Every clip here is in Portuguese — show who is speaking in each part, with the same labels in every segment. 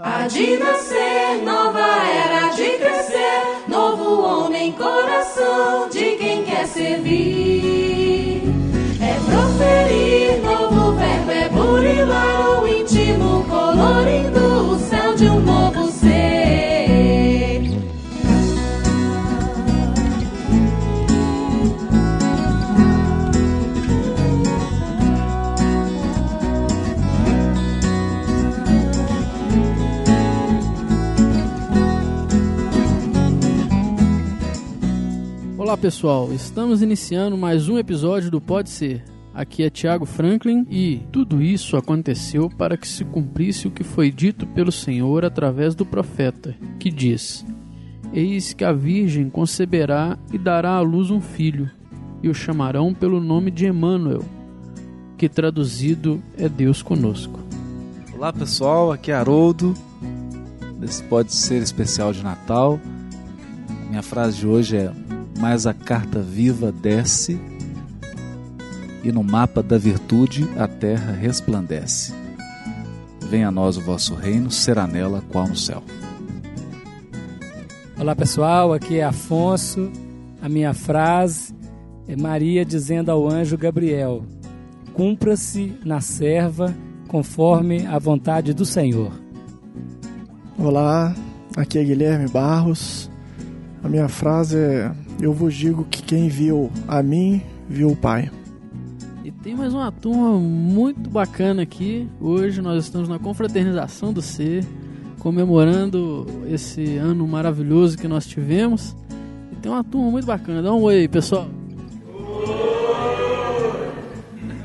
Speaker 1: Há de nascer, nova era de crescer, novo homem, coração de quem quer servir. É proferir, novo verbo é burilar o íntimo, colorindo o céu de um novo ser.
Speaker 2: Olá pessoal, estamos iniciando mais um episódio do Pode Ser. Aqui é Tiago Franklin e tudo isso aconteceu para que se cumprisse o que foi dito pelo Senhor através do profeta, que diz: Eis que a Virgem conceberá e dará à luz um filho, e o chamarão pelo nome de Emanuel, que traduzido é Deus conosco.
Speaker 3: Olá pessoal, aqui é Haroldo. Esse pode ser especial de Natal. Minha frase de hoje é: Mas a carta viva desce, e no mapa da virtude a terra resplandece. Venha a nós o vosso reino, será nela qual no céu.
Speaker 4: Olá pessoal, aqui é Afonso. A minha frase é Maria dizendo ao anjo Gabriel: Cumpra-se na serva conforme a vontade do Senhor.
Speaker 5: Olá, aqui é Guilherme Barros. A minha frase é: Eu vos digo que quem viu a mim, viu o Pai.
Speaker 2: E tem mais uma turma muito bacana aqui. Hoje nós estamos na confraternização do Ser, comemorando esse ano maravilhoso que nós tivemos. E tem uma turma muito bacana. Dá um oi aí, pessoal.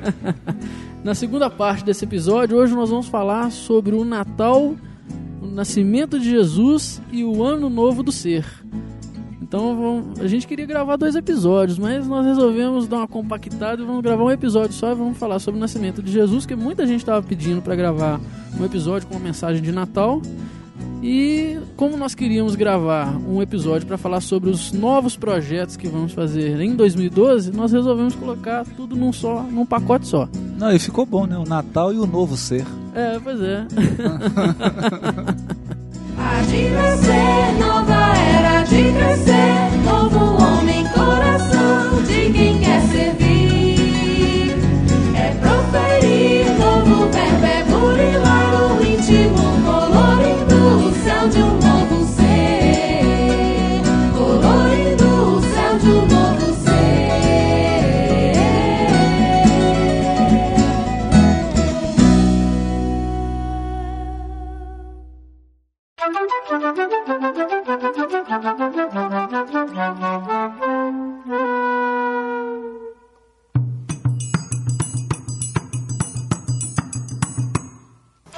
Speaker 2: Na segunda parte desse episódio, hoje nós vamos falar sobre o Natal, o nascimento de Jesus e o Ano Novo do Ser. Então a gente queria gravar dois episódios, mas nós resolvemos dar uma compactada e vamos gravar um episódio só e vamos falar sobre o nascimento de Jesus, que muita gente estava pedindo para gravar um episódio com uma mensagem de Natal. E como nós queríamos gravar um episódio para falar sobre os novos projetos que vamos fazer em 2012, nós resolvemos colocar tudo num só, num pacote só.
Speaker 3: Não, e ficou bom, né? O Natal e o novo ser.
Speaker 2: É, pois é.
Speaker 1: Há de nova era de crescer, novo homem, coração de quem quer servir.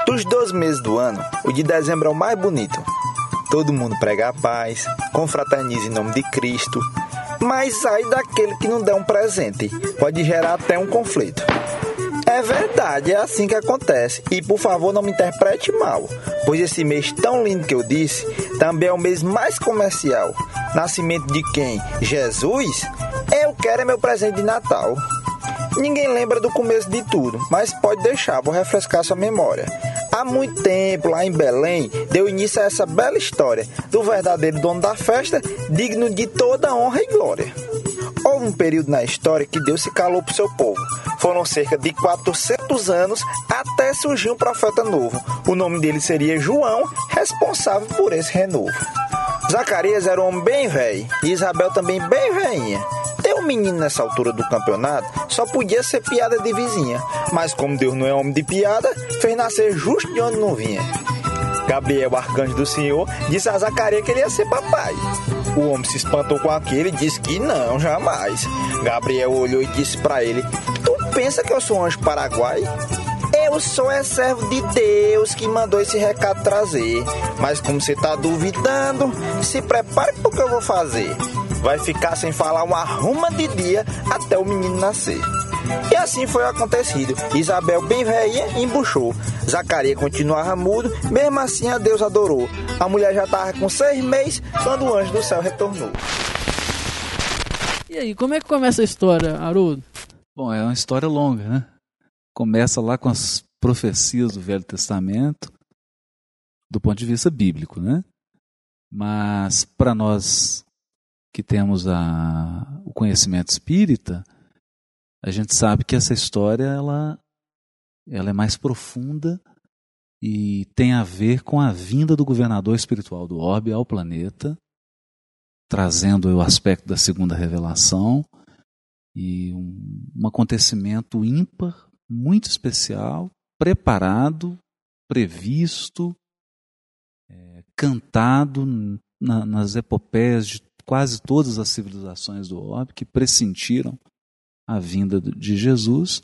Speaker 6: Dos 12 meses do ano, o de dezembro é o mais bonito. Todo mundo prega a paz, confraterniza em nome de Cristo, mas sai daquele que não der um presente. Pode gerar até um conflito. É verdade, é assim que acontece. E por favor, não me interprete mal, pois esse mês tão lindo que eu disse também é o mês mais comercial. Nascimento de quem? Jesus? Eu quero é meu presente de Natal. Ninguém lembra do começo de tudo, mas pode deixar, vou refrescar sua memória. Há muito tempo, lá em Belém, deu início a essa bela história do verdadeiro dono da festa, digno de toda honra e glória. Um período na história que Deus se calou para o seu povo. Foram cerca de 400 anos até surgir um profeta novo. O nome dele seria João, responsável por esse renovo. Zacarias era um homem bem velho e Isabel também bem velhinha. Ter um menino nessa altura do campeonato só podia ser piada de vizinha, mas como Deus não é homem de piada, fez nascer justo de onde não vinha. Gabriel, arcanjo do Senhor, disse a Zacarias que ele ia ser papai. O homem se espantou com aquilo e disse que não, jamais. Gabriel olhou e disse para ele: Tu pensa que eu sou um anjo paraguai? Eu sou é servo de Deus que mandou esse recado trazer. Mas como você tá duvidando, se prepare pro que eu vou fazer. Vai ficar sem falar uma ruma de dia até o menino nascer. E assim foi acontecido. Isabel, bem velhinha, embuchou. Zacarias continuava mudo, mesmo assim a Deus adorou. A mulher já estava com seis meses quando o anjo do céu retornou.
Speaker 2: E aí, como é que começa a história, Haroldo?
Speaker 3: Bom, é uma história longa, né? Começa lá com as profecias do Velho Testamento,
Speaker 7: do ponto de vista bíblico, né? Mas para nós que temos a, o conhecimento espírita, a gente sabe que essa história ela, ela é mais profunda e tem a ver com a vinda do governador espiritual do orbe ao planeta, trazendo o aspecto da segunda revelação e um, um acontecimento ímpar, muito especial, preparado, previsto, é, cantado na, nas epopeias de quase todas as civilizações do orbe que pressentiram a vinda de Jesus.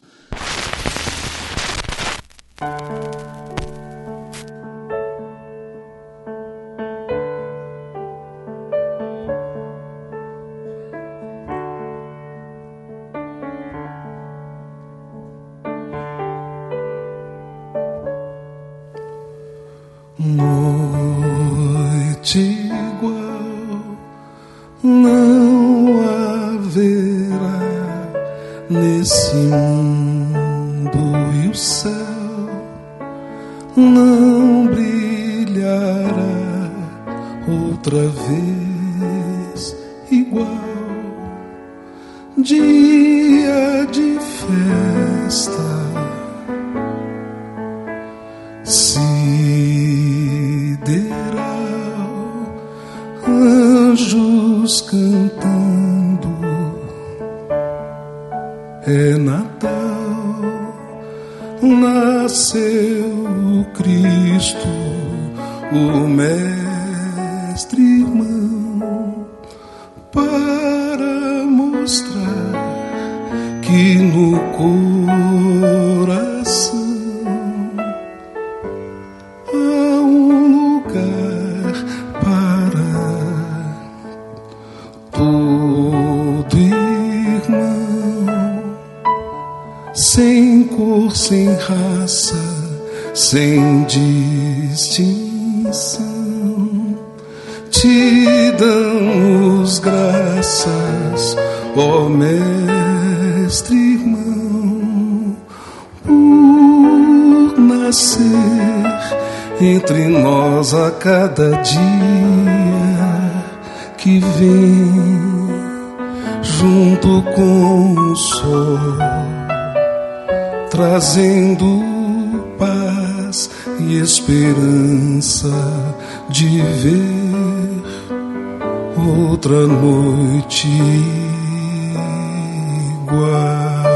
Speaker 8: Trazendo paz e esperança de ver outra noite igual.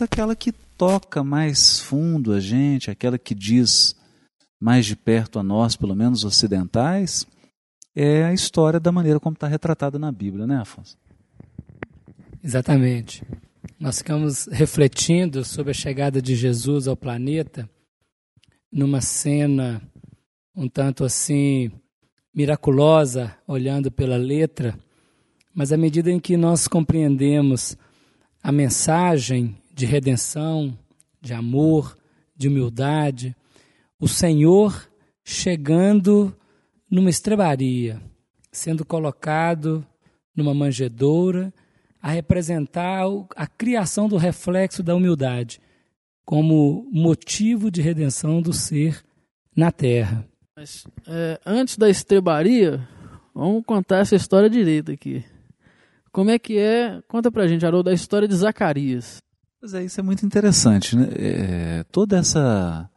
Speaker 3: Mas aquela que toca mais fundo a gente, aquela que diz mais de perto a nós, pelo menos ocidentais, é a história da maneira como está retratada na Bíblia, né, Afonso?
Speaker 4: Exatamente. Nós ficamos refletindo sobre a chegada de Jesus ao planeta numa cena um tanto assim miraculosa, olhando pela letra, mas à medida em que nós compreendemos a mensagem de redenção, de amor, de humildade, o Senhor chegando numa estrebaria, sendo colocado numa manjedoura, a representar a criação do reflexo da humildade como motivo de redenção do ser na terra.
Speaker 2: Mas, é, antes da estrebaria, vamos contar essa história direito aqui. Como é que é? Conta pra gente, Haroldo, a história de Zacarias.
Speaker 3: Pois é, isso é muito interessante, né? É, toda essa,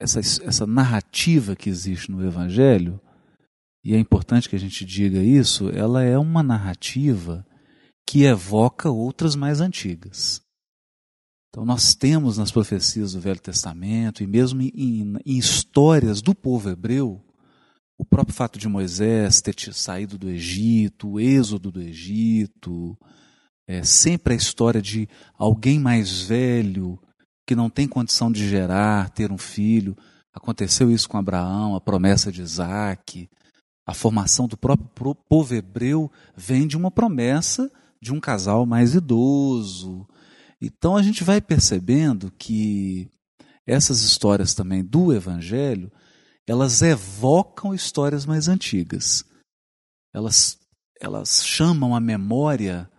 Speaker 3: essa essa narrativa que existe no Evangelho, e é importante que a gente diga isso, ela é uma narrativa que evoca outras mais antigas. Então, nós temos nas profecias do Velho Testamento e mesmo em, em, histórias do povo hebreu, o próprio fato de Moisés ter saído do Egito, o êxodo do Egito, é sempre a história de alguém mais velho que não tem condição de gerar, ter um filho. Aconteceu isso com Abraão, a promessa de Isaac. A formação do próprio povo hebreu vem de uma promessa de um casal mais idoso. Então a gente vai percebendo que essas histórias também do Evangelho, elas evocam histórias mais antigas. Elas, elas chamam à memória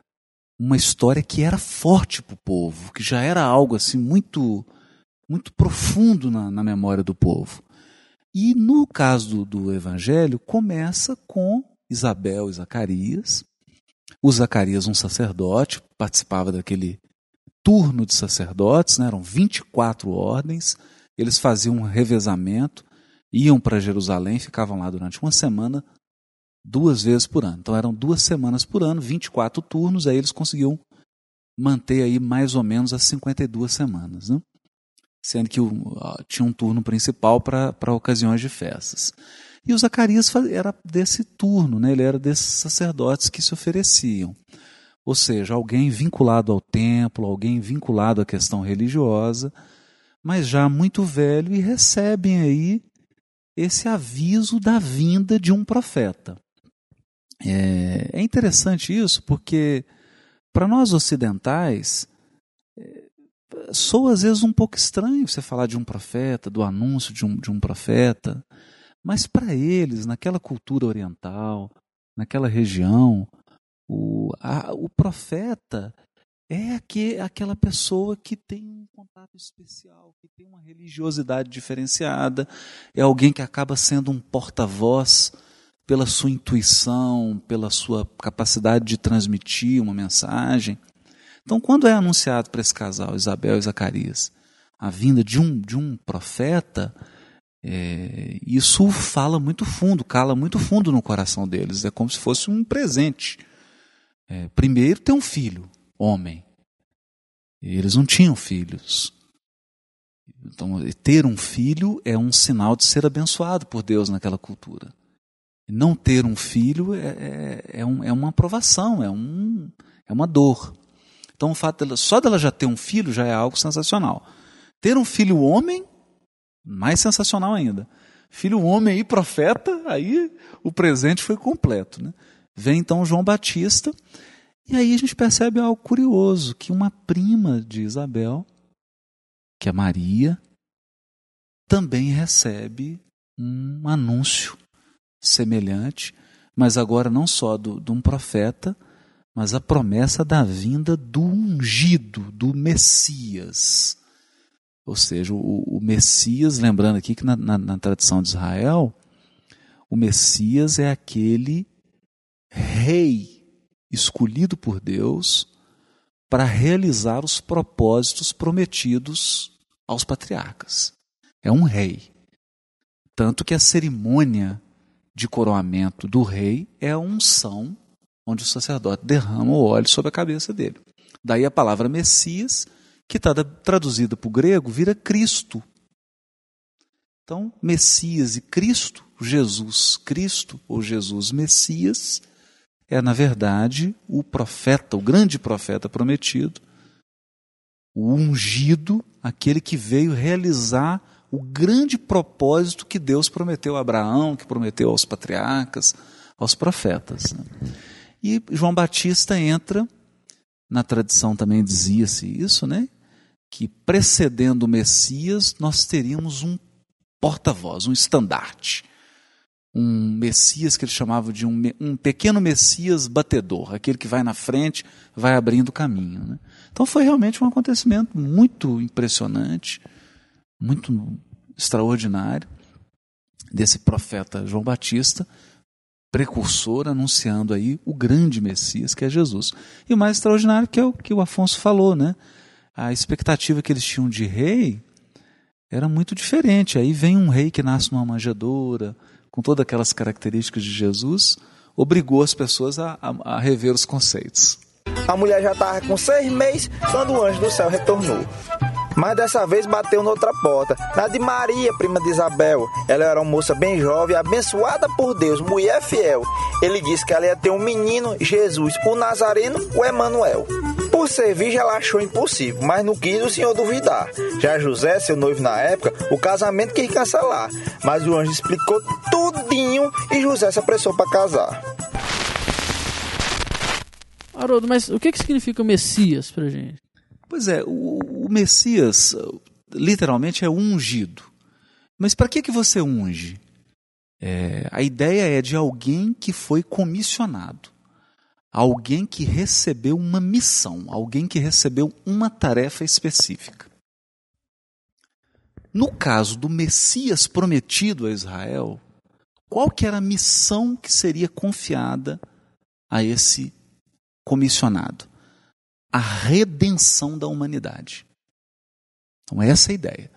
Speaker 3: uma história que era forte para o povo, que já era algo assim muito, muito profundo na, na memória do povo. E no caso do, do Evangelho, começa com Isabel e Zacarias. O Zacarias, um sacerdote, participava daquele turno de sacerdotes, né? eram 24 ordens, eles faziam um revezamento, iam para Jerusalém, ficavam lá durante uma semana, duas vezes por ano. Então eram duas semanas por ano, 24 turnos, aí eles conseguiam manter aí mais ou menos as 52 semanas, né? sendo que tinha um turno principal para ocasiões de festas. E o Zacarias era desse turno, né? ele era desses sacerdotes que se ofereciam. Ou seja, alguém vinculado ao templo, alguém vinculado à questão religiosa, mas já muito velho e recebem aí esse aviso da vinda de um profeta. É, é interessante isso porque, para nós ocidentais, é, soa às vezes um pouco estranho você falar de um profeta, do anúncio de um, de um profeta, mas para eles, naquela cultura oriental, naquela região, o, a, o profeta é que, aquela pessoa que tem um contato especial, que tem uma religiosidade diferenciada, é alguém que acaba sendo um porta-voz pela sua intuição, pela sua capacidade de transmitir uma mensagem. Então, quando é anunciado para esse casal, Isabel e Zacarias, a vinda de um, de um profeta, é, isso fala muito fundo, cala muito fundo no coração deles. É como se fosse um presente. É, primeiro, ter um filho, homem. Eles não tinham filhos. Então, ter um filho é um sinal de ser abençoado por Deus naquela cultura. Não ter um filho é, é, é, um, é uma aprovação, é, um, é uma dor. Então, o fato dela, só dela já ter um filho já é algo sensacional. Ter um filho homem, mais sensacional ainda. Filho homem e profeta, aí o presente foi completo. Né? Vem então João Batista, e aí a gente percebe algo curioso: que uma prima de Isabel, que é Maria, também recebe um anúncio semelhante, mas agora não só do, de um profeta, mas a promessa da vinda do ungido, do Messias. Ou seja, o, o Messias, lembrando aqui que na, na, na tradição de Israel, o Messias é aquele rei escolhido por Deus para realizar os propósitos prometidos aos patriarcas. É um rei. Tanto que a cerimônia de coroamento do rei é a unção onde o sacerdote derrama o óleo sobre a cabeça dele. Daí a palavra Messias, que está traduzida para o grego, vira Cristo. Então, Messias e Cristo, Jesus Cristo, ou Jesus Messias, é, na verdade, o profeta, o grande profeta prometido, o ungido, aquele que veio realizar o grande propósito que Deus prometeu a Abraão, que prometeu aos patriarcas, aos profetas. Né? E João Batista entra, na tradição também dizia-se isso, né? Que precedendo o Messias, nós teríamos um porta-voz, um estandarte. Um Messias que ele chamava de um, um pequeno Messias batedor, aquele que vai na frente, vai abrindo caminho. Né? Então foi realmente um acontecimento muito impressionante, muito extraordinário, desse profeta João Batista, precursor anunciando aí o grande Messias que é Jesus. E o mais extraordinário que é o que o Afonso falou, né? A expectativa que eles tinham de rei era muito diferente. Aí vem um rei que nasce numa manjedoura, com todas aquelas características de Jesus, obrigou as pessoas a, a, a rever os conceitos.
Speaker 6: A mulher já estava com seis meses quando o anjo do céu retornou. Mas dessa vez bateu noutra porta, na de Maria, prima de Isabel. Ela era uma moça bem jovem, abençoada por Deus, mulher fiel. Ele disse que ela ia ter um menino, Jesus, o Nazareno, o Emanuel. Por ser virgem, ela achou impossível, mas não quis o senhor duvidar. Já José, seu noivo na época, o casamento quis cancelar. Mas o anjo explicou tudinho e José se apressou para casar.
Speaker 2: Haroldo, mas o que, que significa Messias pra gente?
Speaker 3: Pois é, o, o Messias literalmente é ungido. Mas para que, que você unge? É, a ideia é de alguém que foi comissionado, alguém que recebeu uma missão, alguém que recebeu uma tarefa específica. No caso do Messias prometido a Israel, qual que era a missão que seria confiada a esse comissionado? A redenção da humanidade. Então, essa é a ideia.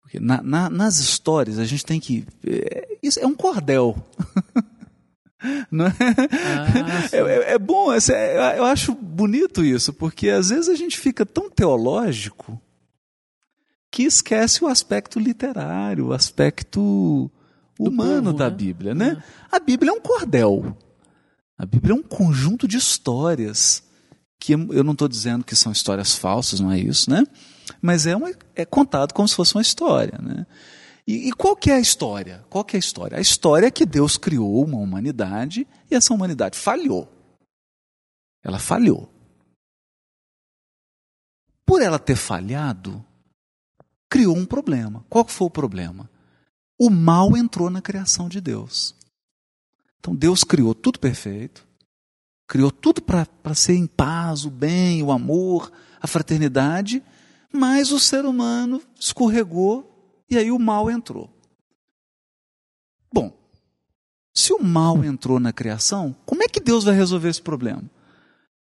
Speaker 3: Porque na, na, nas histórias a gente tem que. É, isso é um cordel. Não é? Ah, é, é, é, bom, é, eu acho bonito isso, porque às vezes a gente fica tão teológico que esquece o aspecto literário, o aspecto humano povo, da né? Bíblia. Né? É. A Bíblia é um cordel. A Bíblia é um conjunto de histórias que eu não estou dizendo que são histórias falsas, não é isso, né? Mas é, uma, é contado como se fosse uma história, né? E, e, qual que é a história? Qual que é a história? A história é que Deus criou uma humanidade e essa humanidade falhou. Ela falhou. Por ela ter falhado, criou um problema. Qual foi o problema? O mal entrou na criação de Deus. Então Deus criou tudo perfeito, criou tudo para ser em paz, o bem, o amor, a fraternidade, mas o ser humano escorregou e aí o mal entrou. Bom, se o mal entrou na criação, como é que Deus vai resolver esse problema?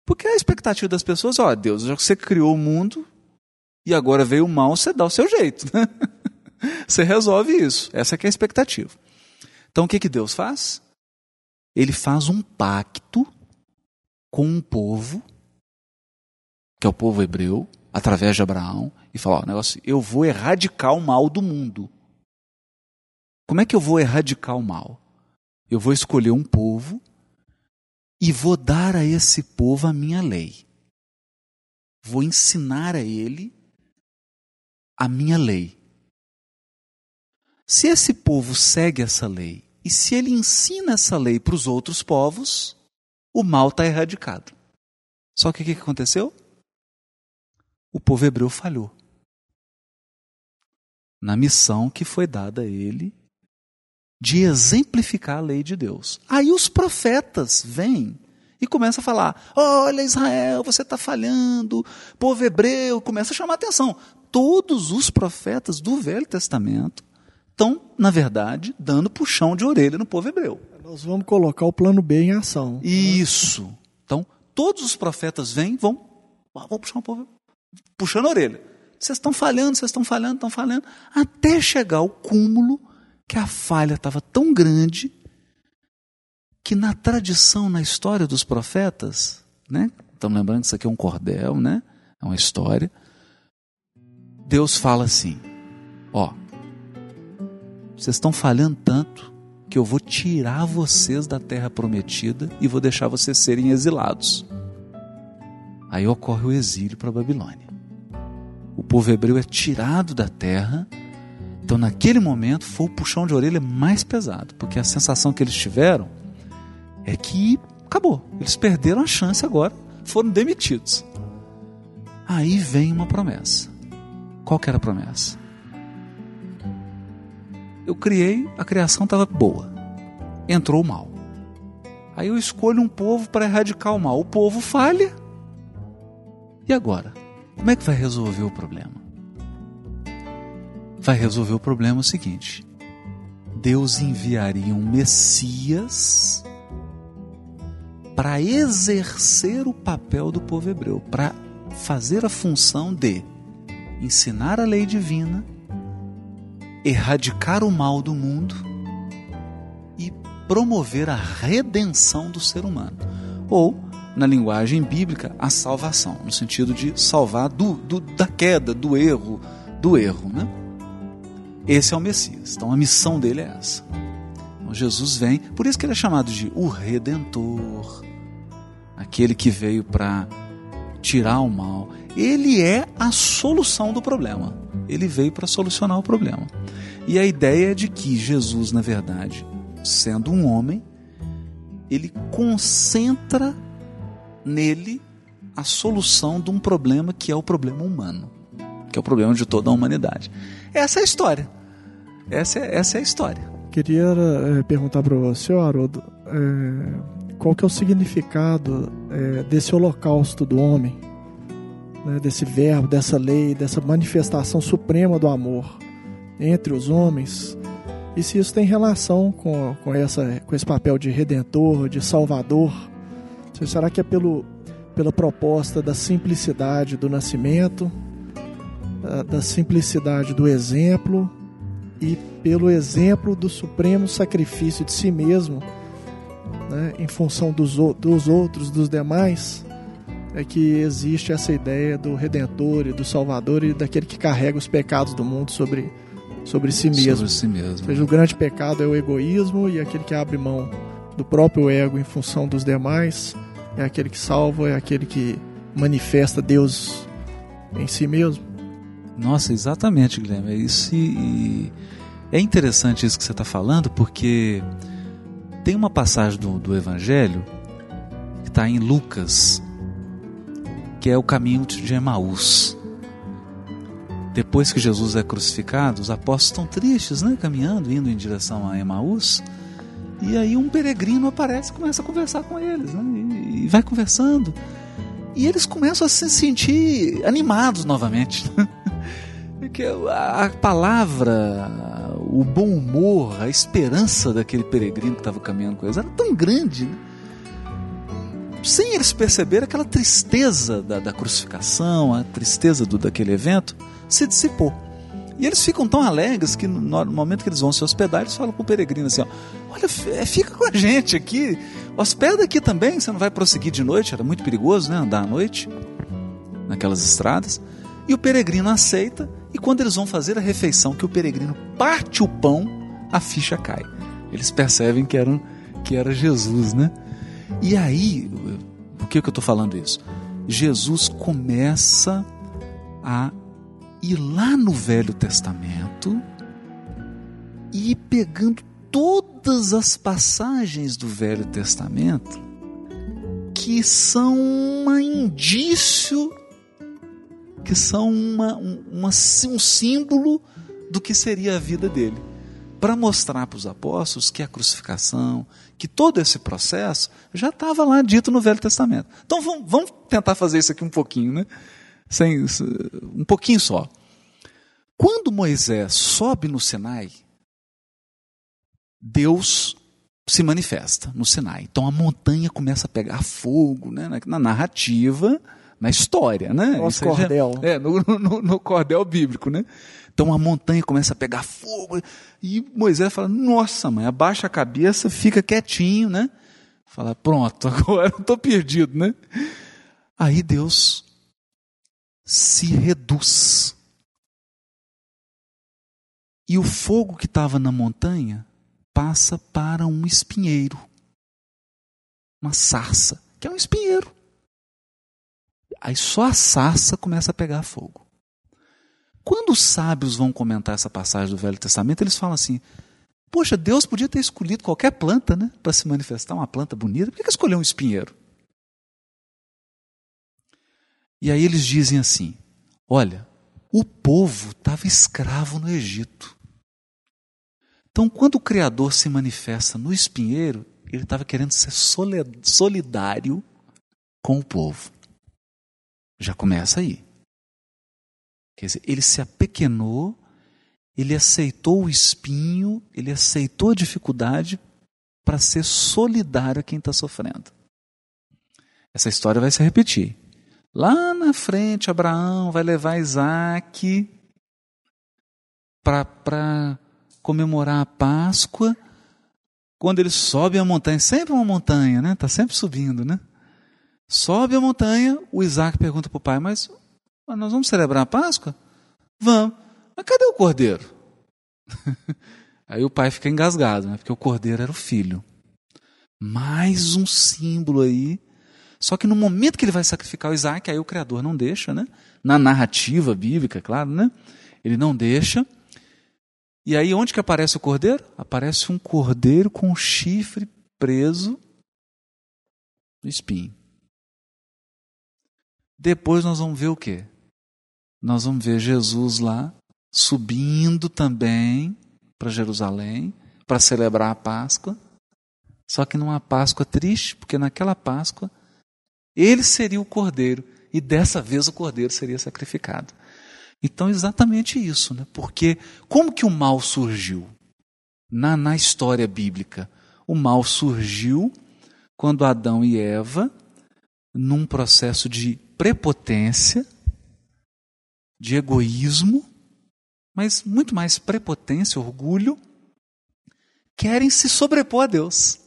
Speaker 3: Porque a expectativa das pessoas, ó, Deus, já que você criou o mundo e agora veio o mal, você dá o seu jeito. Né? Você resolve isso. Essa é, é a expectativa. Então o que, que Deus faz? Ele faz um pacto com um povo, que é o povo hebreu, através de Abraão, e falar: ó, negócio, eu vou erradicar o mal do mundo. Como é que eu vou erradicar o mal? Eu vou escolher um povo e vou dar a esse povo a minha lei. Vou ensinar a ele a minha lei. Se esse povo segue essa lei e se ele ensina essa lei para os outros povos, o mal está erradicado. Só que o que aconteceu? O povo hebreu falhou na missão que foi dada a ele de exemplificar a lei de Deus. Aí os profetas vêm e começam a falar: Olha, Israel, você está falhando, povo hebreu, começa a chamar atenção. Todos os profetas do Velho Testamento estão, na verdade, dando puxão de orelha no povo hebreu.
Speaker 5: Nós vamos colocar o plano B em ação.
Speaker 3: Isso. Então, todos os profetas vêm, vão, vão puxar o povo, puxando a orelha. Vocês estão falhando, vocês estão falhando, estão falhando, até chegar ao cúmulo que a falha estava tão grande que na tradição, na história dos profetas, né, Estamos lembrando que isso aqui é um cordel, né? É uma história. Deus fala assim: Ó, vocês estão falhando tanto que eu vou tirar vocês da terra prometida e vou deixar vocês serem exilados. Aí ocorre o exílio para a Babilônia. O povo hebreu é tirado da terra. Então, naquele momento, foi o puxão de orelha mais pesado, porque a sensação que eles tiveram é que acabou. Eles perderam a chance agora, foram demitidos. Aí vem uma promessa. Qual que era a promessa? Eu criei, a criação estava boa. Entrou o mal. Aí eu escolho um povo para erradicar o mal. O povo falha. E agora? Como é que vai resolver o problema? Vai resolver o problema o seguinte: Deus enviaria um Messias para exercer o papel do povo hebreu, para fazer a função de ensinar a lei divina, erradicar o mal do mundo e promover a redenção do ser humano. Ou, na linguagem bíblica, a salvação, no sentido de salvar do, do, da queda, do erro, do erro. Né? Esse é o Messias. Então a missão dele é essa. Então, Jesus vem, por isso que ele é chamado de o Redentor, aquele que veio para tirar o mal. Ele é a solução do problema. Ele veio para solucionar o problema. E a ideia é de que Jesus, na verdade, sendo um homem, ele concentra nele a solução de um problema que é o problema humano, que é o problema de toda a humanidade. Essa é a história. Essa é, essa é a história.
Speaker 5: Queria é, perguntar para você, Haroldo, é, qual que é o significado é, desse holocausto do homem, né, desse verbo, dessa lei, dessa manifestação suprema do amor entre os homens, e se isso tem relação com, com, essa, com esse papel de redentor, de salvador? Será que é pelo, pela proposta da simplicidade do nascimento, da, da simplicidade do exemplo e pelo exemplo do supremo sacrifício de si mesmo? né, em função dos, dos outros, dos demais, é que existe essa ideia do Redentor e do Salvador e daquele que carrega os pecados do mundo sobre, sobre si mesmo.
Speaker 3: Sobre si mesmo.
Speaker 5: Ou seja, o grande pecado é o egoísmo e aquele que abre mão do próprio ego em função dos demais é aquele que salva, é aquele que manifesta Deus em si mesmo.
Speaker 3: Nossa, exatamente, Guilherme. É isso e é interessante isso que você está falando, porque tem uma passagem do, do Evangelho que está em Lucas, que é o caminho de Emaús. Depois que Jesus é crucificado, os apóstolos estão tristes, né? Caminhando, indo em direção a Emaús. E aí um peregrino aparece e começa a conversar com eles, né? E, vai conversando. E eles começam a se sentir animados novamente. Porque a palavra o bom humor, a esperança daquele peregrino que estava caminhando com eles era tão grande. Né? Sem eles perceberem, aquela tristeza da, da crucificação, a tristeza do, daquele evento, se dissipou. E eles ficam tão alegres que no, momento que eles vão se hospedar, eles falam para o peregrino assim: ó, Olha, é, fica com a gente aqui, hospeda aqui também, você não vai prosseguir de noite, era muito perigoso né, andar à noite naquelas estradas. E o peregrino aceita e quando eles vão fazer a refeição, que o peregrino parte o pão, a ficha cai. Eles percebem que, eram, que era Jesus, né? E aí, por que, que eu estou falando isso? Jesus começa a ir lá no Velho Testamento e ir pegando todas as passagens do Velho Testamento que são um indício que são uma, uma, um símbolo do que seria a vida dele. Para mostrar para os apóstolos que a crucificação, que todo esse processo já estava lá dito no Velho Testamento. Então vamos, vamos tentar fazer isso aqui um pouquinho, né? Sem, um pouquinho só. Quando Moisés sobe no Sinai, Deus se manifesta no Sinai. Então a montanha começa a pegar fogo, né? Na narrativa, na história, né?
Speaker 5: Nosso cordel.
Speaker 3: Já, é, no, no, no, cordel bíblico, né? Então a montanha começa a pegar fogo e Moisés fala: Nossa, mãe, abaixa a cabeça, fica quietinho, né? Fala: Pronto, agora eu estou perdido, né? Aí Deus se reduz. E o fogo que estava na montanha passa para um espinheiro, uma sarça, que é um espinheiro. Aí só a sarça começa a pegar fogo. Quando os sábios vão comentar essa passagem do Velho Testamento, eles falam assim: Poxa, Deus podia ter escolhido qualquer planta, né, para se manifestar, uma planta bonita. Por que, que escolheu um espinheiro? E aí eles dizem assim: Olha, o povo estava escravo no Egito. Então, quando o Criador se manifesta no espinheiro, ele estava querendo ser solidário com o povo. Já começa aí. Quer dizer, ele se apequenou, ele aceitou o espinho, ele aceitou a dificuldade para ser solidário a quem está sofrendo. Essa história vai se repetir. Lá na frente, Abraão vai levar Isaac para comemorar a Páscoa. Quando ele sobe a montanha, sempre uma montanha, né? Está sempre subindo, né? Sobe a montanha, o Isaac pergunta para o pai, mas nós vamos celebrar a Páscoa? Vamos. Mas cadê o cordeiro? Aí o pai fica engasgado, né? porque o cordeiro era o filho. Mais um símbolo aí. Só que no momento que ele vai sacrificar o Isaac, aí o Criador não deixa, né? Na narrativa bíblica, claro, né? Ele não deixa. E aí onde que aparece o cordeiro? Aparece um cordeiro com um chifre preso no espinho. Depois nós vamos ver o quê? Nós vamos ver Jesus lá subindo também para Jerusalém para celebrar a Páscoa. Só que numa Páscoa triste, porque naquela Páscoa ele seria o cordeiro e dessa vez o cordeiro seria sacrificado. Então, exatamente isso, né? Porque como que o mal surgiu? Na, na história bíblica, o mal surgiu quando Adão e Eva, num processo de prepotência, de egoísmo, mas muito mais prepotência, orgulho, querem se sobrepor a Deus.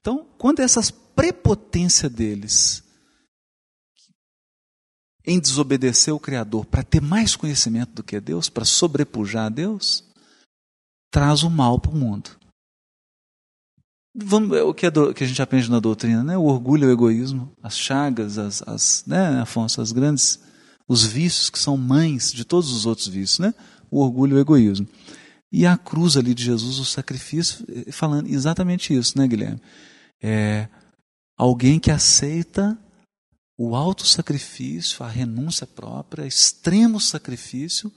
Speaker 3: Então, quando essas prepotência deles em desobedecer o Criador para ter mais conhecimento do que Deus, para sobrepujar a Deus, traz o mal para o mundo. Vamos, é o que, a gente aprende na doutrina, né? O orgulho, o egoísmo, as chagas, as, as, né, Afonso, as grandes, os vícios que são mães de todos os outros vícios, né? O orgulho e o egoísmo. E a cruz ali de Jesus, o sacrifício, eh, falando exatamente isso, né, Guilherme? É alguém que aceita o alto sacrifício, a renúncia própria, extremo sacrifício,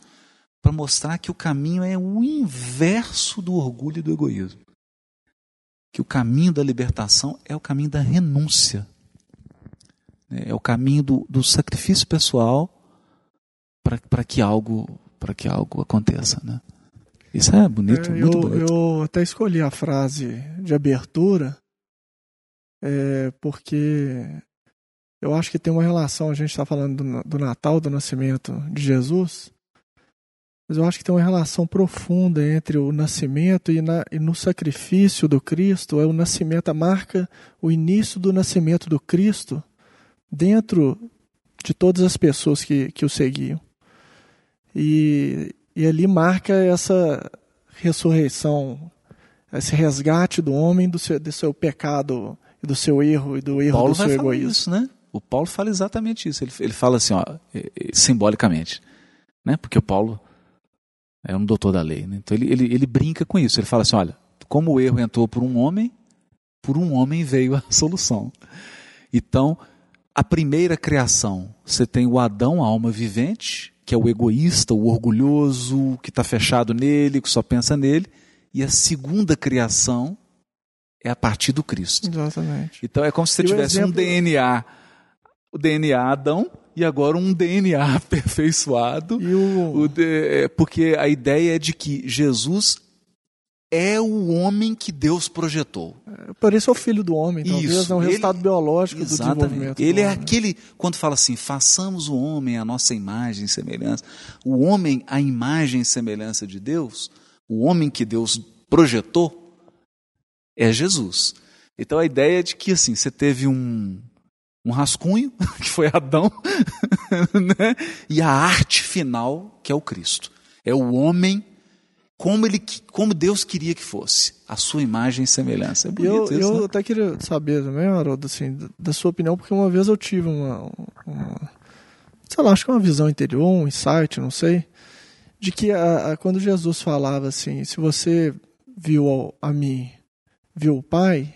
Speaker 3: para mostrar que o caminho é o inverso do orgulho e do egoísmo que o caminho da libertação é o caminho da renúncia. É o caminho do, do sacrifício pessoal para que algo para que algo aconteça, né? Isso é bonito,
Speaker 5: é,
Speaker 3: muito
Speaker 5: eu,
Speaker 3: bonito.
Speaker 5: Eu até escolhi a frase de abertura é, porque eu acho que tem uma relação, a gente está falando do, Natal, do nascimento de Jesus, mas eu acho que tem uma relação profunda entre o nascimento e, na, e, no sacrifício do Cristo. É o nascimento, a marca, o início do nascimento do Cristo dentro de todas as pessoas que, que o seguiam. E, e ali marca essa ressurreição, esse resgate do homem do seu, do seu pecado, do seu erro e do erro
Speaker 3: Paulo
Speaker 5: do seu
Speaker 3: vai
Speaker 5: egoísmo.
Speaker 3: Isso, né? O Paulo fala exatamente isso. Ele, ele fala assim, ó, simbolicamente, né? Porque o Paulo é um doutor da lei. Né? Então ele, ele, ele brinca com isso. Ele fala assim: olha, como o erro entrou por um homem, por um homem veio a solução. Então, a primeira criação, você tem o Adão, a alma vivente, que é o egoísta, o orgulhoso, que está fechado nele, que só pensa nele. E a segunda criação é a partir do Cristo.
Speaker 5: Exatamente.
Speaker 3: Então é como se você
Speaker 5: E
Speaker 3: tivesse
Speaker 5: exemplo-
Speaker 3: um DNA, o DNA Adão, e agora um DNA aperfeiçoado.
Speaker 5: E o,
Speaker 3: O de- é, porque a ideia é de que Jesus é o homem que Deus projetou.
Speaker 5: por isso é o filho do homem, talvez,
Speaker 3: Isso,
Speaker 5: é um
Speaker 3: ele-
Speaker 5: resultado biológico do desenvolvimento.
Speaker 3: Ele
Speaker 5: do
Speaker 3: é
Speaker 5: homem.
Speaker 3: aquele, quando fala assim, façamos o homem a nossa imagem e semelhança. O homem, a imagem e semelhança de Deus, o homem que Deus projetou, é Jesus. Então a ideia é de que assim, você teve um, um rascunho, que foi Adão, né? e a arte final, que é o Cristo. É o homem como, ele, como Deus queria que fosse, a sua imagem e semelhança. É bonito
Speaker 5: eu,
Speaker 3: isso,
Speaker 5: eu
Speaker 3: né?
Speaker 5: até queria saber também, Haroldo, assim, da- sua opinião, porque uma vez eu tive uma, uma- sei lá, acho que uma visão interior, um insight, não sei, de que a- a- quando Jesus falava assim, se você viu ao- a mim, viu o Pai,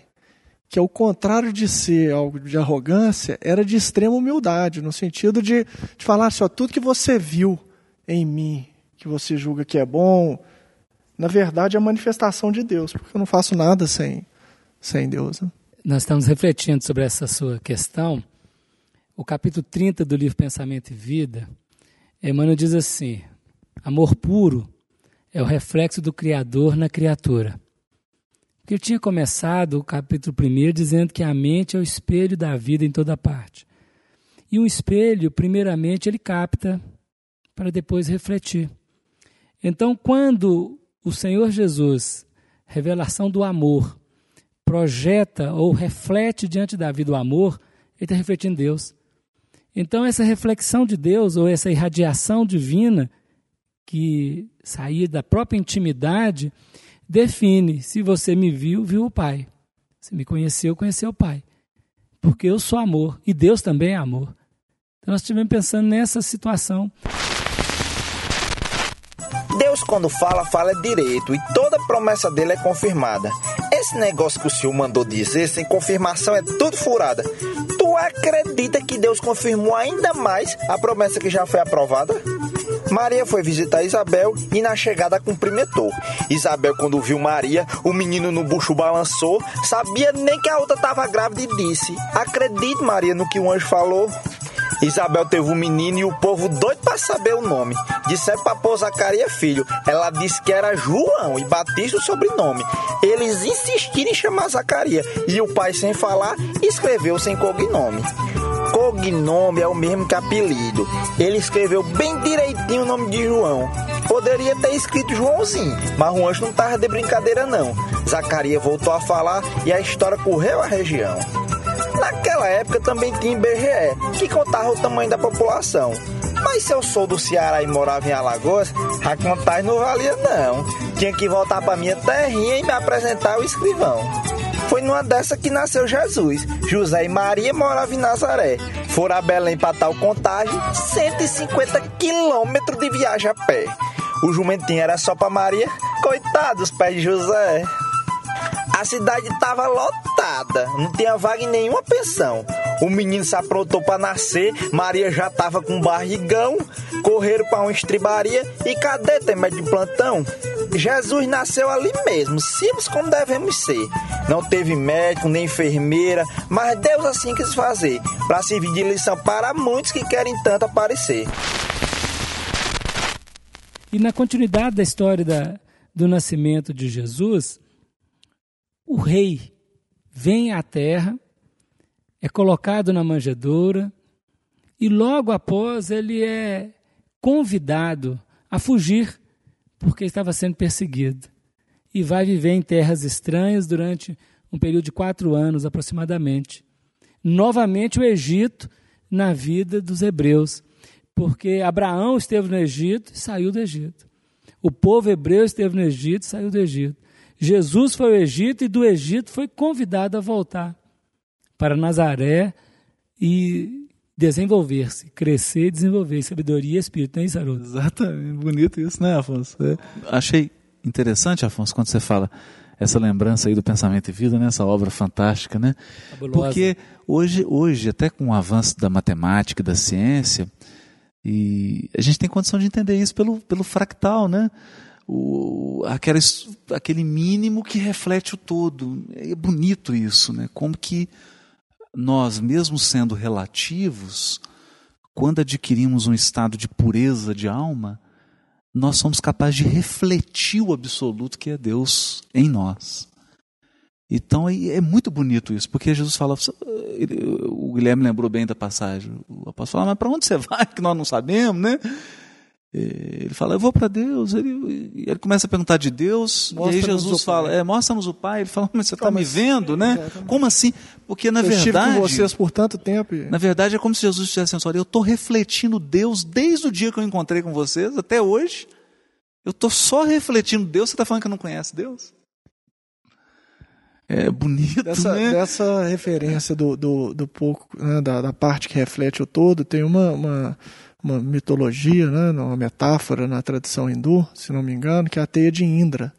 Speaker 5: que ao contrário de ser algo de arrogância, era de extrema humildade, no sentido de, de falar assim, ó, tudo que você viu em mim, que você julga que é bom, na verdade é a manifestação de Deus, porque eu não faço nada sem, sem Deus. né?
Speaker 4: Nós estamos refletindo sobre essa sua questão. O capítulo 30 do livro Pensamento e Vida, Emmanuel diz assim: amor puro é o reflexo do Criador na criatura. Porque ele tinha começado o capítulo 1 dizendo que a mente é o espelho da vida em toda parte. E um espelho, primeiramente, ele capta para depois refletir. Então, quando o Senhor Jesus, revelação do amor, projeta ou reflete diante da vida o amor, ele está refletindo Deus. Então, essa reflexão de Deus, ou essa irradiação divina, que saía da própria intimidade, define se você me viu, viu o Pai. Se me conheceu, conheceu o Pai. Porque eu sou amor e Deus também é amor. Então, nós estivemos pensando nessa situação.
Speaker 6: Deus, quando fala, fala direito e toda promessa dele é confirmada. Esse negócio que o senhor mandou dizer sem confirmação é tudo furada. Tu acredita que Deus confirmou ainda mais a promessa que já foi aprovada? Maria foi visitar Isabel e na chegada cumprimentou. Isabel, quando viu Maria, o menino no bucho balançou, sabia nem que a outra estava grávida e disse: Acredite, Maria, no que o anjo falou. Isabel teve um menino e o povo doido para saber o nome. Disseram para pôr Zacarias filho. Ela disse que era João e Batista o sobrenome. Eles insistiram em chamar Zacarias. E o pai, sem falar, escreveu sem cognome. Cognome é o mesmo que apelido. Ele escreveu bem direitinho o nome de João. Poderia ter escrito Joãozinho, mas o anjo não tava de brincadeira não. Zacarias voltou a falar e a história correu a região. Naquela época também tinha IBGE, que contava o tamanho da população. Mas se eu sou do Ceará e morava em Alagoas, a contagem não valia não. Tinha que voltar para minha terrinha e me apresentar ao escrivão. Foi numa dessa que nasceu Jesus. José e Maria moravam em Nazaré. Foram a Belém para tal contagem, 150 quilômetros de viagem a pé. O jumentinho era só para Maria, coitado dos pés de José. A cidade estava lotada, não tinha vaga em nenhuma pensão. O menino se aprontou para nascer, Maria já estava com barrigão, correram para uma estribaria e cadê tem médico de plantão? Jesus nasceu ali mesmo, simples como devemos ser. Não teve médico nem enfermeira, mas Deus assim quis fazer, para servir de lição para muitos que querem tanto aparecer.
Speaker 4: E na continuidade da história da, do nascimento de Jesus, o rei vem à terra, é colocado na manjedoura e logo após ele é convidado a fugir porque estava sendo perseguido e vai viver em terras estranhas durante um período de quatro anos aproximadamente. Novamente o Egito na vida dos hebreus, porque Abraão esteve no Egito e saiu do Egito. O povo hebreu esteve no Egito e saiu do Egito. Jesus foi ao Egito e do Egito foi convidado a voltar para Nazaré e desenvolver-se, crescer e desenvolver sabedoria e espírito, não é isso, Haroldo?
Speaker 3: Exatamente, bonito isso, né, Afonso? É. Achei interessante, Afonso, quando você fala essa lembrança aí do pensamento e vida, né, essa obra fantástica, né?
Speaker 4: Fabulosa.
Speaker 3: Porque hoje, hoje, até com o avanço da matemática e da ciência, e a gente tem condição de entender isso pelo, pelo fractal, né? O, aquela, aquele mínimo que reflete o todo. É bonito isso, né? Como que nós, mesmo sendo relativos, quando adquirimos um estado de pureza de alma, nós somos capazes de refletir o absoluto que é Deus em nós. Então é muito bonito isso, porque Jesus fala, o Guilherme lembrou bem da passagem, o apóstolo fala, mas para onde você vai que nós não sabemos, né? Eh, Ele fala, eu vou para Deus. Ele, ele começa a perguntar de Deus, e aí Jesus fala, é, mostra-nos o Pai. Ele fala, mas você está me
Speaker 5: mas-
Speaker 3: vendo, né?
Speaker 5: Exatamente.
Speaker 3: Como assim? Porque na
Speaker 5: eu
Speaker 3: verdade,
Speaker 5: com vocês por tanto tempo. e-
Speaker 3: na verdade é como se Jesus estivesse olha, eu estou refletindo Deus desde o dia que eu encontrei com vocês até hoje. Eu estou só refletindo Deus. Você está falando que eu não conhece Deus? É bonito,
Speaker 5: Dessa,
Speaker 3: né?
Speaker 5: dessa referência do, do, do pouco, né, da, da parte que reflete o todo, tem uma, uma, uma mitologia, né, uma metáfora na tradição hindu, se não me engano, que é a teia de Indra,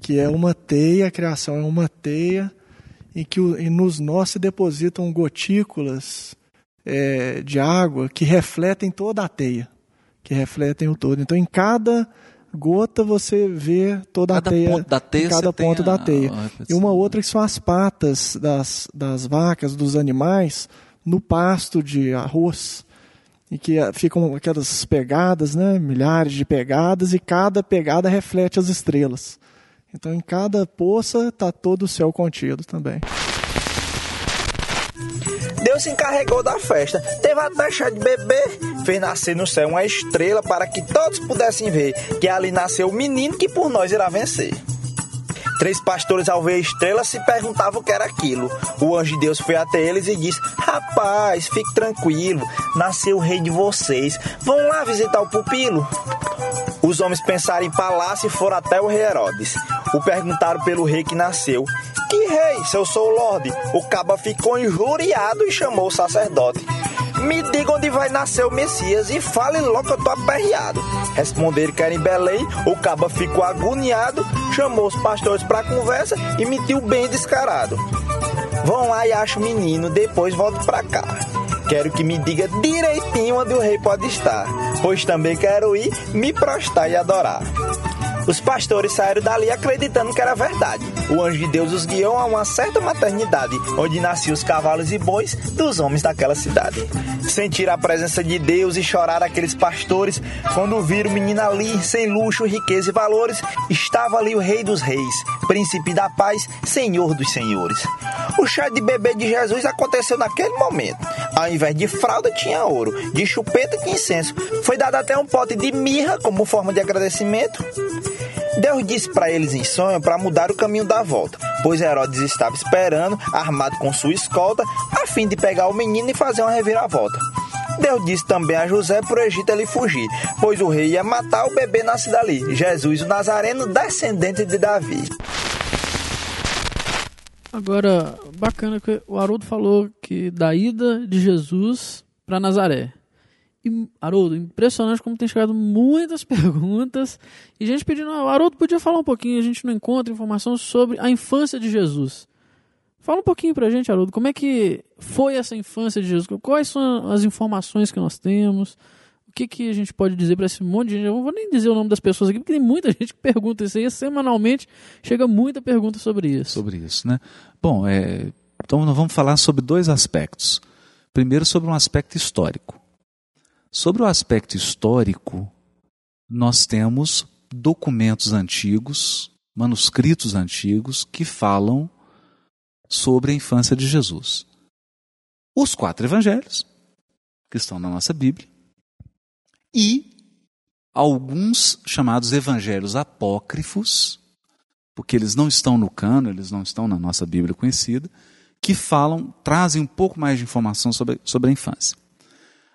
Speaker 5: que é uma teia, a criação é uma teia em que e nos nós se depositam gotículas é, de água que refletem toda a teia, que refletem o todo. Então, em cada gota você vê toda
Speaker 3: Cada
Speaker 5: a teia,
Speaker 3: ponto da teia
Speaker 5: cada ponto da teia. E uma outra que são as patas das, das vacas, dos animais, no pasto de arroz. E que ah, ficam aquelas pegadas, né? milhares de pegadas, e cada pegada reflete as estrelas. Então, em cada poça está todo o céu contido também.
Speaker 6: Deus se encarregou da festa, teve até chá de bebê, fez nascer no céu uma estrela para que todos pudessem ver que ali nasceu o menino que por nós irá vencer. Três pastores, ao ver estrela, se perguntavam o que era aquilo. O anjo de Deus foi até eles e disse: Rapaz, fique tranquilo, nasceu o rei de vocês. Vão lá visitar o pupilo. Os homens pensaram em palácio e foram até o rei Herodes. O perguntaram pelo rei que nasceu. Que rei, se eu sou o Lorde? O caba ficou injuriado e chamou o sacerdote. Me diga onde vai nascer o Messias e fale logo que eu tô aperreado. Responderam que era em Belém, o caba ficou agoniado, chamou os pastores pra conversa e mentiu bem descarado. Vão lá e acham o menino, depois volto pra cá. Quero que me diga direitinho onde o rei pode estar, pois também quero ir me prostrar e adorar. Os pastores saíram dali acreditando que era verdade. O anjo de Deus os guiou a uma certa maternidade, onde nasciam os cavalos e bois dos homens daquela cidade. Sentiram a presença de Deus e choraram aqueles pastores quando viram o menino ali, sem luxo, riqueza e valores. Estava ali o Rei dos Reis, Príncipe da Paz, Senhor dos Senhores. O chá de bebê de Jesus aconteceu naquele momento. Ao invés de fralda, tinha ouro, de chupeta, tinha incenso. Foi dado até um pote de mirra como forma de agradecimento. Deus disse para eles em sonho para mudar o caminho da volta, pois Herodes estava esperando, armado com sua escolta, a fim de pegar o menino e fazer uma reviravolta. Deus disse também a José para o Egito ele fugir, pois o rei ia matar o bebê nascido ali, Jesus o Nazareno, descendente de Davi.
Speaker 2: Agora, bacana que o Haroldo falou que da ida de Jesus para Nazaré. Haroldo, impressionante como tem chegado muitas perguntas. E gente pedindo, ah, Haroldo podia falar um pouquinho, a gente não encontra informação sobre a infância de Jesus. Fala um pouquinho pra gente, Haroldo, como é que foi essa infância de Jesus? Quais são as informações que nós temos? O que, que a gente pode dizer para esse monte de gente? Eu não vou nem dizer o nome das pessoas aqui, porque tem muita gente que pergunta isso aí. Semanalmente chega muita pergunta sobre isso.
Speaker 3: sobre isso, né? Bom, é, então nós vamos falar sobre dois aspectos. Primeiro, sobre um aspecto histórico. Sobre o aspecto histórico, nós temos documentos antigos, manuscritos antigos, que falam sobre a infância de Jesus. Os quatro evangelhos, que estão na nossa Bíblia, e alguns chamados evangelhos apócrifos, porque eles não estão no cano, eles não estão na nossa Bíblia conhecida, que falam, trazem um pouco mais de informação sobre, sobre a infância.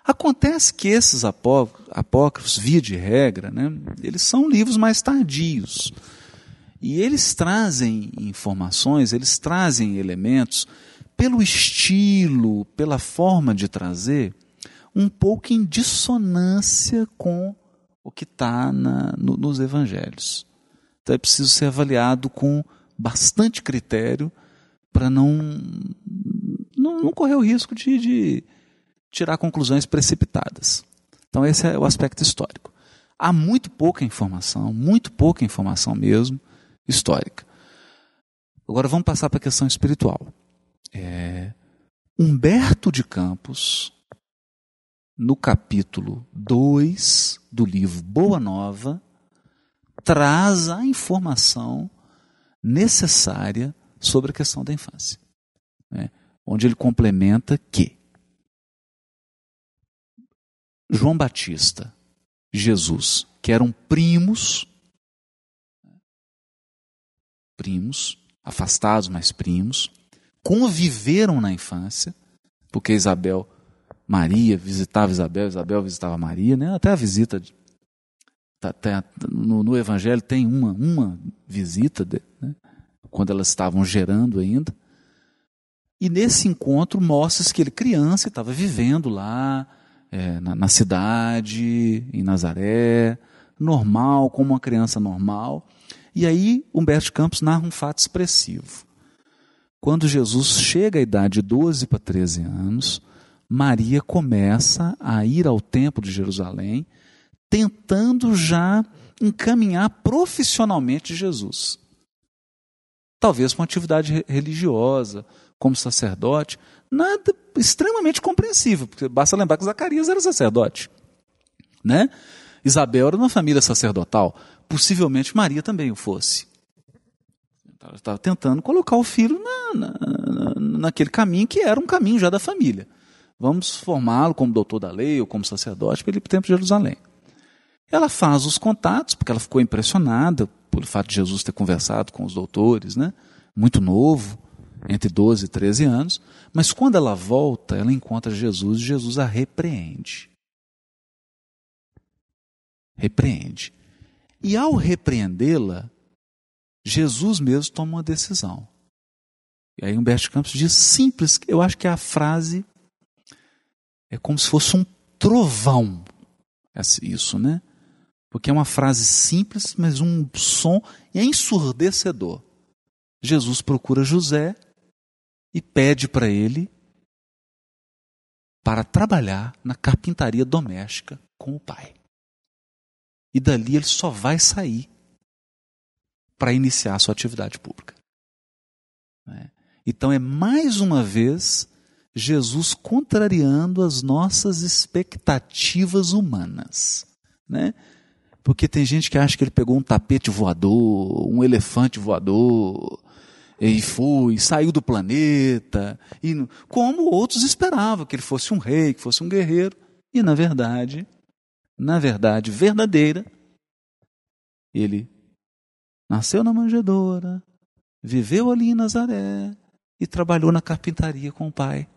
Speaker 3: Acontece que esses apó- apócrifos, via de regra, né, eles são livros mais tardios. E eles trazem informações, eles trazem elementos, pelo estilo, pela forma de trazer, um pouco em dissonância com o que está no, nos evangelhos. Então é preciso ser avaliado com bastante critério para não, não, não correr o risco de, de tirar conclusões precipitadas. Então esse é o aspecto histórico. Há muito pouca informação, muito pouca informação mesmo, histórica. Agora vamos passar para a questão espiritual. É, Humberto de Campos, no capítulo 2 do livro Boa Nova, traz a informação necessária sobre a questão da infância. né? Onde ele complementa que João Batista, Jesus, que eram primos, primos, afastados, mas primos, conviveram na infância, porque Isabel, Maria visitava Isabel, Isabel visitava Maria, né? até a visita, de, tá, até, no, no, Evangelho tem uma, uma visita, de, né? quando elas estavam gerando ainda, e nesse encontro mostra-se que ele, criança, estava vivendo lá, é, na, na cidade, em Nazaré, normal, como uma criança normal, e aí Humberto Campos narra um fato expressivo. Quando Jesus chega à idade de 12 para 13 anos, Maria começa a ir ao templo de Jerusalém, tentando já encaminhar profissionalmente Jesus. Talvez com atividade religiosa, como sacerdote, nada extremamente compreensível, porque basta lembrar que Zacarias era sacerdote, né? Isabel era uma família sacerdotal possivelmente Maria também o fosse. Ela estava tentando colocar o filho na, na, naquele caminho que era um caminho já da família. Vamos formá-lo como doutor da lei ou como sacerdote para ele ir para o Templo de Jerusalém. Ela faz os contatos, porque ela ficou impressionada pelo fato de Jesus ter conversado com os doutores, né? muito novo, entre 12 e 13 anos. Mas quando ela volta, ela encontra Jesus e Jesus a repreende. Repreende. E ao repreendê-la, Jesus mesmo toma uma decisão. E aí Humberto Campos diz simples, eu acho que a frase é como se fosse um trovão. Isso, né? Porque é uma frase simples, mas um som ensurdecedor. Jesus procura José e pede para ele para trabalhar na carpintaria doméstica com o pai. E dali ele só vai sair para iniciar a sua atividade pública. Né? Então é mais uma vez Jesus contrariando as nossas expectativas humanas. Né? Porque tem gente que acha que ele pegou um tapete voador, um elefante voador, e foi, saiu do planeta, e como outros esperavam que ele fosse um rei, que fosse um guerreiro. E na verdade, na verdade verdadeira, ele nasceu na manjedoura, viveu ali em Nazaré e trabalhou na carpintaria com o pai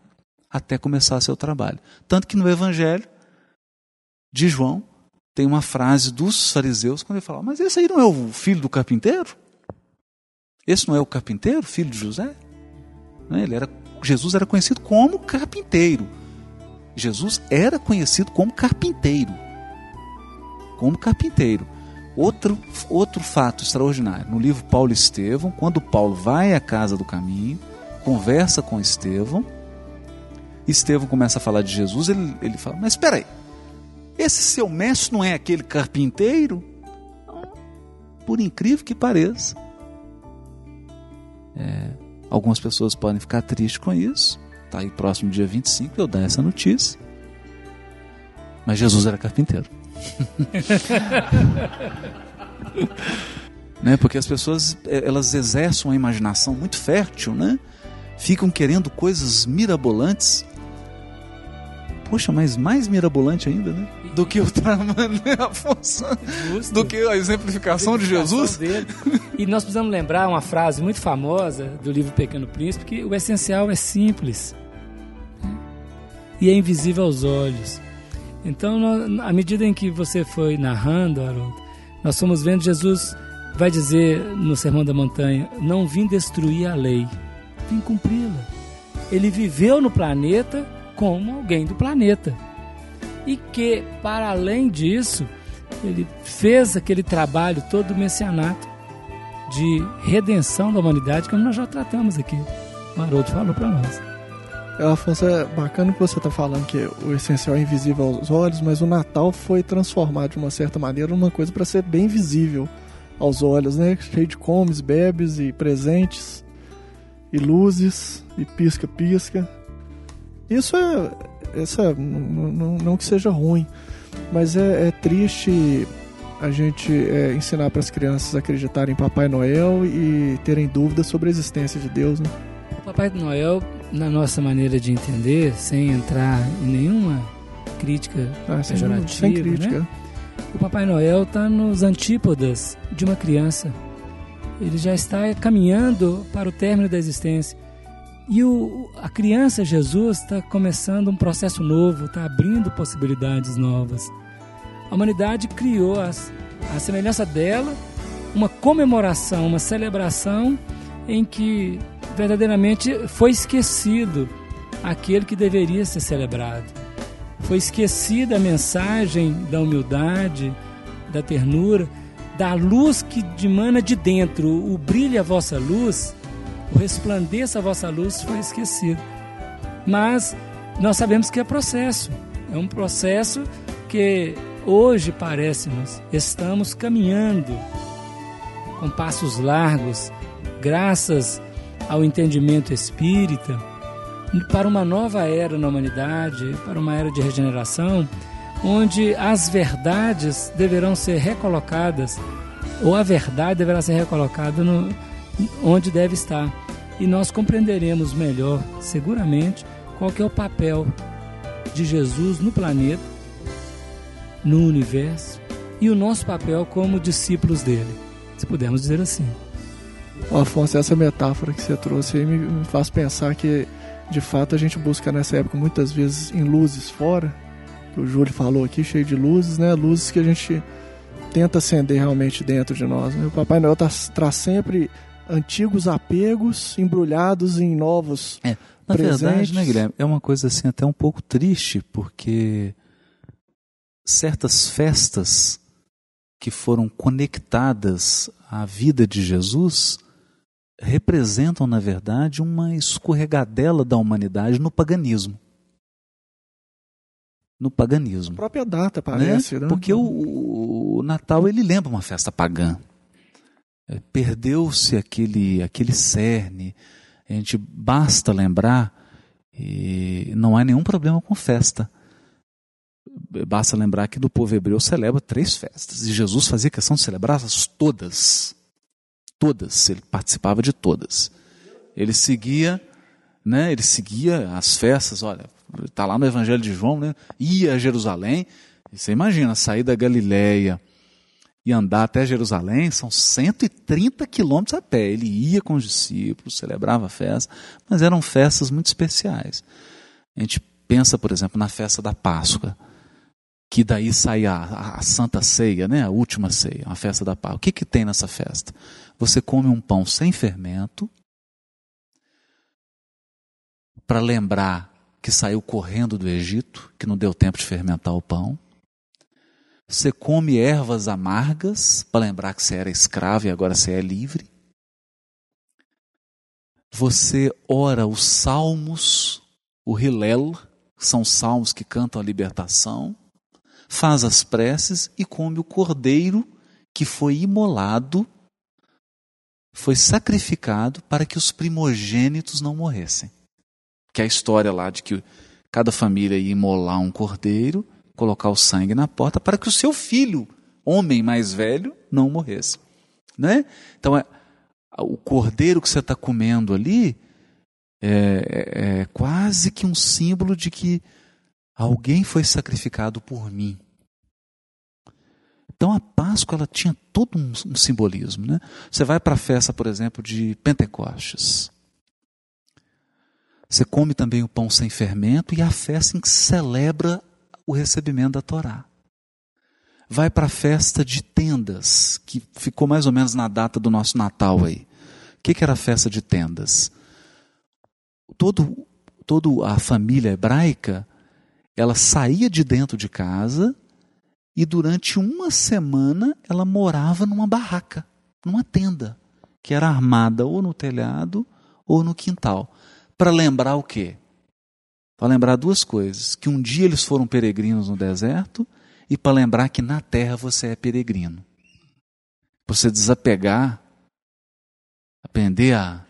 Speaker 3: até começar seu trabalho. Tanto que no Evangelho de João tem uma frase dos fariseus quando ele fala: Mas esse aí não é o filho do carpinteiro? Esse não é o carpinteiro, filho de José? É? Ele era, Jesus era conhecido como carpinteiro. Jesus era conhecido como carpinteiro como carpinteiro. Outro, outro fato extraordinário, no livro Paulo e Estevão, quando Paulo vai à casa do caminho, conversa com Estevão, Estevão começa a falar de Jesus, ele, ele fala, mas espera aí, esse seu mestre não é aquele carpinteiro? Por incrível que pareça. É, algumas pessoas podem ficar tristes com isso. Está aí próximo dia 25 eu dar essa notícia. Mas Jesus era carpinteiro. né? Porque as pessoas é, elas exercem uma imaginação muito fértil, né? Ficam querendo coisas mirabolantes. Poxa, mas mais mirabolante ainda, né? Do que o trama, né, Afonso? Justo. Do que a exemplificação, a exemplificação de Jesus. Dele.
Speaker 4: E nós precisamos lembrar uma frase muito famosa do livro Pequeno Príncipe, que o essencial é simples né? e é invisível aos olhos. Então, à medida em que você foi narrando, Haroldo, nós fomos vendo Jesus vai dizer no Sermão da Montanha: Não vim destruir a lei, vim cumpri-la. Ele viveu no planeta como alguém do planeta. E que, para além disso, ele fez aquele trabalho todo do messianato de redenção da humanidade, como nós já tratamos aqui. O Haroldo falou para nós.
Speaker 5: Afonso, é bacana que você está falando que o essencial é invisível aos olhos, mas o Natal foi transformado de uma certa maneira numa coisa para ser bem visível aos olhos, né? Cheio de comes, bebes e presentes, e luzes, e pisca-pisca. Isso é. É não, não, não que seja ruim, mas é, é triste a gente é, ensinar para as crianças a acreditarem em Papai Noel e terem dúvidas sobre a existência de Deus, né?
Speaker 4: Papai Noel na nossa maneira de entender, sem entrar em nenhuma crítica ah, pejorativa, sem crítica. Né? o Papai Noel está nos antípodas de uma criança. Ele já está caminhando para o término da existência. E o, a criança Jesus está começando um processo novo, está abrindo possibilidades novas. A humanidade criou as, a semelhança dela uma comemoração, uma celebração em que verdadeiramente foi esquecido aquele que deveria ser celebrado. Foi esquecida a mensagem da humildade, da ternura, da luz que dimana de dentro, o brilha a vossa luz, o resplandeça a vossa luz foi esquecido. Mas nós sabemos que é processo, é um processo que hoje parece-nos estamos caminhando com passos largos, graças ao entendimento espírita, para uma nova era na humanidade, para uma era de regeneração, onde as verdades deverão ser recolocadas, ou a verdade deverá ser recolocada no, onde deve estar. E nós compreenderemos melhor, seguramente, qual é o papel de Jesus no planeta, no universo, e o nosso papel como discípulos dele, se pudermos dizer assim.
Speaker 5: Afonso, essa metáfora que você trouxe aí me faz pensar que, de fato, a gente busca nessa época muitas vezes em luzes fora, que o Júlio falou aqui, cheio de luzes, né? Luzes que a gente tenta acender realmente dentro de nós. Né? O Papai Noel tá, traz sempre antigos apegos embrulhados em novos
Speaker 3: é, na
Speaker 5: presentes.
Speaker 3: verdade, né, Guilherme, é uma coisa assim até um pouco triste, porque certas festas que foram conectadas à vida de Jesus representam, na verdade, uma escorregadela da humanidade no paganismo. No paganismo.
Speaker 5: A própria data parece, né?
Speaker 3: né? Porque o, o, Natal ele lembra uma festa pagã. É, Perdeu-se aquele, aquele cerne. A gente basta lembrar, e não há nenhum problema com festa. Basta lembrar que do povo hebreu celebra três festas. E Jesus fazia questão de celebrá-las todas. Todas. Ele participava de todas. Ele seguia, né? Ele seguia as festas. Olha, está lá no Evangelho de João, né? Ia a Jerusalém. Você imagina, sair da Galileia e andar até Jerusalém são 130 quilômetros a pé. Ele ia com os discípulos, celebrava a festa, mas eram festas muito especiais. A gente pensa, por exemplo, na festa da Páscoa que daí sai a, a, Santa Ceia, né? a última ceia, a festa da paz. O que, que tem nessa festa? Você come um pão sem fermento, para lembrar que saiu correndo do Egito, que não deu tempo de fermentar o pão. Você come ervas amargas, para lembrar que você era escravo e agora você é livre. Você ora os salmos, o Hillel, são salmos que cantam a libertação faz as preces e come o cordeiro que foi imolado, foi sacrificado para que os primogênitos não morressem. Que é a história lá de que cada família ia imolar um cordeiro, colocar o sangue na porta para que o seu filho, homem mais velho, não morresse. Né? Então, é, o cordeiro que você está comendo ali é, é, é quase que um símbolo de que Alguém foi sacrificado por mim. Então a Páscoa ela tinha todo um, um simbolismo. Né? Você vai para a festa, por exemplo, de Pentecostes. Você come também o pão sem fermento e a festa em que celebra o recebimento da Torá. Vai para a festa de tendas, que ficou mais ou menos na data do nosso Natal aí. O que, que era a festa de tendas? Todo, todo a família hebraica ela saía de dentro de casa e durante uma semana ela morava numa barraca, numa tenda, que era armada ou no telhado ou no quintal. Para lembrar o quê? Para lembrar duas coisas: que um dia eles foram peregrinos no deserto e para lembrar que na terra você é peregrino. Você desapegar, aprender a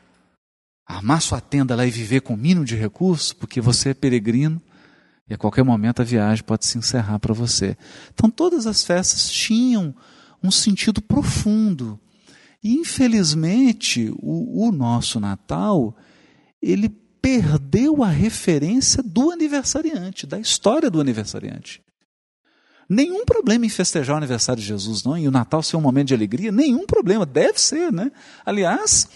Speaker 3: armar sua tenda lá e viver com o mínimo de recursos, porque você é peregrino e a qualquer momento a viagem pode se encerrar para você. Então todas as festas tinham um sentido profundo. E infelizmente o, o nosso Natal ele perdeu a referência do aniversariante, da história do aniversariante. Nenhum problema em festejar o aniversário de Jesus, não, e o Natal ser um momento de alegria, nenhum problema, deve ser, né? Aliás,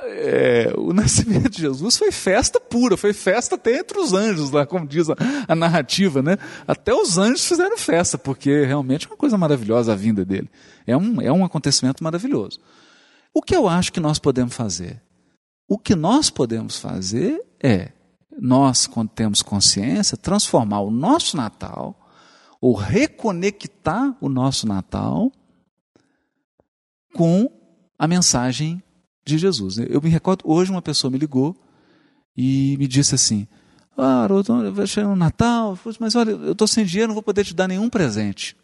Speaker 3: é, o nascimento de Jesus foi festa pura, foi festa até entre os anjos, lá, como diz a, a, narrativa, né? Até os anjos fizeram festa, porque realmente é uma coisa maravilhosa a vinda dele. É um, é um acontecimento maravilhoso. O que eu acho que nós podemos fazer? O que nós podemos fazer é, nós, quando temos consciência, transformar o nosso Natal, ou reconectar o nosso Natal com a mensagem de Jesus. Eu me recordo, hoje uma pessoa me ligou e me disse assim: Ah, Haroldo, vai chegar no Natal, mas olha, eu estou sem dinheiro, não vou poder te dar nenhum presente.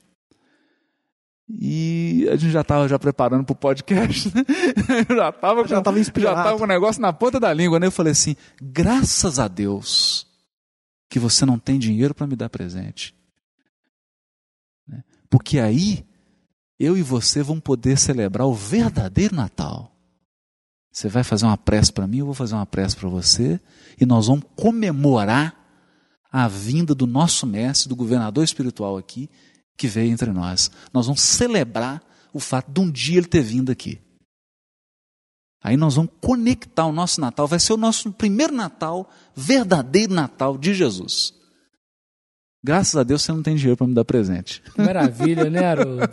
Speaker 3: E a gente já estava já preparando para o podcast, né? já estava
Speaker 5: já estava inspirado.
Speaker 3: Já estava com o negócio na ponta da língua, né? Eu falei assim: graças a Deus que você não tem dinheiro para me dar presente. Né? Porque aí eu e você vamos poder celebrar o verdadeiro Natal. Você vai fazer uma prece para mim, eu vou fazer uma prece para você, e nós vamos comemorar a vinda do nosso mestre, do governador espiritual aqui, que veio entre nós. Nós vamos celebrar o fato de um dia ele ter vindo aqui. Aí nós vamos conectar o nosso Natal, vai ser o nosso primeiro Natal, verdadeiro Natal de Jesus. Graças a Deus você não tem dinheiro para me dar presente.
Speaker 4: Maravilha, né, Haroldo?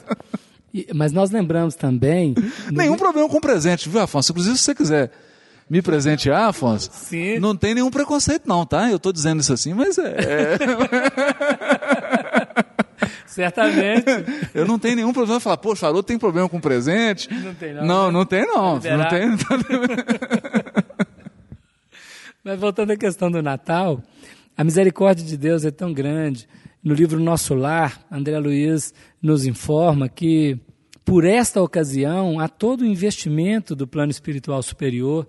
Speaker 4: Mas nós lembramos também.
Speaker 3: Nenhum problema com presente, viu, Afonso? Inclusive, se você quiser me presentear, Afonso,
Speaker 4: Sim.
Speaker 3: não tem nenhum preconceito, não, tá? Eu estou dizendo isso assim, mas é.
Speaker 4: Certamente.
Speaker 3: Eu não tenho nenhum problema falar, poxa, Haroldo tem problema com presente?
Speaker 4: Não tem, não.
Speaker 3: Não,
Speaker 4: né?
Speaker 3: não tem, não. Não tem.
Speaker 4: Mas voltando à questão do Natal, a misericórdia de Deus é tão grande. No livro Nosso Lar, André Luiz nos informa que, por esta ocasião, há todo o investimento do plano espiritual superior,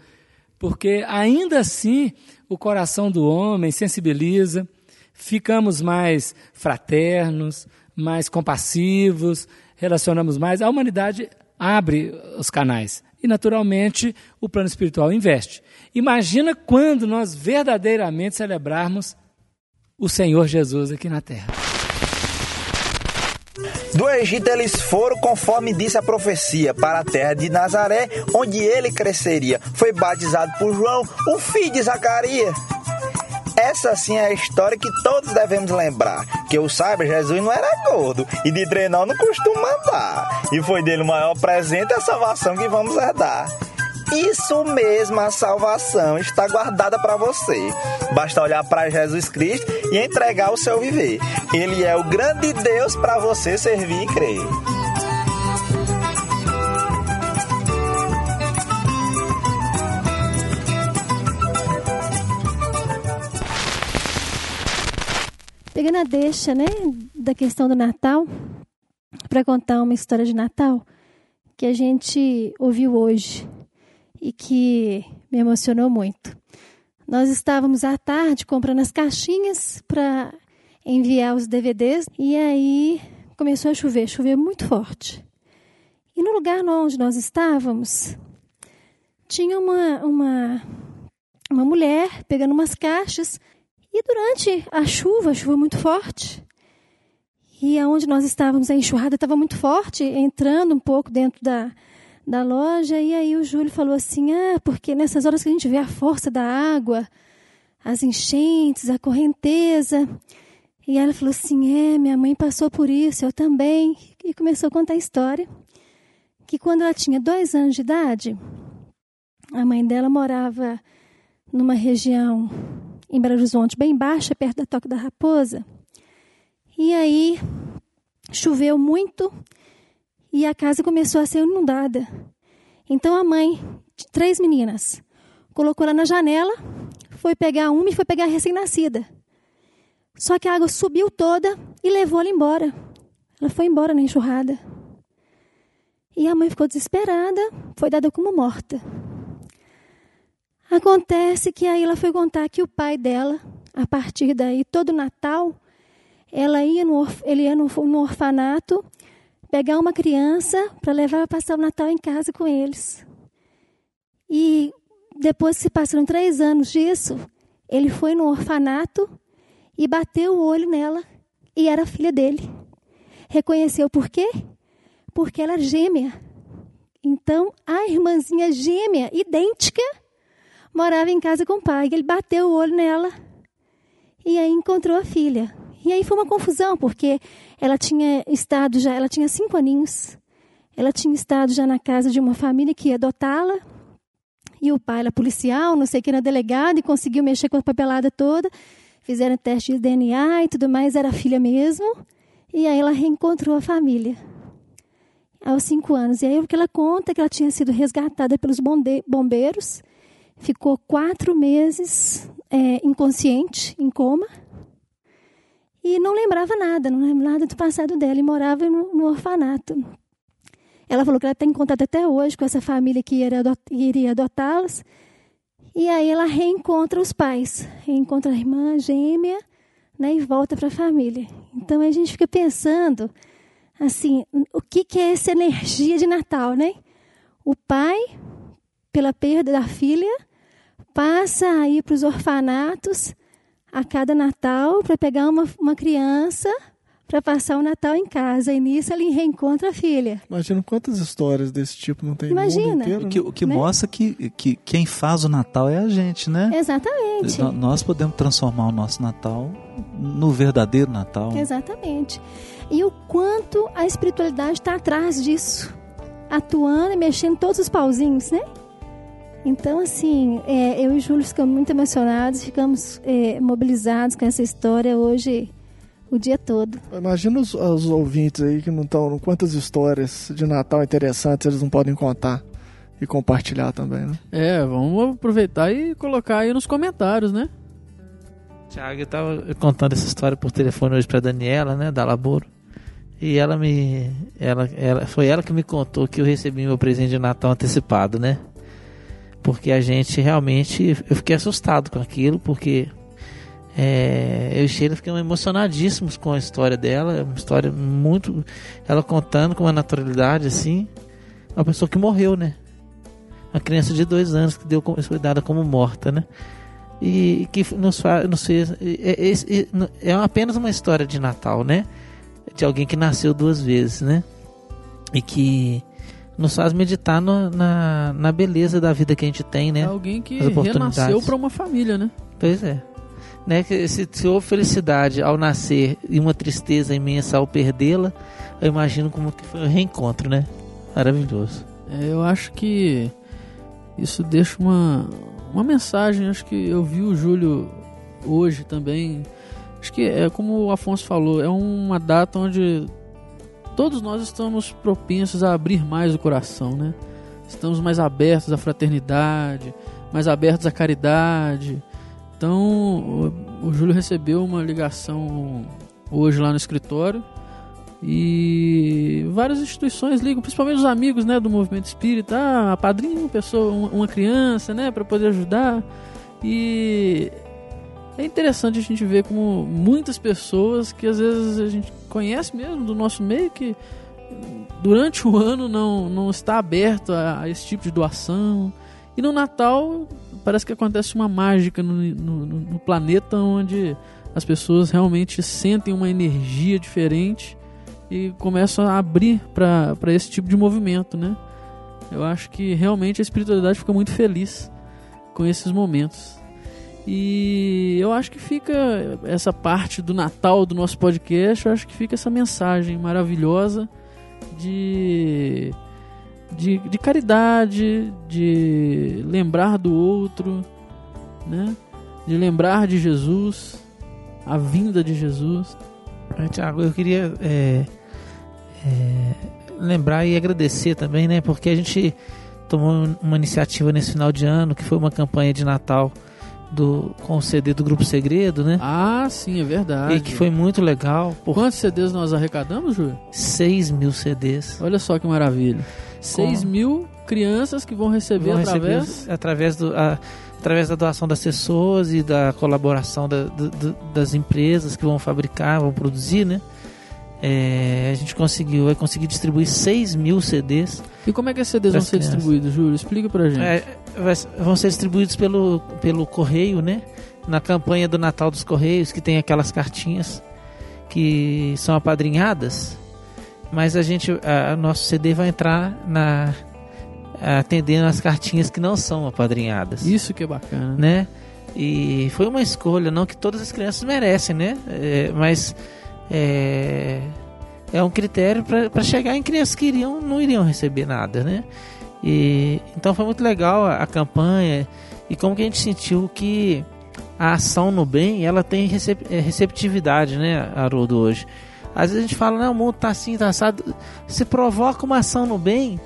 Speaker 4: porque ainda assim o coração do homem sensibiliza, ficamos mais fraternos, mais compassivos, relacionamos mais. A humanidade abre os canais e, naturalmente, o plano espiritual investe. Imagina quando nós verdadeiramente celebrarmos o Senhor Jesus aqui na terra.
Speaker 6: Do Egito eles foram, conforme disse a profecia, para a terra de Nazaré, onde ele cresceria. Foi batizado por João, o filho de Zacarias. Essa sim é a história que todos devemos lembrar. Que eu saiba, Jesus não era gordo e de trenó não costuma andar. E foi dele o maior presente a salvação que vamos herdar. Isso mesmo, a salvação está guardada para você. Basta olhar para Jesus Cristo e entregar o seu viver. Ele é o grande Deus para você servir e crer.
Speaker 9: Pegando a deixa, né, da questão do Natal, para contar uma história de Natal que a gente ouviu hoje e que me emocionou muito. Nós estávamos à tarde comprando as caixinhas para enviar os DVDs e aí começou a chover, chover muito forte. E no lugar onde nós estávamos, tinha uma, uma, uma mulher pegando umas caixas e durante a chuva, a chuva muito forte, e aonde nós estávamos, a enxurrada estava muito forte, entrando um pouco dentro da, da loja, e aí o Júlio falou assim: ah, porque nessas horas que a gente vê a força da água, as enchentes, a correnteza. E ela falou assim: é, minha mãe passou por isso, eu também. E começou a contar a história que quando ela tinha dois anos de idade, a mãe dela morava numa região em Belo Horizonte, bem baixa, perto da Toca da Raposa. E aí choveu muito e a casa começou a ser inundada. Então a mãe, de três meninas, colocou ela na janela, foi pegar uma e foi pegar a recém-nascida. Só que a água subiu toda e levou ela embora. Ela foi embora na enxurrada. E a mãe ficou desesperada, foi dada como morta. Acontece que aí ela foi contar que o pai dela, a partir daí, todo Natal, ela ia no, ele ia no, no orfanato pegar uma criança para levar para passar o Natal em casa com eles. E depois se passaram três anos disso, ele foi no orfanato e bateu o olho nela e era a filha dele. Reconheceu por quê? Porque ela é gêmea. Então, a irmãzinha gêmea, idêntica, morava em casa com o pai. Ele bateu o olho nela e aí encontrou a filha. E aí foi uma confusão, porque ela tinha estado já, ela tinha cinco aninhos. Ela tinha estado já na casa de uma família que ia adotá-la. E o pai era policial, não sei o que, era delegado, e conseguiu mexer com a papelada toda. Fizeram teste de DNA e tudo mais, era a filha mesmo. E aí ela reencontrou a família aos cinco anos. E aí o que ela conta é que ela tinha sido resgatada pelos bombeiros, ficou quatro meses é, inconsciente, em coma, e não lembrava nada, não lembrava nada do passado dela, e morava no, no orfanato. Ela falou que ela tem contato até hoje com essa família que iria adot- iria adotá-las. E aí ela reencontra os pais, reencontra a irmã gêmea, né, e volta para a família. Então a gente fica pensando assim, o que, que é essa energia de Natal, né? O pai, pela perda da filha, passa a ir para os orfanatos a cada Natal para pegar uma, uma criança para passar o Natal em casa. E nisso ele reencontra a filha.
Speaker 5: Imagina quantas histórias desse tipo não tem no
Speaker 9: Imagina.
Speaker 5: mundo inteiro.
Speaker 3: O
Speaker 5: né?
Speaker 3: que, o que
Speaker 9: Né?
Speaker 3: mostra que, que quem faz o Natal é a gente, né?
Speaker 9: Exatamente.
Speaker 3: No- Nós podemos transformar o nosso Natal no verdadeiro Natal.
Speaker 9: Exatamente. E o quanto a espiritualidade está atrás disso, atuando e mexendo todos os pauzinhos, né? Então, assim, é, eu e o Júlio ficamos muito emocionados, ficamos é, mobilizados com essa história hoje, o dia todo.
Speaker 5: Imagina os, os ouvintes aí que não estão. Quantas histórias de Natal interessantes eles não podem contar e compartilhar também, né?
Speaker 2: É, vamos aproveitar e colocar aí nos comentários, né?
Speaker 10: Tiago, eu tava contando essa história por telefone hoje pra Daniela, né, da Laboro. E ela me. Ela, ela, foi ela que me contou que eu recebi meu presente de Natal antecipado, né? Porque a gente realmente. Eu fiquei assustado com aquilo, porque. é, eu e Sheila ficamos emocionadíssimos com a história dela. É uma história muito. Ela contando com uma naturalidade assim. Uma pessoa que morreu, né? Uma criança de dois anos que deu, foi dada como morta, né? e que nos, fez é, é, é, é apenas uma história de Natal, né? De alguém que nasceu duas vezes, né? E que nos faz meditar no- na, na beleza da vida que a gente tem,
Speaker 2: É
Speaker 10: né?
Speaker 2: alguém que renasceu para uma família, né?
Speaker 10: Pois é. Né? Que se, se houve felicidade ao nascer e uma tristeza imensa ao perdê-la, eu imagino como que foi o reencontro, né? Maravilhoso.
Speaker 2: É, eu acho que isso deixa uma, uma mensagem. Acho que eu vi o Júlio hoje também. Acho que é como o Afonso falou, é uma data onde todos nós estamos propensos a abrir mais o coração, né? Estamos mais abertos à fraternidade, mais abertos à caridade. Então, o, o Júlio recebeu uma ligação hoje lá no escritório e várias instituições ligam, principalmente os amigos, né, do movimento espírita, ah, padrinho pessoa, uma criança, né, para poder ajudar. E é interessante a gente ver como muitas pessoas que às vezes a gente conhece mesmo do nosso meio que durante o ano não, não está aberto a, a esse tipo de doação. E no Natal parece que acontece uma mágica no, no, no- planeta onde as pessoas realmente sentem uma energia diferente e começam a abrir para esse tipo de movimento, né? Eu acho que realmente a espiritualidade fica muito feliz com esses momentos. E eu acho que fica essa parte do Natal do nosso podcast, eu acho que fica essa mensagem maravilhosa de, de, de caridade, de lembrar do outro, né? De lembrar de Jesus, a vinda de Jesus.
Speaker 10: É, Tiago, eu queria é, é, lembrar e agradecer também, né? Porque a gente tomou uma iniciativa nesse final de ano, que foi uma campanha de Natal do, com o CD do Grupo Segredo, né?
Speaker 2: Ah, sim, é verdade.
Speaker 10: e que foi muito legal.
Speaker 2: Quantos CDs nós arrecadamos, Júlio?
Speaker 10: 6 mil CDs.
Speaker 2: Olha só que maravilha. 6 mil crianças que vão receber
Speaker 10: Vão
Speaker 2: através.
Speaker 10: receber através, do, a- através da doação das pessoas e da colaboração da- do- do- das empresas que vão fabricar, vão produzir, né? É, a gente conseguiu, vai conseguir distribuir 6 mil CDs.
Speaker 2: E como é que esses CDs vão ser
Speaker 10: crianças.
Speaker 2: distribuídos, Júlio? Explica pra gente.
Speaker 10: É, vai- vão ser distribuídos pelo, pelo correio, né? Na campanha do Natal dos Correios, que tem aquelas cartinhas que são apadrinhadas, mas a gente, a, nosso CD vai entrar na atendendo as cartinhas que não são apadrinhadas.
Speaker 2: Isso que é bacana.
Speaker 10: Né? E foi uma escolha, não que todas as crianças merecem, né? É, mas é, é um critério para chegar em crianças que iriam, não iriam receber nada, né? E, então foi muito legal a, a campanha e como que a gente sentiu que a ação no bem ela tem recep é, receptividade, né, Haroldo, hoje. Às vezes a gente fala, não, o mundo tá assim, tá assado. Se provoca uma ação no bem,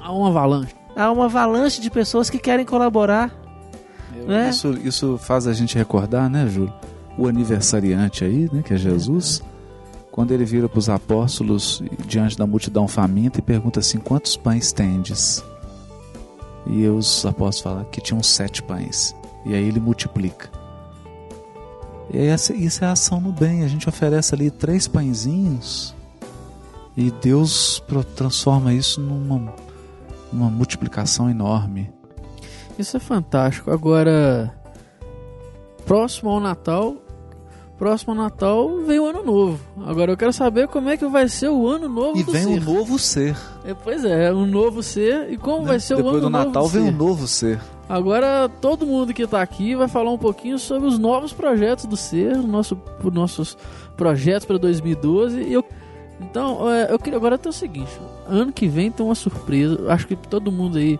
Speaker 2: há uma avalanche.
Speaker 10: Há uma avalanche de pessoas que querem colaborar. Né?
Speaker 3: Isso, isso faz a gente recordar, né, Júlio? O aniversariante aí, né, que é Jesus, quando ele vira para os apóstolos diante da multidão faminta e pergunta assim: quantos pães tendes? E os apóstolos falam que tinham sete pães. E aí ele multiplica. E essa, isso é a ação no bem. A gente oferece ali três pãezinhos e Deus transforma isso numa uma multiplicação enorme.
Speaker 2: Isso é fantástico. Agora, próximo ao Natal, próximo Natal vem o Ano Novo. Agora eu quero saber como é que vai ser o Ano Novo
Speaker 3: e
Speaker 2: do
Speaker 3: vem
Speaker 2: ser.
Speaker 3: o novo ser.
Speaker 2: É, pois é, um novo ser. E como
Speaker 3: Né?
Speaker 2: vai ser
Speaker 3: Depois
Speaker 2: o Ano Novo
Speaker 3: Natal
Speaker 2: do
Speaker 3: vem
Speaker 2: ser?
Speaker 3: o novo ser.
Speaker 2: Agora todo mundo que está aqui vai falar um pouquinho sobre os novos projetos do Ser, nosso, os nossos projetos para 2012. E eu, então, é, eu queria agora ter o seguinte: ano que vem tem uma surpresa. Acho que todo mundo aí,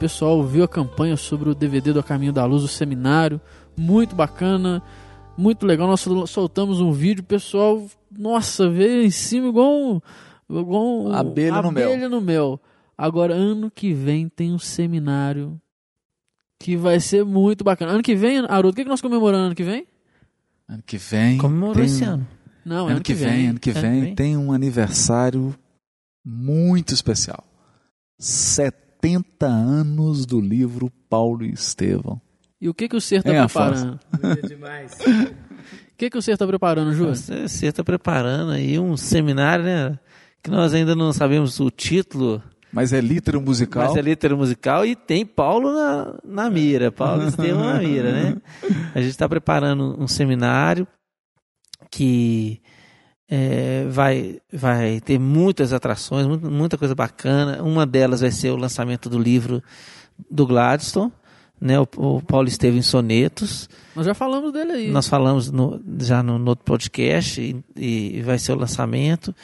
Speaker 2: pessoal viu a campanha sobre o DVD do A Caminho da Luz, o seminário, muito bacana, muito legal. Nós sol- soltamos um vídeo, o pessoal, nossa, veio em cima igual um, igual um-
Speaker 3: Abelha no mel.
Speaker 2: abelha no mel. Agora, ano que vem tem um seminário que vai ser muito bacana. Ano que vem, Haroldo, o que, que nós comemoramos ano que vem?
Speaker 3: Ano que vem.
Speaker 10: Comemorou
Speaker 3: tem-
Speaker 10: esse ano.
Speaker 2: Não,
Speaker 3: Ano, que vem, ano que
Speaker 10: Ano
Speaker 3: vem,
Speaker 10: que vem.
Speaker 3: tem um aniversário muito especial. 70 anos do livro Paulo e Estevão.
Speaker 2: E o que, que o Ser está
Speaker 3: Hein,
Speaker 2: preparando?
Speaker 4: demais.
Speaker 2: O que, que o Ser está preparando, Ju?
Speaker 10: Você você está preparando aí um seminário, né? Que nós ainda não sabemos o título,
Speaker 3: Mas é litro musical.
Speaker 10: mas é letra musical e tem Paulo na, na mira, Paulo Estevam na mira, né? A gente está preparando um seminário que é, vai, vai ter muitas atrações, mu- muita coisa bacana. Uma delas vai ser o lançamento do livro do Gladstone, né? O, o Paulo Estevam em Sonetos.
Speaker 2: Nós já falamos dele aí.
Speaker 10: Nós falamos no- já no, no outro podcast e, e vai ser o lançamento.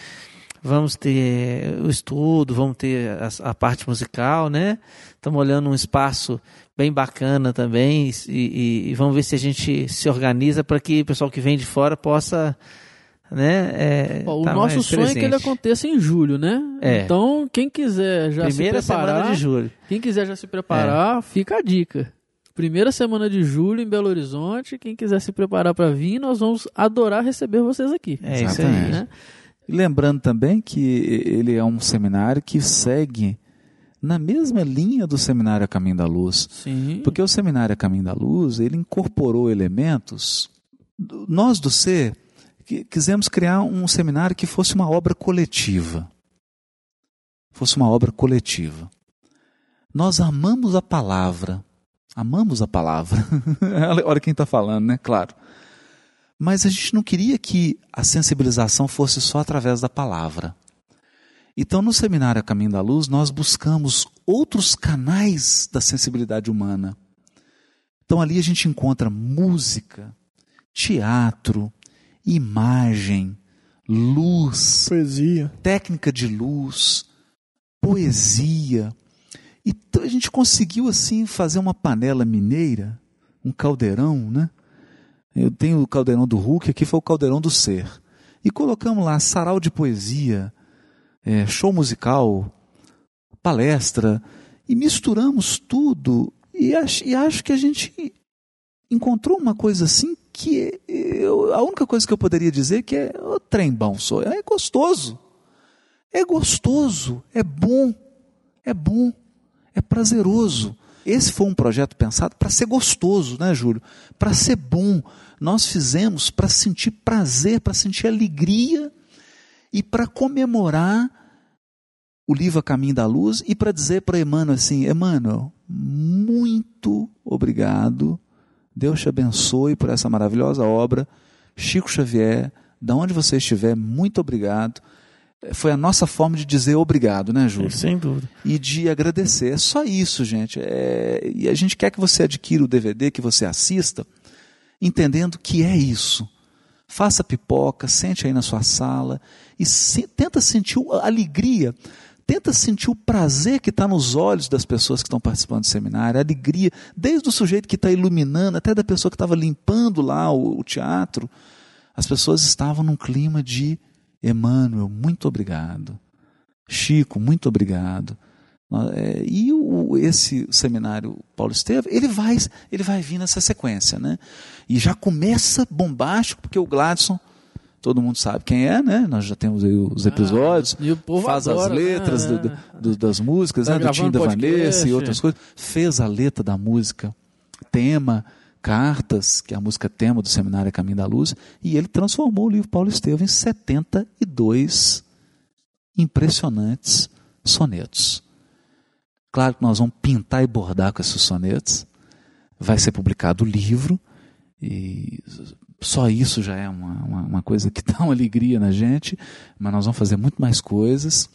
Speaker 10: Vamos ter o estudo, vamos ter a, a parte musical, né? Estamos olhando um espaço bem bacana também e, e- e vamos ver se a gente se organiza para que o pessoal que vem de fora possa, né? é,
Speaker 2: Ó, o
Speaker 10: tá
Speaker 2: nosso sonho é que ele
Speaker 10: presente.
Speaker 2: aconteça em julho, né?
Speaker 10: É.
Speaker 2: Então, quem quiser já
Speaker 10: Primeira
Speaker 2: se preparar,
Speaker 10: semana de julho.
Speaker 2: quem quiser já se preparar, fica a dica. Primeira semana de julho em Belo Horizonte, quem quiser se preparar para vir, nós vamos adorar receber vocês aqui.
Speaker 10: É isso aí.
Speaker 3: Exatamente.
Speaker 2: né?
Speaker 3: Lembrando também que ele é um seminário que segue na mesma linha do seminário A Caminho da Luz.
Speaker 2: Sim.
Speaker 3: Porque o seminário A Caminho da Luz, ele incorporou elementos. do- Nós do ser quisemos criar um seminário que fosse uma obra coletiva. Fosse uma obra coletiva. Nós amamos a palavra. Amamos a palavra. Olha quem está falando, né? Claro. Mas a gente não queria que a sensibilização fosse só através da palavra. Então, no seminário A Caminho da Luz, nós buscamos outros canais da sensibilidade humana. Então, ali a gente encontra música, teatro, imagem, luz,
Speaker 5: Poesia.
Speaker 3: técnica de luz, poesia. Então a gente conseguiu assim fazer uma panela mineira, um caldeirão, né? Eu tenho o caldeirão do Hulk, aqui foi o caldeirão do ser. E colocamos lá sarau de poesia, eh, show musical, palestra, e misturamos tudo. E acho, e acho que a gente encontrou uma coisa assim que eu, a única coisa que eu poderia dizer é que é o trem bom, sou, é gostoso. É gostoso, é bom, é bom, é prazeroso. Esse foi um projeto pensado para ser gostoso, né, Júlio? Para ser bom. Nós fizemos para sentir prazer, para sentir alegria e para comemorar o livro A Caminho da Luz e para dizer para Emmanuel assim: Emmanuel, muito obrigado. Deus te abençoe por essa maravilhosa obra. Chico Xavier, da onde você estiver, muito obrigado. Foi a nossa forma de dizer obrigado, né, Júlio?
Speaker 10: Sem dúvida.
Speaker 3: e de agradecer. É só isso, gente. É, e a gente quer que você adquira o DVD, que você assista, entendendo que é isso. Faça pipoca, sente aí na sua sala e se- tenta sentir a alegria, tenta sentir o prazer que está nos olhos das pessoas que estão participando do seminário, a alegria, desde o sujeito que está iluminando, até da pessoa que estava limpando lá o, o teatro. As pessoas estavam num clima de Emmanuel, muito obrigado. Chico, muito obrigado. É, E o, esse seminário Paulo Estevam, ele vai, ele vai vir nessa sequência, né? E já começa bombástico, porque o Gladson, todo mundo sabe quem é, né? Nós já temos aí os episódios,
Speaker 2: E o povo
Speaker 3: faz
Speaker 2: adora,
Speaker 3: as letras
Speaker 2: né?
Speaker 3: do- do- das músicas,
Speaker 2: Tá
Speaker 3: né? Do Tim da Vanessa e outras coisas. Fez a letra da música, tema, cartas, que é a música tema do seminário Caminho da Luz, e ele transformou o livro Paulo Estevam em 72 impressionantes sonetos. Claro que nós vamos pintar e bordar com esses sonetos. Vai ser publicado o livro e só isso já é uma, uma, uma coisa que dá uma alegria na gente, mas nós vamos fazer muito mais coisas.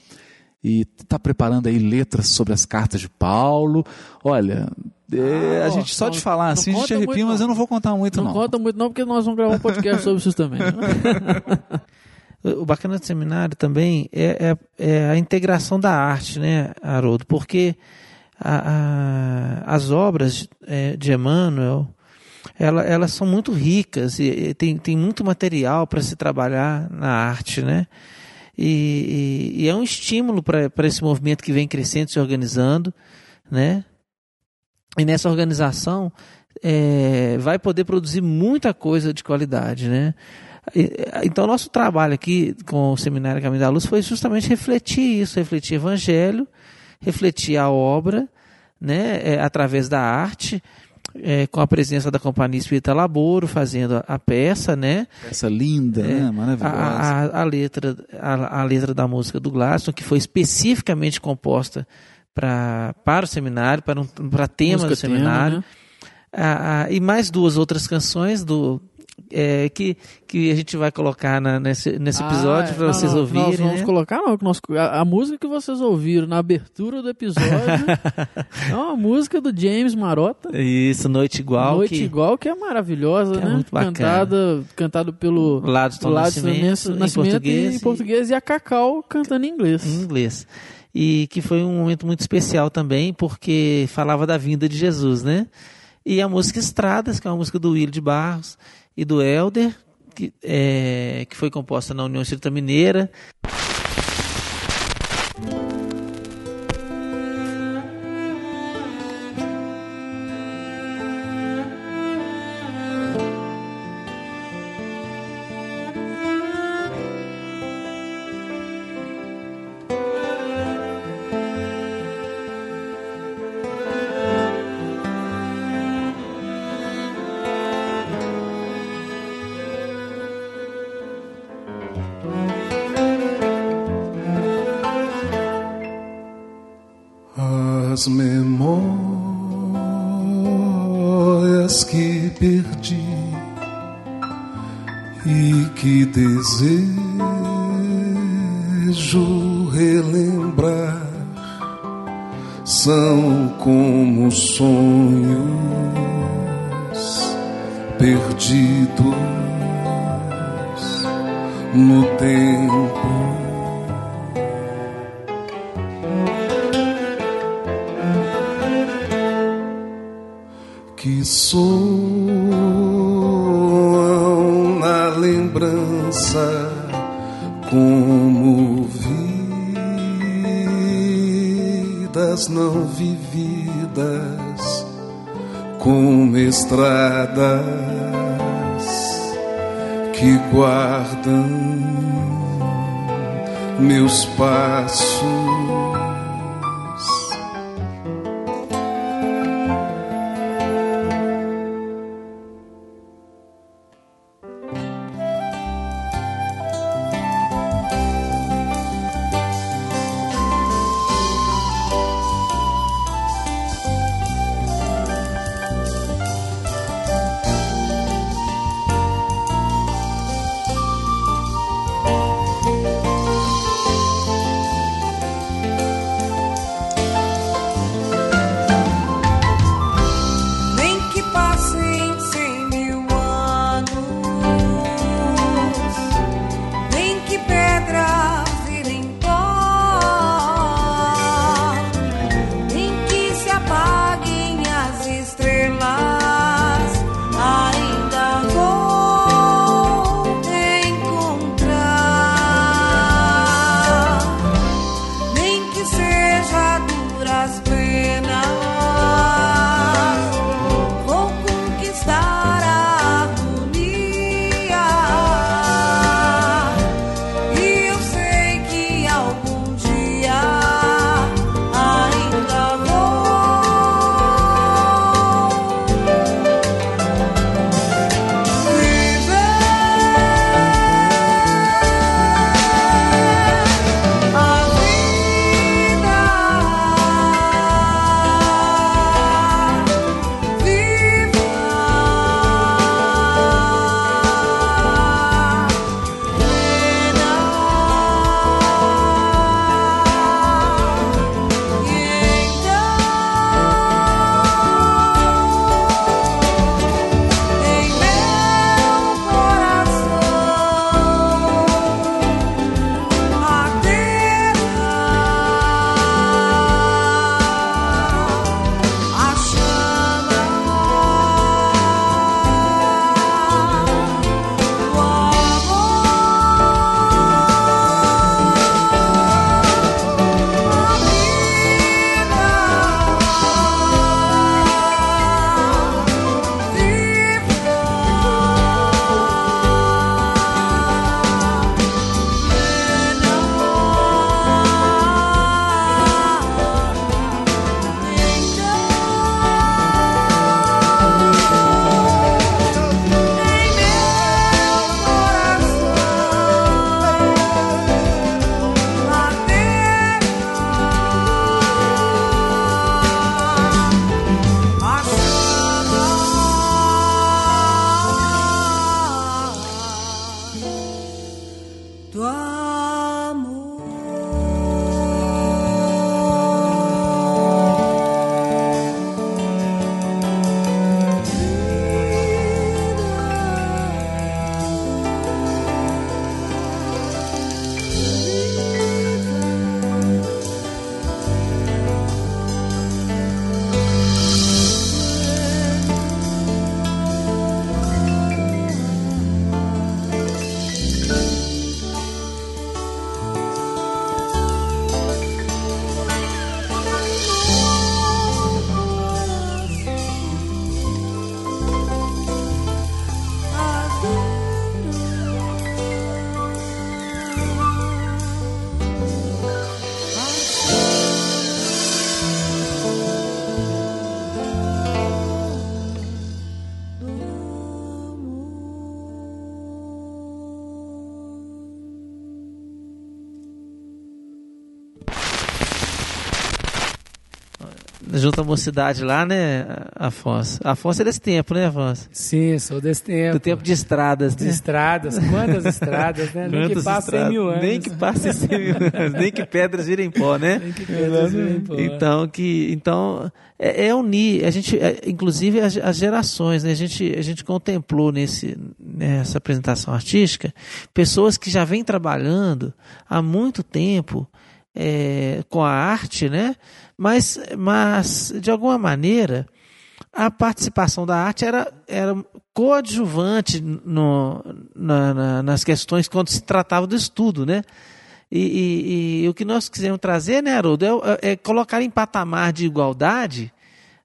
Speaker 3: E está preparando aí letras sobre as cartas de Paulo. Olha, é,
Speaker 2: Ah,
Speaker 3: a
Speaker 2: ó,
Speaker 3: gente só
Speaker 2: não-
Speaker 3: de falar assim, a gente arrepia,
Speaker 2: muito,
Speaker 3: mas eu não vou contar muito,
Speaker 2: Não,
Speaker 3: não.
Speaker 2: conta muito não, porque nós vamos gravar um podcast sobre isso também. né?
Speaker 10: O bacana do seminário também é, é- é a integração da arte, né, Haroldo? Porque a- a- as obras é, de Emmanuel, ela- elas são muito ricas e, e tem, tem muito material para se trabalhar na arte, né? E, e- e é um estímulo para esse movimento que vem crescendo, se organizando, né? E nessa organização é, vai poder produzir muita coisa de qualidade, né? Então, nosso trabalho aqui com o Seminário Caminho da Luz foi justamente refletir isso, refletir evangelho, refletir a obra, né, é, através da arte, é, com a presença da Companhia Espírita Laboro, fazendo a, a peça, né,
Speaker 3: Essa linda,
Speaker 10: É,
Speaker 3: né?
Speaker 10: a,
Speaker 3: Maravilhosa.
Speaker 10: a, a letra, a, a letra da música do Gladstone, que foi especificamente composta pra, para o seminário, para, um, para tema
Speaker 2: Música
Speaker 10: do seminário.
Speaker 2: né?
Speaker 10: Ah, ah, e mais duas outras canções do é, que, que a gente vai colocar na- nesse, nesse episódio
Speaker 2: Ah,
Speaker 10: para vocês
Speaker 2: não,
Speaker 10: ouvirem.
Speaker 2: Nós vamos
Speaker 10: né?
Speaker 2: colocar, não. nós- a, a música que vocês ouviram na abertura do episódio é uma música do James Marota.
Speaker 10: Isso, Noite Igual.
Speaker 2: Noite
Speaker 10: que,
Speaker 2: Igual, que é maravilhosa,
Speaker 10: que é
Speaker 2: né?
Speaker 10: muito bacana.
Speaker 2: Cantada, cantado pelo
Speaker 10: Gladstone
Speaker 2: Gladstone
Speaker 10: Nascimento,
Speaker 2: Nascimento,
Speaker 10: em português.
Speaker 2: e, em português e a Cacau cantando em inglês.
Speaker 10: em inglês. E que foi um momento muito especial também, porque falava da vinda de Jesus, né? E a música Estradas, que é uma música do Will de Barros e do Elder, que, é, que foi composta na União Espírita Mineira.
Speaker 7: As memórias que perdi e que desejo relembrar são como sonhos perdidos no tempo. Guardam meus passos.
Speaker 10: Junto à mocidade lá, né, Afonso? Afonso é desse tempo, né, Afonso?
Speaker 4: Sim, sou desse tempo.
Speaker 10: Do tempo de estradas,
Speaker 4: de
Speaker 10: né?
Speaker 4: estradas. Quantas estradas, né? Nem que passem mil anos.
Speaker 10: Nem que passem 100 mil anos. Nem que pedras virem pó, né?
Speaker 4: Nem que pedras virem pó.
Speaker 10: Então, que, então é, é unir, a gente, é, inclusive as, as gerações, né? a, gente, a gente contemplou nesse, nessa apresentação artística pessoas que já vêm trabalhando há muito tempo é, com a arte, né? Mas, mas de alguma maneira a participação da arte era, era coadjuvante no, na, na, nas questões quando se tratava do estudo, né? E, e, e, o que nós quisemos trazer, né, Haroldo, é, é colocar em patamar de igualdade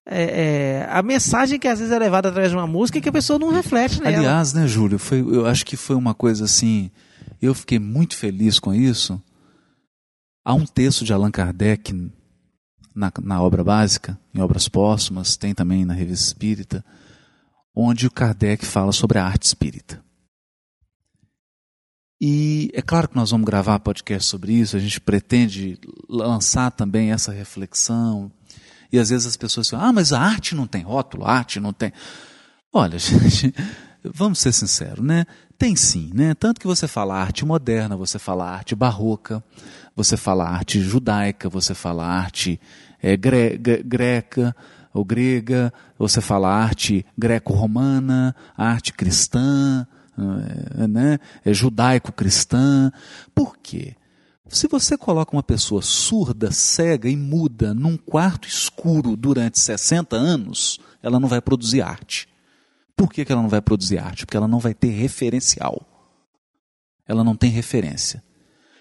Speaker 10: é, é, a mensagem que às vezes é levada através de uma música que a pessoa não reflete nela.
Speaker 3: Aliás, né, Júlio, foi, eu acho que foi uma coisa assim. Eu fiquei muito feliz com isso. Há um texto de Allan Kardec na, na obra básica, em obras póstumas, tem também na Revista Espírita, onde o Kardec fala sobre a arte espírita. E é claro que nós vamos gravar podcast sobre isso, a gente pretende lançar também essa reflexão. E às vezes as pessoas falam, ah, mas a arte não tem rótulo, a arte não tem. Olha, gente, vamos ser sinceros, né? Tem sim, né? Tanto que você fala arte moderna, você fala arte barroca, você fala arte judaica, você fala arte é, gre greca ou grega, você fala arte greco-romana, arte cristã, né? é judaico-cristã. Por quê? Se você coloca uma pessoa surda, cega e muda num quarto escuro durante 60 anos, ela não vai produzir arte. Por que, que ela não vai produzir arte? Porque ela não vai ter referencial. Ela não tem referência.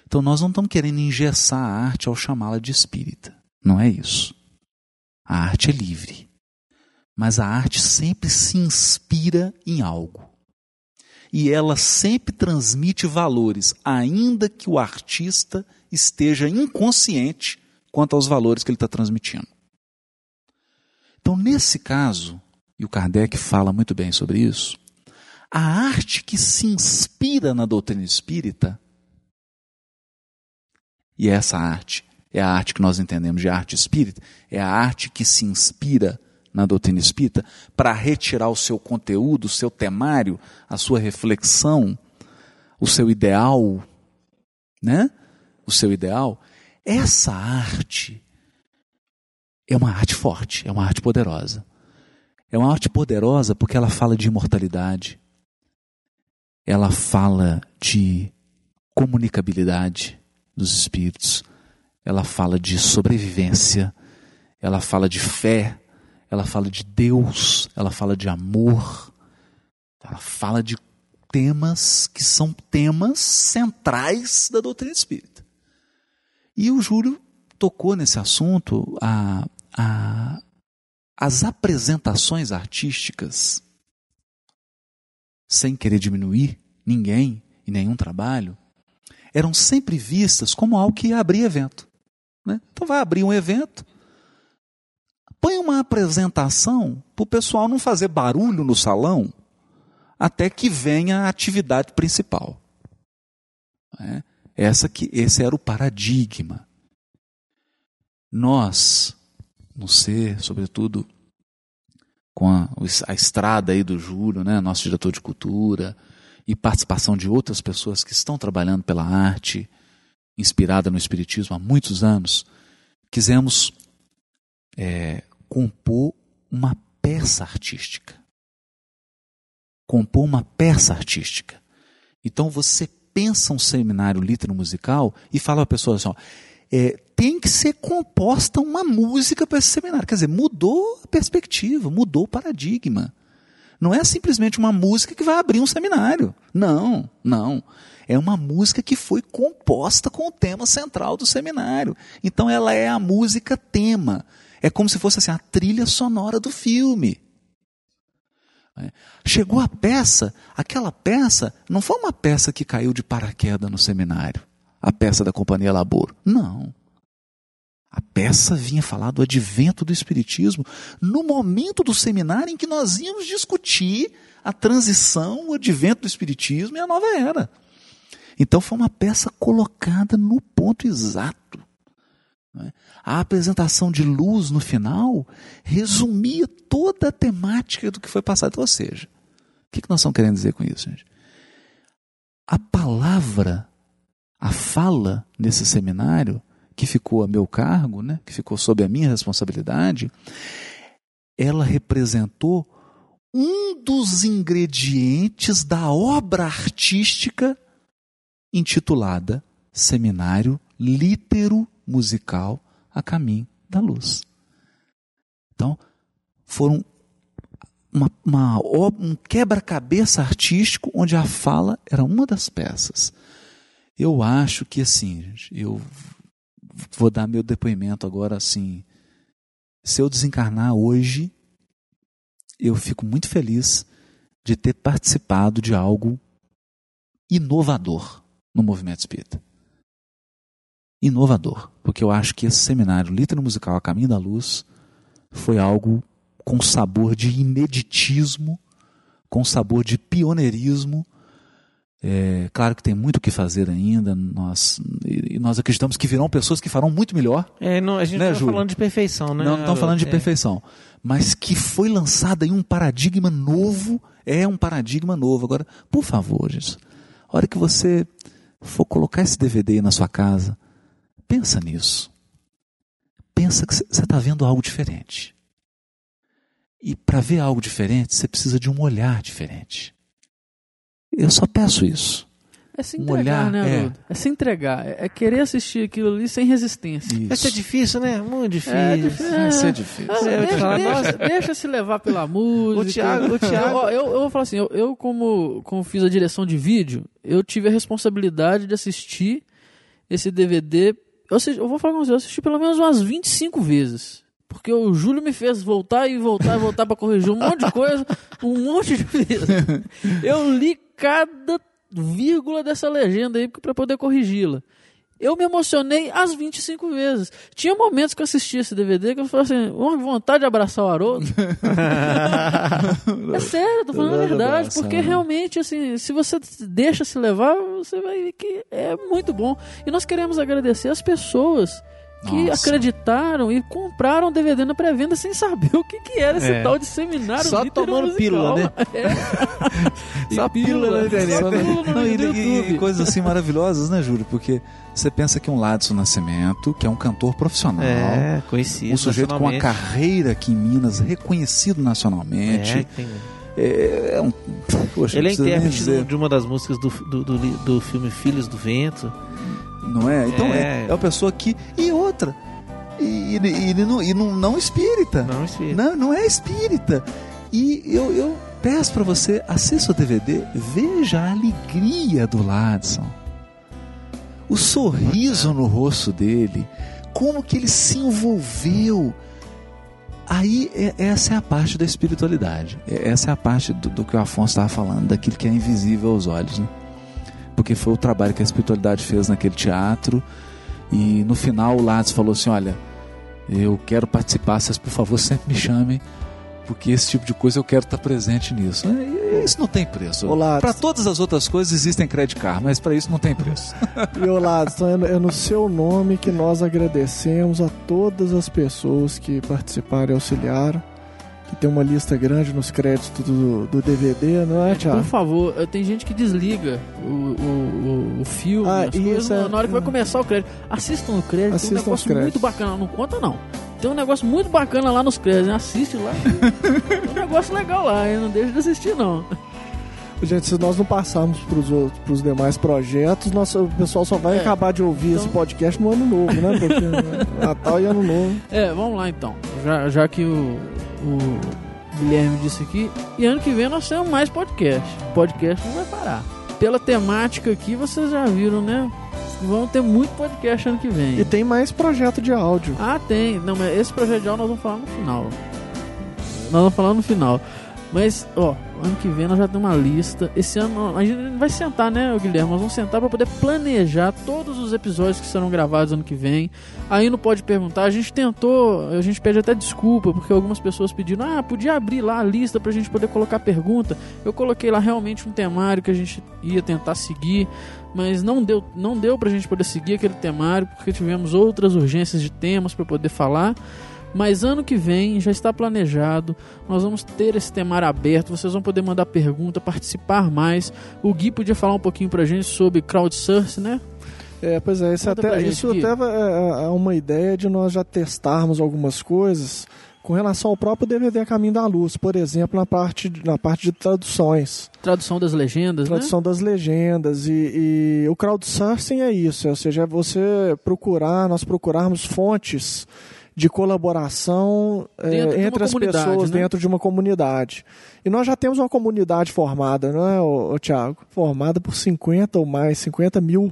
Speaker 3: Então nós não estamos querendo engessar a arte ao chamá-la de espírita. Não é isso. A arte é livre. Mas a arte sempre se inspira em algo. E ela sempre transmite valores, ainda que o artista esteja inconsciente quanto aos valores que ele está transmitindo. Então, nesse caso, e o Kardec fala muito bem sobre isso, a arte que se inspira na doutrina espírita, e essa arte é a arte que nós entendemos de arte espírita, é a arte que se inspira na doutrina espírita para retirar o seu conteúdo, o seu temário, a sua reflexão, o seu ideal, né? O seu ideal. Essa arte é uma arte forte, é uma arte poderosa. É uma arte poderosa porque ela fala de imortalidade, ela fala de comunicabilidade dos espíritos, ela fala de sobrevivência, ela fala de fé, ela fala de Deus, ela fala de amor, ela fala de temas que são temas centrais da doutrina espírita. E o Júlio tocou nesse assunto a, a as apresentações artísticas, sem querer diminuir ninguém e nenhum trabalho, eram sempre vistas como algo que ia abrir evento. Né? Então vai abrir um evento, põe uma apresentação para o pessoal não fazer barulho no salão até que venha a atividade principal. É? Essa que, esse era o paradigma. Nós, no ser, sobretudo com a, a estrada aí do Júlio, né, nosso diretor de cultura, e participação de outras pessoas que estão trabalhando pela arte, inspirada no Espiritismo há muitos anos, quisemos é, compor uma peça artística. Compor uma peça artística. Então você pensa um seminário litero musical e fala a pessoa assim: ó, é, tem que ser composta uma música para esse seminário. Quer dizer, mudou a perspectiva, mudou o paradigma. Não é simplesmente uma música que vai abrir um seminário. Não, não. É uma música que foi composta com o tema central do seminário. Então ela é a música tema. É como se fosse assim, a trilha sonora do filme. Chegou a peça, aquela peça não foi uma peça que caiu de paraquedas no seminário, a peça da Companhia Laboro. Não. A peça vinha falar do advento do Espiritismo no momento do seminário em que nós íamos discutir a transição, o advento do Espiritismo e a nova era. Então foi uma peça colocada no ponto exato. é? A apresentação de luz no final resumia toda a temática do que foi passado. Ou seja, o que que nós estamos querendo dizer com isso, gente? A palavra, a fala nesse seminário, que ficou a meu cargo, né, que ficou sob a minha responsabilidade, ela representou um dos ingredientes da obra artística intitulada Seminário Lítero Musical a Caminho da Luz. Então, foram uma, uma um quebra-cabeça artístico onde a fala era uma das peças. Eu acho que assim, gente, eu vou dar meu depoimento agora assim. Se eu desencarnar hoje, eu fico muito feliz de ter participado de algo inovador no movimento espírita. Inovador, porque eu acho que esse seminário Litro Musical a Caminho da Luz foi algo com sabor de ineditismo, com sabor de pioneirismo. É, claro que tem muito o que fazer ainda, nós, e nós acreditamos que virão pessoas que farão muito melhor,
Speaker 10: É, não, a gente
Speaker 3: Né,
Speaker 10: não tá
Speaker 3: Júlio?
Speaker 10: falando de perfeição, né?
Speaker 3: não estamos
Speaker 10: Haroldo?
Speaker 3: falando de
Speaker 10: É.
Speaker 3: perfeição, mas que foi lançado em um paradigma novo, é um paradigma novo. Agora, por favor, gente, a hora que você for colocar esse DVD na sua casa, pensa nisso. Pensa que você está vendo algo diferente. E para ver algo diferente, você precisa de um olhar diferente. Eu só peço isso.
Speaker 2: É se
Speaker 3: Um
Speaker 2: entregar,
Speaker 3: olhar,
Speaker 2: né,
Speaker 3: é.
Speaker 2: Haroldo? É. se entregar. É, é querer assistir aquilo ali sem resistência.
Speaker 10: Vai ser
Speaker 3: Isso.
Speaker 10: difícil, né? Muito difícil.
Speaker 2: É difícil.
Speaker 3: Vai ser difícil.
Speaker 2: Ah, deixa,
Speaker 10: falar,
Speaker 2: deixa-
Speaker 10: nossa.
Speaker 2: deixa se levar pela música.
Speaker 10: O Thiago- o Thiago-
Speaker 2: Eu, eu, eu vou falar assim, eu, eu como, como fiz a direção de vídeo, eu tive a responsabilidade de assistir esse DVD. Eu, assisti- eu vou falar com você, eu assisti pelo menos umas 25 vezes. Porque o Júlio me fez voltar e voltar e voltar pra corrigir um monte de coisa, um monte de vezes. Eu li cada vírgula dessa legenda aí pra poder corrigi-la. Eu me emocionei as 25 vezes. Tinha momentos que eu assistia esse DVD que eu falava assim, uma vontade de abraçar o Haroldo. é sério, tô falando a verdade. Porque
Speaker 3: né?
Speaker 2: realmente, assim, se você deixa se levar, você vai ver que é muito bom. E nós queremos agradecer as pessoas que
Speaker 3: Nossa.
Speaker 2: acreditaram e compraram DVD na pré-venda sem saber o que, que era esse
Speaker 10: É.
Speaker 2: tal de seminário.
Speaker 10: Só tomando
Speaker 2: musical.
Speaker 10: pílula, né?
Speaker 2: É.
Speaker 10: Só pílula na internet.
Speaker 2: Só pílula no
Speaker 3: Não, e, e- e coisas assim maravilhosas, né, Júlio? Porque você pensa que um Ladson Nascimento, que é um cantor profissional,
Speaker 10: É, conhecido.
Speaker 3: um sujeito com uma carreira aqui em Minas, reconhecido nacionalmente.
Speaker 10: É, tem-
Speaker 3: É, é um. Poxa,
Speaker 10: Ele é intérprete de uma das músicas do, do, do, do filme Filhos do Vento.
Speaker 3: Não é? Então é,
Speaker 10: É.
Speaker 3: é uma pessoa que. E outra. E, ele não, e não, não espírita.
Speaker 10: Não, espírito.
Speaker 3: Não, não é espírita. E eu, eu peço para você, assista o DVD, veja a alegria do Ladson. O sorriso no rosto dele. Como que ele se envolveu. Aí, é- essa é a parte da espiritualidade. É- Essa é a parte do, do que o Afonso estava falando, daquilo que é invisível aos olhos. Né? Porque foi o trabalho que a espiritualidade fez naquele teatro. E no final o Ladson falou assim: Olha, eu quero participar, vocês por favor sempre me chamem, porque esse tipo de coisa eu quero estar presente nisso. E Isso não tem preço. Para todas as outras coisas existem credit card, mas para isso não tem preço.
Speaker 5: E ô Ladson, é é no seu nome que nós agradecemos a todas as pessoas que participaram e auxiliaram. Que tem uma lista grande nos créditos do, do DVD, não é,
Speaker 2: Por
Speaker 5: Thiago?
Speaker 2: favor, eh, tem gente que desliga o, o, o, filme,
Speaker 5: Ah,
Speaker 2: as coisas,
Speaker 5: é-
Speaker 2: na hora que vai começar o crédito. Assistam o crédito,
Speaker 5: Assistam
Speaker 2: tem um negócio muito bacana. Não conta, não. Tem um negócio muito bacana lá nos créditos. né? Assiste lá. tem um negócio legal lá, hein? não deixa de assistir, não.
Speaker 5: Gente, se nós não passarmos pros, outros, pros demais projetos, nosso, o pessoal só vai
Speaker 2: É.
Speaker 5: acabar de ouvir
Speaker 2: Então-
Speaker 5: esse podcast no ano novo, né? Porque Natal e Ano Novo.
Speaker 2: É, vamos lá então. Já, já que o, o Guilherme disse aqui, e ano que vem nós temos mais podcast. O podcast não vai parar. Pela temática aqui, vocês já viram, né? Vamos ter muito podcast ano que vem.
Speaker 5: E tem mais projeto de áudio.
Speaker 2: Ah, tem. Não, mas esse projeto de aula nós vamos falar no final. Nós vamos falar no final. Mas, ó, ano que vem nós já temos uma lista. Esse ano a gente vai sentar, né, Guilherme? Nós vamos sentar para poder planejar todos os episódios que serão gravados ano que vem. Aí não pode perguntar. A gente tentou, a gente pede até desculpa, porque algumas pessoas pediram: ah, podia abrir lá a lista pra gente poder colocar pergunta. Eu coloquei lá realmente um temário que a gente ia tentar seguir mas não deu, não deu pra gente poder seguir aquele temário porque tivemos outras urgências de temas para poder falar. Mas ano que vem já está planejado, nós vamos ter esse temário aberto, vocês vão poder mandar pergunta, participar mais. O Gui podia falar um pouquinho pra gente sobre crowdsourcing, né?
Speaker 5: É, pois é, isso até,
Speaker 2: gente,
Speaker 5: isso
Speaker 2: Gui.
Speaker 5: até é, é uma ideia de nós já testarmos algumas coisas com relação ao próprio DVD a Caminho da Luz, por exemplo, na parte, na parte de traduções.
Speaker 2: Tradução das legendas,
Speaker 5: Tradução das legendas e, e o crowdsourcing é isso, ou seja, é você procurar, nós procurarmos fontes de colaboração eh,
Speaker 2: Dentro de uma
Speaker 5: entre as pessoas
Speaker 2: né?
Speaker 5: dentro de uma comunidade. E nós já temos uma comunidade formada, não é, ô, ô, Tiago? Formada por 50 ou mais, 50 mil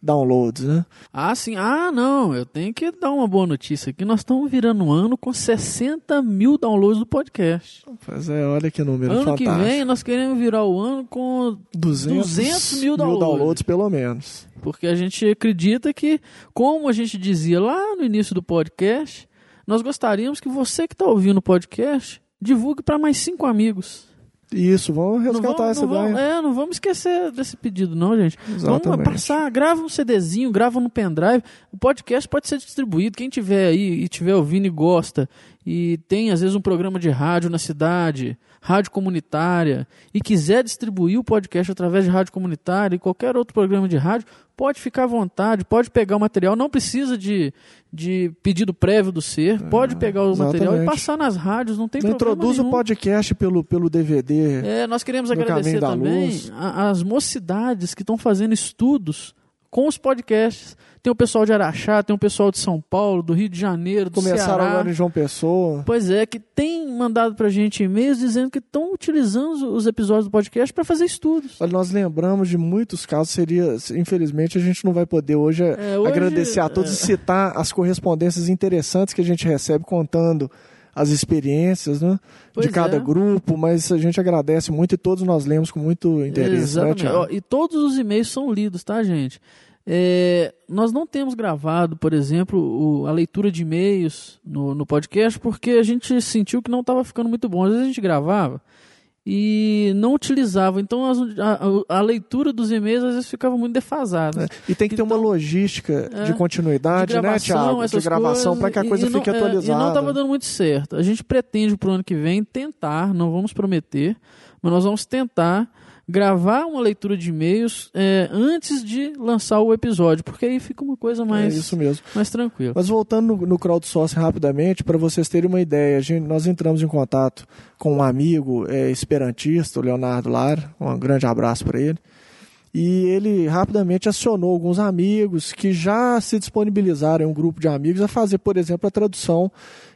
Speaker 5: downloads, né?
Speaker 2: Ah, sim. Ah, não. Eu tenho que dar uma boa notícia aqui. Nós estamos virando um ano com 60 mil downloads do podcast.
Speaker 5: Pois é, olha que número
Speaker 2: ano
Speaker 5: fantástico.
Speaker 2: que vem nós queremos virar o ano com
Speaker 5: 200,
Speaker 2: 200 mil downloads.
Speaker 5: pelo menos.
Speaker 2: Porque a gente acredita que, como a gente dizia lá no início do podcast, nós gostaríamos que você que está ouvindo o podcast divulgue para mais cinco amigos.
Speaker 5: Isso, vamos resgatar
Speaker 2: vamos,
Speaker 5: essa
Speaker 2: não vamos-
Speaker 5: ideia.
Speaker 2: é, não vamos esquecer desse pedido, não, gente. Vamos
Speaker 5: Exatamente.
Speaker 2: passar, grava um CDzinho, grava no pendrive. O podcast pode ser distribuído. Quem tiver aí e tiver ouvindo e gosta, e tem às vezes um programa de rádio na cidade, rádio comunitária, e quiser distribuir o podcast através de rádio comunitária e qualquer outro programa de rádio, pode ficar à vontade, pode pegar o material, não precisa de, de pedido prévio do ser, pode pegar o material e
Speaker 5: exatamente.
Speaker 2: passar nas rádios, não tem problema
Speaker 5: Introduz o
Speaker 2: nenhum.
Speaker 5: podcast pelo, pelo DVD.
Speaker 2: É, nós queremos agradecer também as mocidades que estão fazendo estudos com os podcasts. Tem o pessoal de Araxá, tem o pessoal de São Paulo, do Rio de Janeiro, do
Speaker 5: Começaram
Speaker 2: Ceará.
Speaker 5: agora em João Pessoa.
Speaker 2: Pois é, que tem mandado pra gente e-mails dizendo que estão utilizando os- os episódios do podcast para fazer estudos.
Speaker 5: Olha, nós lembramos de muitos casos, seria, infelizmente a gente não vai poder hoje,
Speaker 2: É, hoje,
Speaker 5: agradecer a todos
Speaker 2: é.
Speaker 5: e citar as correspondências interessantes que a gente recebe contando as experiências né,
Speaker 2: Pois
Speaker 5: de cada
Speaker 2: é.
Speaker 5: grupo, mas a gente agradece muito e todos nós lemos com muito interesse. Né,
Speaker 2: Exatamente. Ó, e todos os e-mails são lidos, tá, gente? É, nós não temos gravado, por exemplo, o- a leitura de e-mails no, no podcast porque a gente sentiu que não estava ficando muito bom. Às vezes a gente gravava e não utilizava. Então as- a, a- leitura dos e-mails às vezes ficava muito defasada.
Speaker 5: É, E tem que ter uma
Speaker 2: Então,
Speaker 5: logística
Speaker 2: é,
Speaker 5: de continuidade,
Speaker 2: de
Speaker 5: né,
Speaker 2: gravação,
Speaker 5: Tiago? De
Speaker 2: essas
Speaker 5: gravação para que a coisa
Speaker 2: não-
Speaker 5: fique
Speaker 2: é,
Speaker 5: atualizada.
Speaker 2: e não estava dando muito certo. A gente pretende para o ano que vem tentar, não vamos prometer, mas nós vamos tentar gravar uma leitura de e-mails é, antes de lançar o episódio, porque aí fica uma coisa
Speaker 5: É
Speaker 2: mais,
Speaker 5: isso mesmo.
Speaker 2: mais tranquila.
Speaker 5: Mas voltando no, no crowdsourcing rapidamente, para vocês terem uma ideia, a gente- nós entramos em contato com um amigo é, esperantista, o Leonardo Lara, um grande abraço para ele. E ele rapidamente acionou alguns amigos que já se disponibilizaram em um grupo de amigos a fazer, por exemplo, a tradução.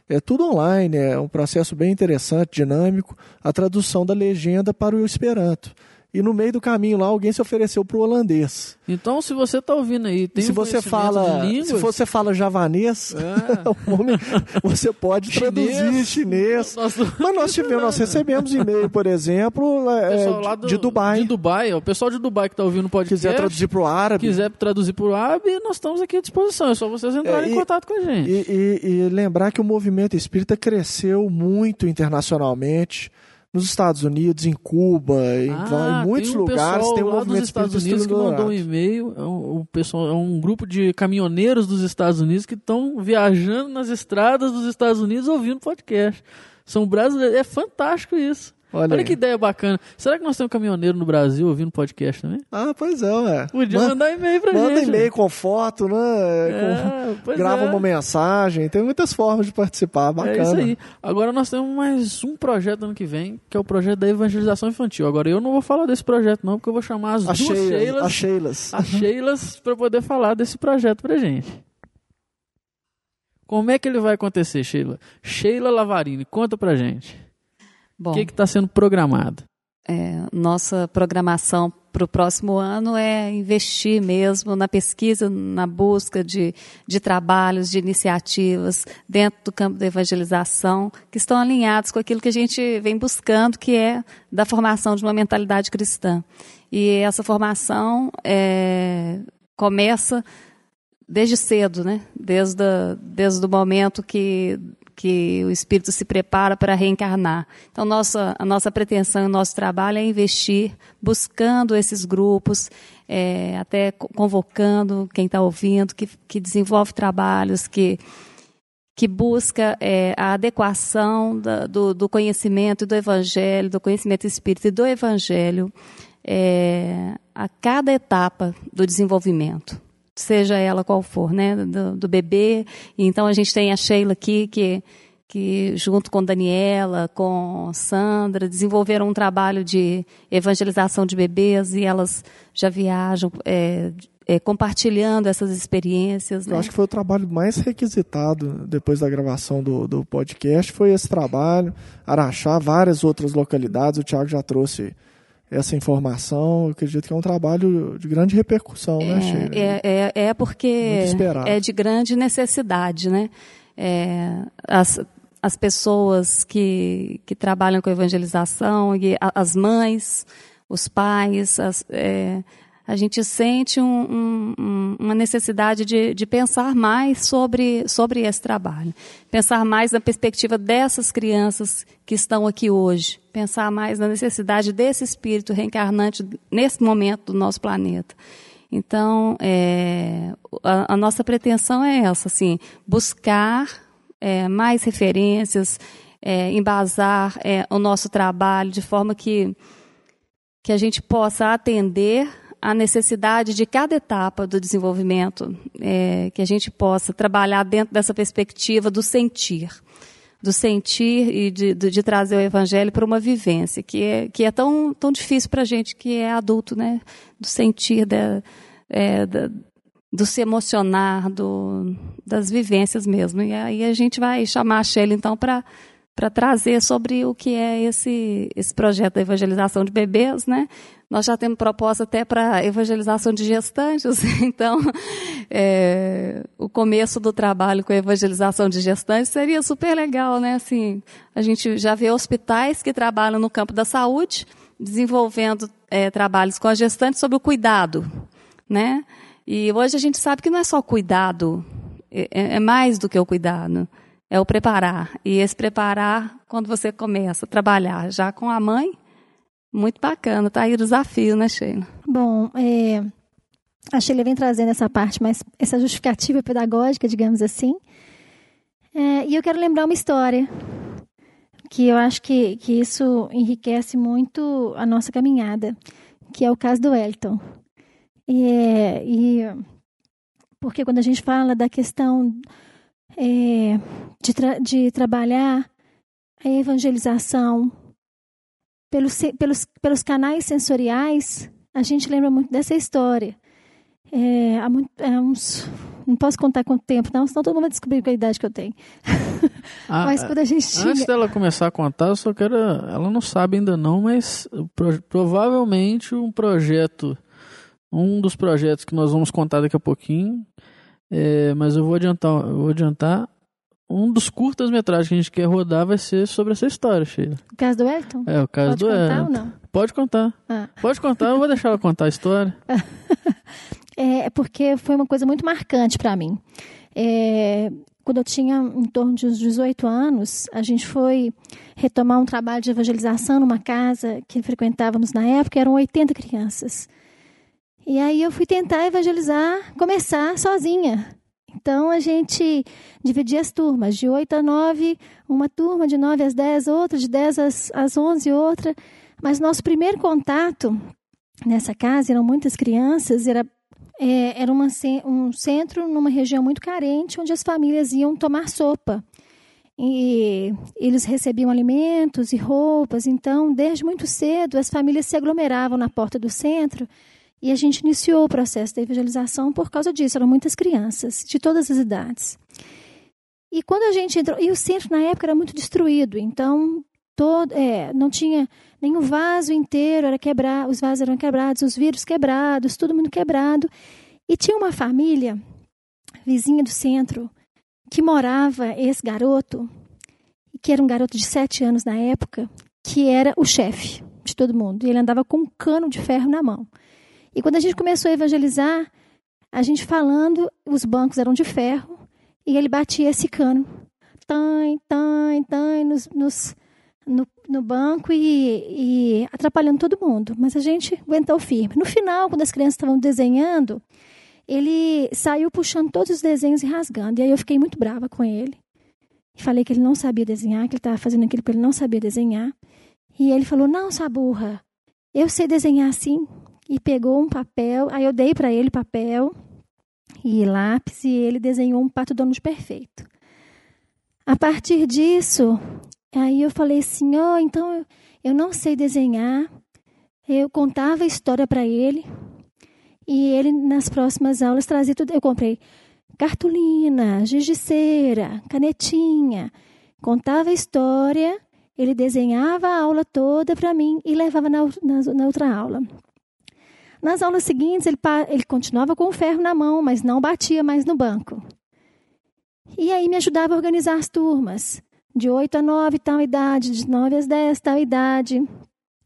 Speaker 5: É tudo online, é um processo bem interessante, dinâmico, a tradução da legenda para o Esperanto. E no meio do caminho lá, alguém se ofereceu para o holandês.
Speaker 2: Então, se você está ouvindo aí, tem
Speaker 5: se
Speaker 2: um
Speaker 5: você fala,
Speaker 2: de línguas,
Speaker 5: se você fala javanês,
Speaker 2: É.
Speaker 5: homem- você pode traduzir
Speaker 2: Chinês.
Speaker 5: chinês. Mas nós tivemos, nós recebemos e-mail, por exemplo, é,
Speaker 2: do-
Speaker 5: de Dubai.
Speaker 2: De Dubai, o pessoal de Dubai que está ouvindo podcast,
Speaker 5: quiser traduzir para o árabe.
Speaker 2: quiser traduzir para o árabe, nós estamos aqui à disposição. É só vocês entrarem
Speaker 5: É,
Speaker 2: em
Speaker 5: e-
Speaker 2: contato com a gente.
Speaker 5: E, e- e lembrar que o movimento espírita cresceu muito internacionalmente. Nos Estados Unidos, em Cuba, em,
Speaker 2: Ah,
Speaker 5: em muitos
Speaker 2: tem um
Speaker 5: lugares tem um movimento
Speaker 2: dos Estados Unidos que mandou um e-mail. É um, o pessoal, é um grupo de caminhoneiros dos Estados Unidos que estão viajando nas estradas dos Estados Unidos ouvindo podcast. São brasileiros. É fantástico isso.
Speaker 5: Olha,
Speaker 2: Olha, que ideia bacana. Será que nós temos caminhoneiro no Brasil ouvindo podcast também?
Speaker 5: Ah, pois é, ué.
Speaker 2: Podia
Speaker 5: Man-
Speaker 2: mandar e-mail pra
Speaker 5: Manda
Speaker 2: gente.
Speaker 5: e-mail com foto, né?
Speaker 2: É,
Speaker 5: Com- grava
Speaker 2: é.
Speaker 5: uma mensagem. Tem muitas formas de participar. Bacana.
Speaker 2: É isso aí. Agora nós temos mais um projeto ano que vem, que é o projeto da evangelização infantil. Agora eu não vou falar desse projeto não, porque eu vou chamar as
Speaker 5: A
Speaker 2: duas
Speaker 5: Sheila,
Speaker 2: Sheilas,
Speaker 5: a Sheilas.
Speaker 2: as Sheilas para poder falar desse projeto pra gente. Como é que ele vai acontecer, Sheila? Sheila Lavarini, conta pra gente.
Speaker 11: Bom,
Speaker 2: O que está sendo programado?
Speaker 11: é, nossa programação para o próximo ano é investir mesmo na pesquisa, na busca de, de trabalhos, de iniciativas dentro do campo da evangelização, que estão alinhados com aquilo que a gente vem buscando, que é da formação de uma mentalidade cristã. E essa formação é, começa desde cedo, né? desde, a, desde o momento que que o espírito se prepara para reencarnar. Então, nossa, a nossa pretensão, o nosso trabalho é investir, buscando esses grupos, é, até convocando quem está ouvindo, que, que desenvolve trabalhos, que, que busca é, a adequação da, do, do, conhecimento do Evangelho, do conhecimento espírita e do Evangelho é, a cada etapa do desenvolvimento seja ela qual for, né, do, do bebê. Então a gente tem a Sheila aqui que que junto com Daniela, com Sandra, desenvolveram um trabalho de evangelização de bebês e elas já viajam é, é, compartilhando essas experiências.
Speaker 5: Eu
Speaker 11: né?
Speaker 5: acho que foi o trabalho mais requisitado depois da gravação do, do podcast, foi esse trabalho. Araxá, várias outras localidades, o Tiago já trouxe essa informação. Eu acredito que é um trabalho de grande repercussão, né, é, né, Sheila?
Speaker 11: É, é, é porque é de grande necessidade, né? É, as, as pessoas que, que trabalham com evangelização, e as mães, os pais, as, é, a gente sente um, um, uma necessidade de, de, pensar mais sobre, sobre esse trabalho. Pensar mais na perspectiva dessas crianças que estão aqui hoje. Pensar mais na necessidade desse espírito reencarnante nesse momento do nosso planeta. Então, é, a, a, nossa pretensão é essa, assim, buscar é, mais referências, é, embasar é, o nosso trabalho de forma que, que a gente possa atender a necessidade de cada etapa do desenvolvimento, é, que a gente possa trabalhar dentro dessa perspectiva do sentir, do sentir e de, de, de trazer o evangelho para uma vivência, que é, que é tão, tão difícil para a gente que é adulto, né? Do sentir, da, é, da, do se emocionar, do, das vivências mesmo. E aí a gente vai chamar a Shelly, então, para para trazer sobre o que é esse, esse projeto da evangelização de bebês, né? Nós já temos proposta até para evangelização de gestantes, então é, o começo do trabalho com a evangelização de gestantes seria super legal, né? Assim, a gente já vê hospitais que trabalham no campo da saúde, desenvolvendo é, trabalhos com as gestantes sobre o cuidado, né? E hoje a gente sabe que não é só cuidado, é, é mais do que o cuidado é o preparar. E esse preparar, quando você começa a trabalhar já com a mãe, muito bacana, tá aí o desafio, né, Sheila?
Speaker 9: Bom, é, a Sheila vem trazendo essa parte, mas essa justificativa pedagógica, digamos assim. É, e eu quero lembrar uma história que eu acho que, que isso enriquece muito a nossa caminhada, que é o caso do Elton. É, e porque quando a gente fala da questão é, de, tra de trabalhar a evangelização pelos, pelos, pelos canais sensoriais, a gente lembra muito dessa história. É, há, muito, há uns. Não posso contar quanto tempo, não, senão todo mundo vai descobrir qual a idade que eu tenho. Ah, mas quando a gente
Speaker 2: tinha... Antes dela começar a contar, eu só quero. Ela não sabe ainda não, mas pro, provavelmente um projeto. Um dos projetos que nós vamos contar daqui a pouquinho. É, mas eu vou adiantar, eu vou adiantar um dos curtas-metragens que a gente quer rodar vai ser sobre essa história, Sheila.
Speaker 9: O caso do Elton?
Speaker 2: É, o caso
Speaker 9: Pode
Speaker 2: do
Speaker 9: contar
Speaker 2: Elton.
Speaker 9: ou não?
Speaker 2: Pode contar.
Speaker 9: Ah.
Speaker 2: Pode contar, eu vou deixar ela contar a história.
Speaker 9: é porque foi uma coisa muito marcante para mim. É, quando eu tinha em torno de uns 18 anos, a gente foi retomar um trabalho de evangelização numa casa que frequentávamos na época, eram 80 crianças. E aí eu fui tentar evangelizar, começar sozinha. Então a gente dividia as turmas, de 8 a 9, uma turma, de 9 às 10, outra, de 10 às, às 11, outra. Mas nosso primeiro contato nessa casa, eram muitas crianças, era, é, era uma, um centro numa região muito carente, onde as famílias iam tomar sopa. E eles recebiam alimentos e roupas, então, desde muito cedo, as famílias se aglomeravam na porta do centro e a gente iniciou o processo da evangelização por causa disso. Eram muitas crianças, de todas as idades. E quando a gente entrou. E o centro, na época, era muito destruído. Então, todo, é, não tinha nenhum vaso inteiro, era quebrar, os vasos eram quebrados, os vidros quebrados, todo mundo quebrado. E tinha uma família vizinha do centro que morava esse garoto, que era um garoto de sete anos na época, que era o chefe de todo mundo. Ele andava com um cano de ferro na mão. E quando a gente começou a evangelizar, a gente falando, os bancos eram de ferro, e ele batia esse cano. Tan, tan, tan, nos, nos, no, no banco e, e atrapalhando todo mundo. Mas a gente aguentou firme. No final, quando as crianças estavam desenhando, ele saiu puxando todos os desenhos e rasgando. E aí eu fiquei muito brava com ele. Falei que ele não sabia desenhar, que ele estava fazendo aquilo porque ele não sabia desenhar. E ele falou: Não, saburra, eu sei desenhar assim. E pegou um papel, aí eu dei para ele papel e lápis e ele desenhou um pato dono perfeito. A partir disso, aí eu falei assim: Ó, oh, então eu não sei desenhar. Eu contava a história para ele e ele nas próximas aulas trazia tudo. Eu comprei cartolina, gigiceira, canetinha, contava a história, ele desenhava a aula toda para mim e levava na, na, na, outra aula. Nas aulas seguintes, ele, ele continuava com o ferro na mão, mas não batia mais no banco. E aí me ajudava a organizar as turmas, de 8 a 9, tal idade, de 9 às 10, tal idade.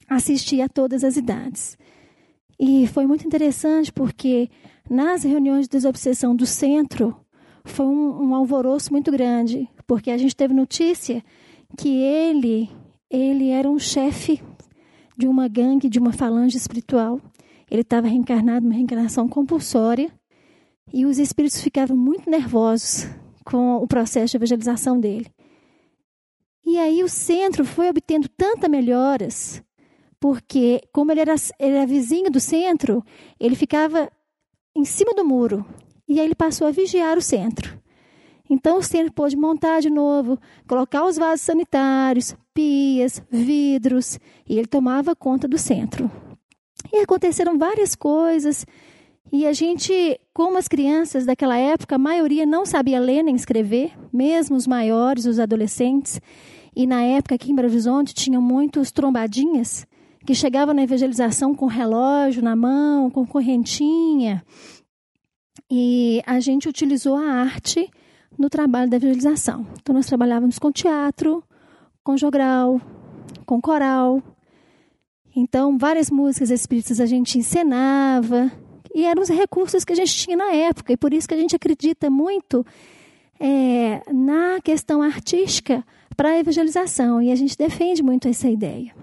Speaker 9: Assistia a todas as idades. E foi muito interessante porque nas reuniões de desobsessão do centro, foi um, um alvoroço muito grande, porque a gente teve notícia que ele, ele era um chefe de uma gangue, de uma falange espiritual. Ele estava reencarnado numa reencarnação compulsória e os espíritos ficavam muito nervosos com o processo de evangelização dele. E aí o centro foi obtendo tantas melhoras, porque como ele era, ele era vizinho do centro, ele ficava em cima do muro. E aí ele passou a vigiar o centro. Então o centro pôde montar de novo, colocar os vasos sanitários, pias, vidros, e ele tomava conta do centro. E aconteceram várias coisas. E a gente, como as crianças daquela época, a maioria não sabia ler nem escrever, mesmo os maiores, os adolescentes. E na época aqui em Belo Horizonte tinham muitos trombadinhas que chegava na evangelização com relógio na mão, com correntinha. E a gente utilizou a arte no trabalho da evangelização. Então, nós trabalhávamos com teatro, com jogral, com coral. Então, várias músicas espíritas a gente encenava. E eram os recursos que a gente tinha na época. E por isso que a gente acredita muito é, na questão artística para a evangelização. E a gente defende muito essa ideia.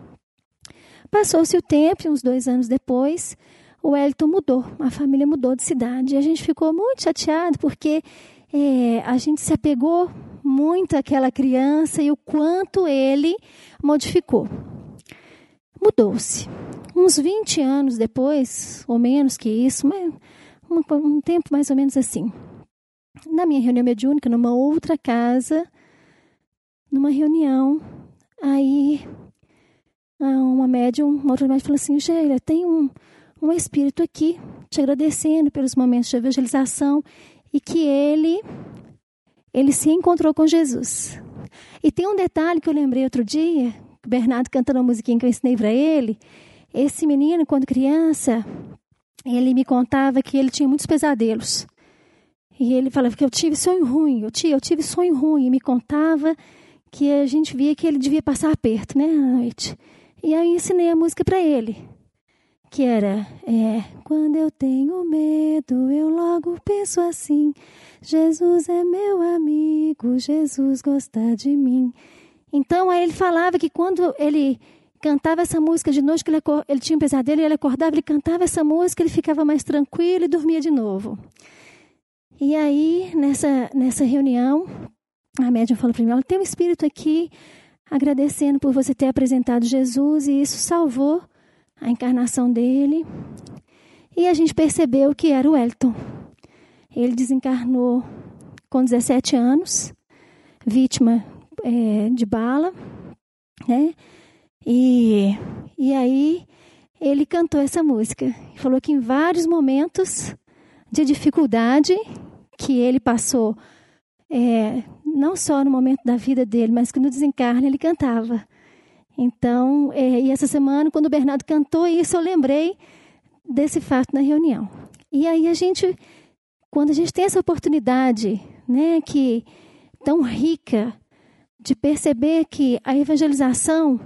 Speaker 9: Passou-se o tempo, uns dois anos depois, o Wellington mudou, a família mudou de cidade. E a gente ficou muito chateado porque é, a gente se apegou muito àquela criança e o quanto ele modificou. Mudou-se. Uns 20 anos depois, ou menos que isso, mas um, um tempo mais ou menos assim. Na minha reunião mediúnica, numa outra casa, numa reunião, aí uma médium, uma outra médium falou assim, Sheila, tem um, um espírito aqui te agradecendo pelos momentos de evangelização e que ele ele se encontrou com Jesus. E tem um detalhe que eu lembrei outro dia, Bernardo cantando a musiquinha que eu ensinei para ele. Esse menino, quando criança, ele me contava que ele tinha muitos pesadelos. E ele falava que eu tive sonho ruim, eu tive, eu tive sonho ruim, e me contava que a gente via que ele devia passar aperto, né, à noite. E aí ensinei a música para ele, que era é, Quando eu tenho medo, eu logo penso assim: Jesus é meu amigo, Jesus gosta de mim. Então aí ele falava que quando ele cantava essa música de noite, que ele, ele tinha um pesadelo e ele acordava, ele cantava essa música, ele ficava mais tranquilo e dormia de novo. E aí, nessa, nessa reunião, a médium falou para mim: Olha, tem um espírito aqui agradecendo por você ter apresentado Jesus e isso salvou a encarnação dele. E a gente percebeu que era o Elton. Ele desencarnou com 17 anos, vítima é, de bala, né? E, e aí ele cantou essa música. Falou que em vários momentos de dificuldade que ele passou é, não só no momento da vida dele, mas que no desencarne ele cantava. Então, é, e essa semana, quando o Bernardo cantou isso, eu lembrei desse fato na reunião. E aí a gente, quando a gente tem essa oportunidade, né, que tão rica de perceber que a evangelização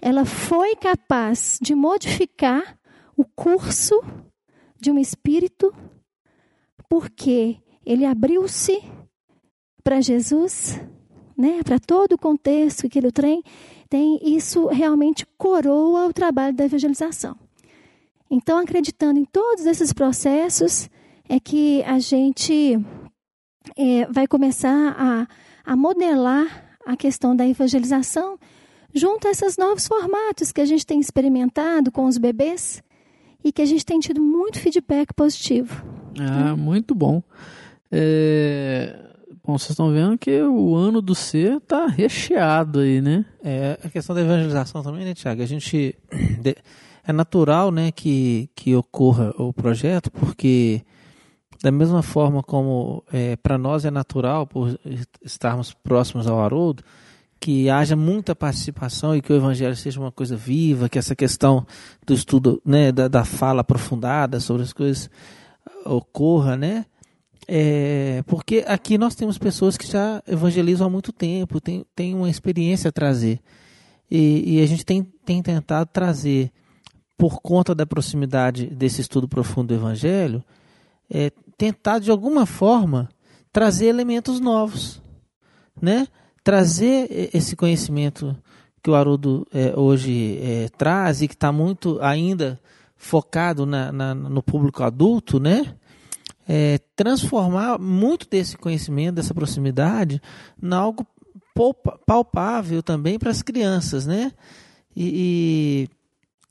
Speaker 9: ela foi capaz de modificar o curso de um espírito, porque ele abriu-se para Jesus, né, para todo o contexto que ele tem, tem, isso realmente coroa o trabalho da evangelização. Então, acreditando em todos esses processos, é que a gente é, vai começar a, a modelar a questão da evangelização junto a esses novos formatos que a gente tem experimentado com os bebês e que a gente tem tido muito feedback positivo.
Speaker 2: Ah, muito bom. É... Bom, vocês estão vendo que o ano do ser está recheado aí, né?
Speaker 10: É, a questão da evangelização também, né, Tiago? A gente. É natural né, que, que ocorra o projeto, porque da mesma forma como é, para nós é natural, por estarmos próximos ao Haroldo, que haja muita participação e que o evangelho seja uma coisa viva, que essa questão do estudo, né, da, da fala aprofundada sobre as coisas ocorra, né? É, porque aqui nós temos pessoas que já evangelizam há muito tempo, tem, tem uma experiência a trazer. E, e a gente tem, tem tentado trazer, por conta da proximidade desse estudo profundo do evangelho, é, tentar de alguma forma trazer elementos novos, né? trazer esse conhecimento que o Haroldo é, hoje é, traz e que está muito ainda focado na, na, no público adulto, né? É, transformar muito desse conhecimento, dessa proximidade, em algo palpável também para as crianças, né? E, e,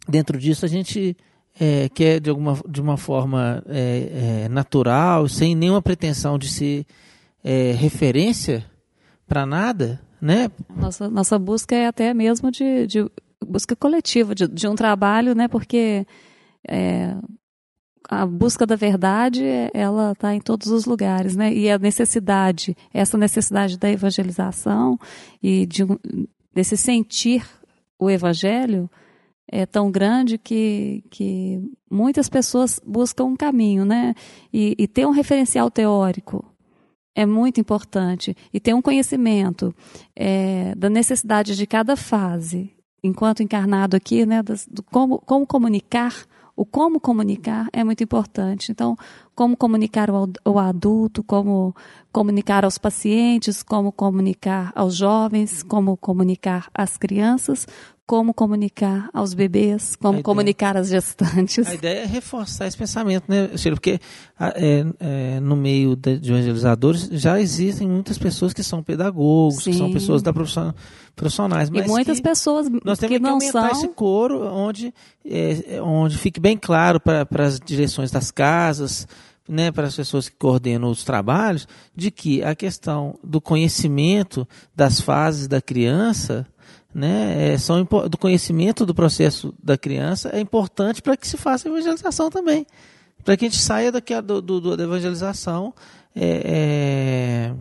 Speaker 10: dentro disso a gente é, quer de alguma de uma forma é, é, natural, sem nenhuma pretensão de ser é, referência para nada, né?
Speaker 11: Nossa, nossa busca é até mesmo de, de busca coletiva, de, de, um trabalho, né? Porque é, a busca da verdade, ela está em todos os lugares, né? E a necessidade, essa necessidade da evangelização e de, desse sentir o evangelho é tão grande que, que muitas pessoas buscam um caminho, né? E, e ter um referencial teórico é muito importante e ter um conhecimento é, da necessidade de cada fase, enquanto encarnado aqui, né, do como, como comunicar, o como comunicar é muito importante. Então, como comunicar ao, ao adulto, como comunicar aos pacientes, como comunicar aos jovens, como comunicar às crianças, como comunicar aos bebês, como comunicar às gestantes.
Speaker 10: A ideia é reforçar esse pensamento, né, Sheila? Porque é, é, no meio de evangelizadores já existem muitas pessoas que são pedagogos, Sim. que são pessoas da profissão, profissionais. Mas
Speaker 11: e muitas pessoas
Speaker 10: nós temos
Speaker 11: que, não
Speaker 10: aumentar
Speaker 11: são...
Speaker 10: esse coro onde, é, onde fique bem claro para as direções das casas, né, para as pessoas que coordenam os trabalhos, de que a questão do conhecimento das fases da criança né, é, são do conhecimento do processo da criança é importante para que se faça a evangelização também. Para que a gente saia daqui do, do, da evangelização é, é,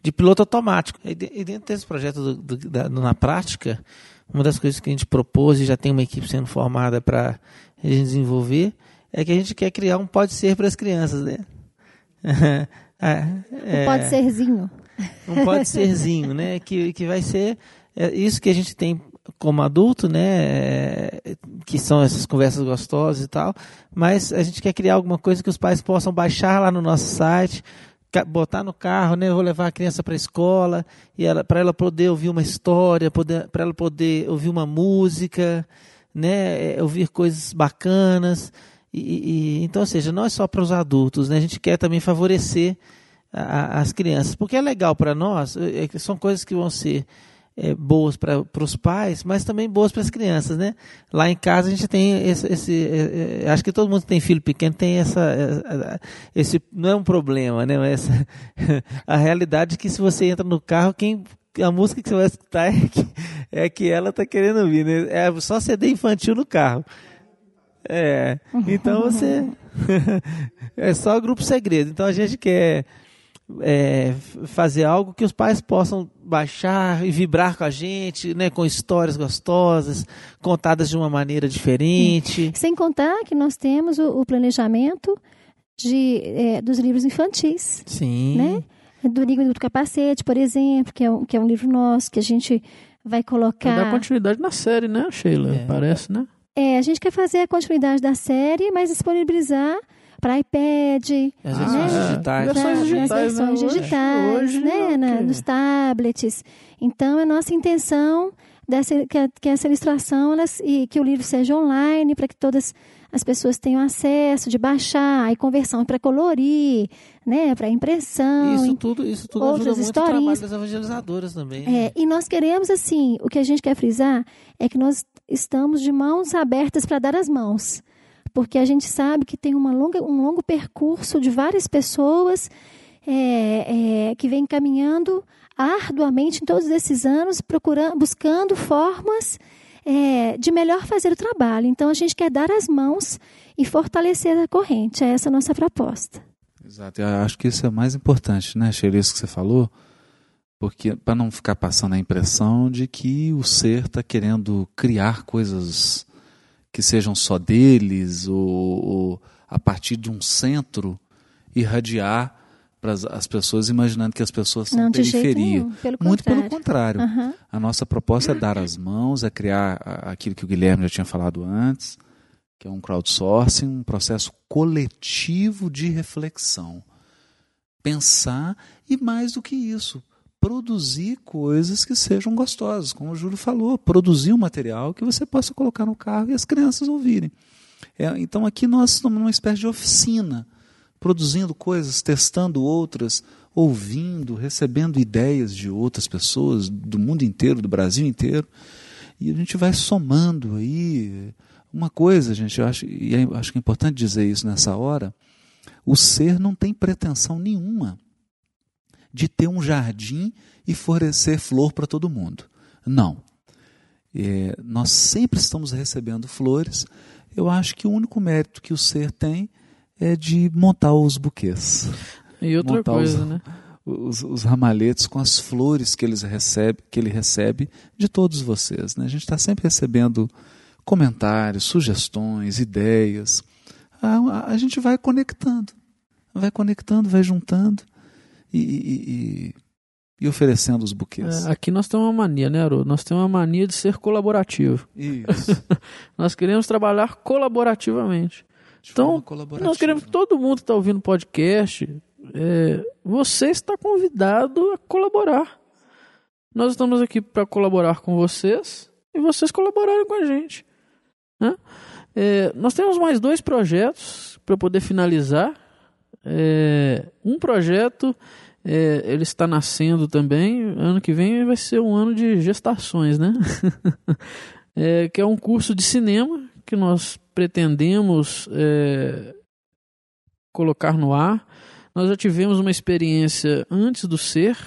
Speaker 10: de piloto automático. E, dentro desse projeto do, da, na prática, uma das coisas que a gente propôs e já tem uma equipe sendo formada para desenvolver é que a gente quer criar um pode ser para as crianças, né?
Speaker 9: é, um pode serzinho.
Speaker 10: Um pode serzinho, né? Que, que vai ser é isso que a gente tem como adulto, né, é, que são essas conversas gostosas e tal, mas a gente quer criar alguma coisa que os pais possam baixar lá no nosso site, botar no carro, né, eu vou levar a criança para a escola e ela, para ela poder ouvir uma história, para ela poder ouvir uma música, né, é, ouvir coisas bacanas. E, e, então, ou seja, não é só para os adultos, né, a gente quer também favorecer a, as crianças, porque é legal para nós, é, são coisas que vão ser é, boas para os pais, mas também boas para as crianças, né? Lá em casa a gente tem esse, esse é, é, acho que todo mundo que tem filho pequeno tem essa, é, esse não é um problema, né? Mas essa, a realidade é que se você entra no carro, quem a música que você vai escutar é que, é que ela está querendo ouvir, né? É só CD infantil no carro. É, então você é só grupo segredo. Então a gente quer é, fazer algo que os pais possam baixar e vibrar com a gente, né, com histórias gostosas, contadas de uma maneira diferente.
Speaker 9: Sem contar que nós temos o, o planejamento de, é, dos livros infantis.
Speaker 10: Sim.
Speaker 9: Né? Do Livro do Capacete, por exemplo, que é, um, que é um livro nosso, que a gente vai colocar.
Speaker 2: Vai dar continuidade na série, né, Sheila? É. Parece, né?
Speaker 9: É, a gente quer fazer a continuidade da série, mas disponibilizar para iPad,
Speaker 10: as versões
Speaker 9: né?
Speaker 10: digitais,
Speaker 2: versões digitais,
Speaker 9: as versões
Speaker 2: né?
Speaker 9: digitais,
Speaker 2: hoje,
Speaker 9: né? Na,
Speaker 2: okay.
Speaker 9: nos tablets. Então, é nossa intenção dessa, que, que essa ilustração elas, e que o livro seja online para que todas as pessoas tenham acesso de baixar, e conversão para colorir, né, para impressão.
Speaker 10: Isso tudo, isso tudo
Speaker 9: outras
Speaker 10: ajuda muito o trabalho das evangelizadoras também.
Speaker 9: É,
Speaker 10: né?
Speaker 9: e nós queremos, assim, o que a gente quer frisar é que nós estamos de mãos abertas para dar as mãos. Porque a gente sabe que tem uma longa, um longo percurso de várias pessoas é, é, que vem caminhando arduamente em todos esses anos, procurando, buscando formas é, de melhor fazer o trabalho. Então, a gente quer dar as mãos e fortalecer a corrente. É essa a nossa proposta.
Speaker 3: Exato, eu acho que isso é mais importante, né, Sheila, isso que você falou, porque para não ficar passando a impressão de que o ser está querendo criar coisas que sejam só deles, ou, ou a partir de um centro irradiar para as pessoas, imaginando que as pessoas são
Speaker 9: Não,
Speaker 3: periferia.
Speaker 9: nenhum, pelo
Speaker 3: Muito
Speaker 9: contrário.
Speaker 3: pelo contrário.
Speaker 9: Aham.
Speaker 3: A nossa proposta é dar as mãos, é criar aquilo que o Guilherme já tinha falado antes, que é um crowdsourcing, um processo coletivo de reflexão. Pensar e mais do que isso, produzir coisas que sejam gostosas, como o Júlio falou, produzir um material que você possa colocar no carro e as crianças ouvirem. É, então aqui nós estamos numa espécie de oficina, produzindo coisas, testando outras, ouvindo, recebendo ideias de outras pessoas do mundo inteiro, do Brasil inteiro, e a gente vai somando aí uma coisa, gente, eu acho, e é- acho que é importante dizer isso nessa hora, o ser não tem pretensão nenhuma de ter um jardim e fornecer flor para todo mundo. Não. É, nós sempre estamos recebendo flores. Eu acho que o único mérito que o ser tem é de montar os buquês.
Speaker 2: E outra
Speaker 3: Montar
Speaker 2: coisa,
Speaker 3: os-
Speaker 2: né?
Speaker 3: Os, os ramalhetes com as flores que, eles recebe, que ele recebe de todos vocês. Né? A gente está sempre recebendo comentários, sugestões, ideias. A, a- a gente vai conectando, vai conectando, vai juntando e, e- e- oferecendo os buquês.
Speaker 2: É, aqui nós temos uma mania, né, Haroldo? Nós temos uma mania de ser colaborativo.
Speaker 3: Isso.
Speaker 2: Nós queremos trabalhar colaborativamente.
Speaker 3: De
Speaker 2: Então. Nós queremos que todo mundo que está ouvindo o podcast, é, você está convidado a colaborar. Nós estamos aqui para colaborar com vocês e vocês colaborarem com a gente. né? É, nós temos mais dois projetos para poder finalizar. É, um projeto é, ele está nascendo também. Ano que vem vai ser um ano de gestações, né? É, que é um curso de cinema que nós pretendemos é, colocar no ar. Nós já tivemos uma experiência antes do ser,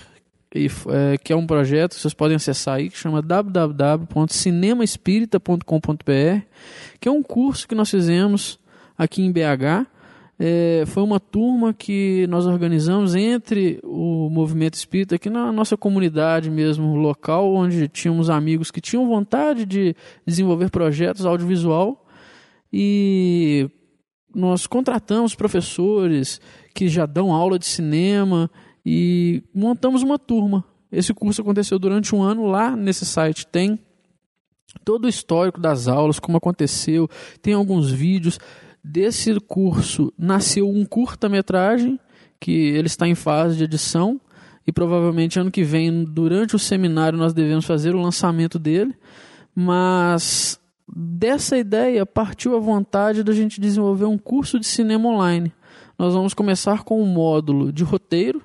Speaker 2: e, é, que é um projeto que vocês podem acessar aí, que chama www.cinemaespírita.com.br, que é um curso que nós fizemos aqui em BH. É, foi uma turma que nós organizamos entre o movimento espírita aqui na nossa comunidade mesmo local, onde tínhamos amigos que tinham vontade de desenvolver projetos audiovisual e nós contratamos professores que já dão aula de cinema e montamos uma turma. Esse curso aconteceu durante um ano lá nesse site tem todo o histórico das aulas, como aconteceu, tem alguns vídeos desse curso nasceu um curta-metragem que ele está em fase de edição e provavelmente ano que vem, durante o seminário, nós devemos fazer o lançamento dele. Mas dessa ideia partiu a vontade da gente desenvolver um curso de cinema online. Nós vamos começar com um módulo de roteiro,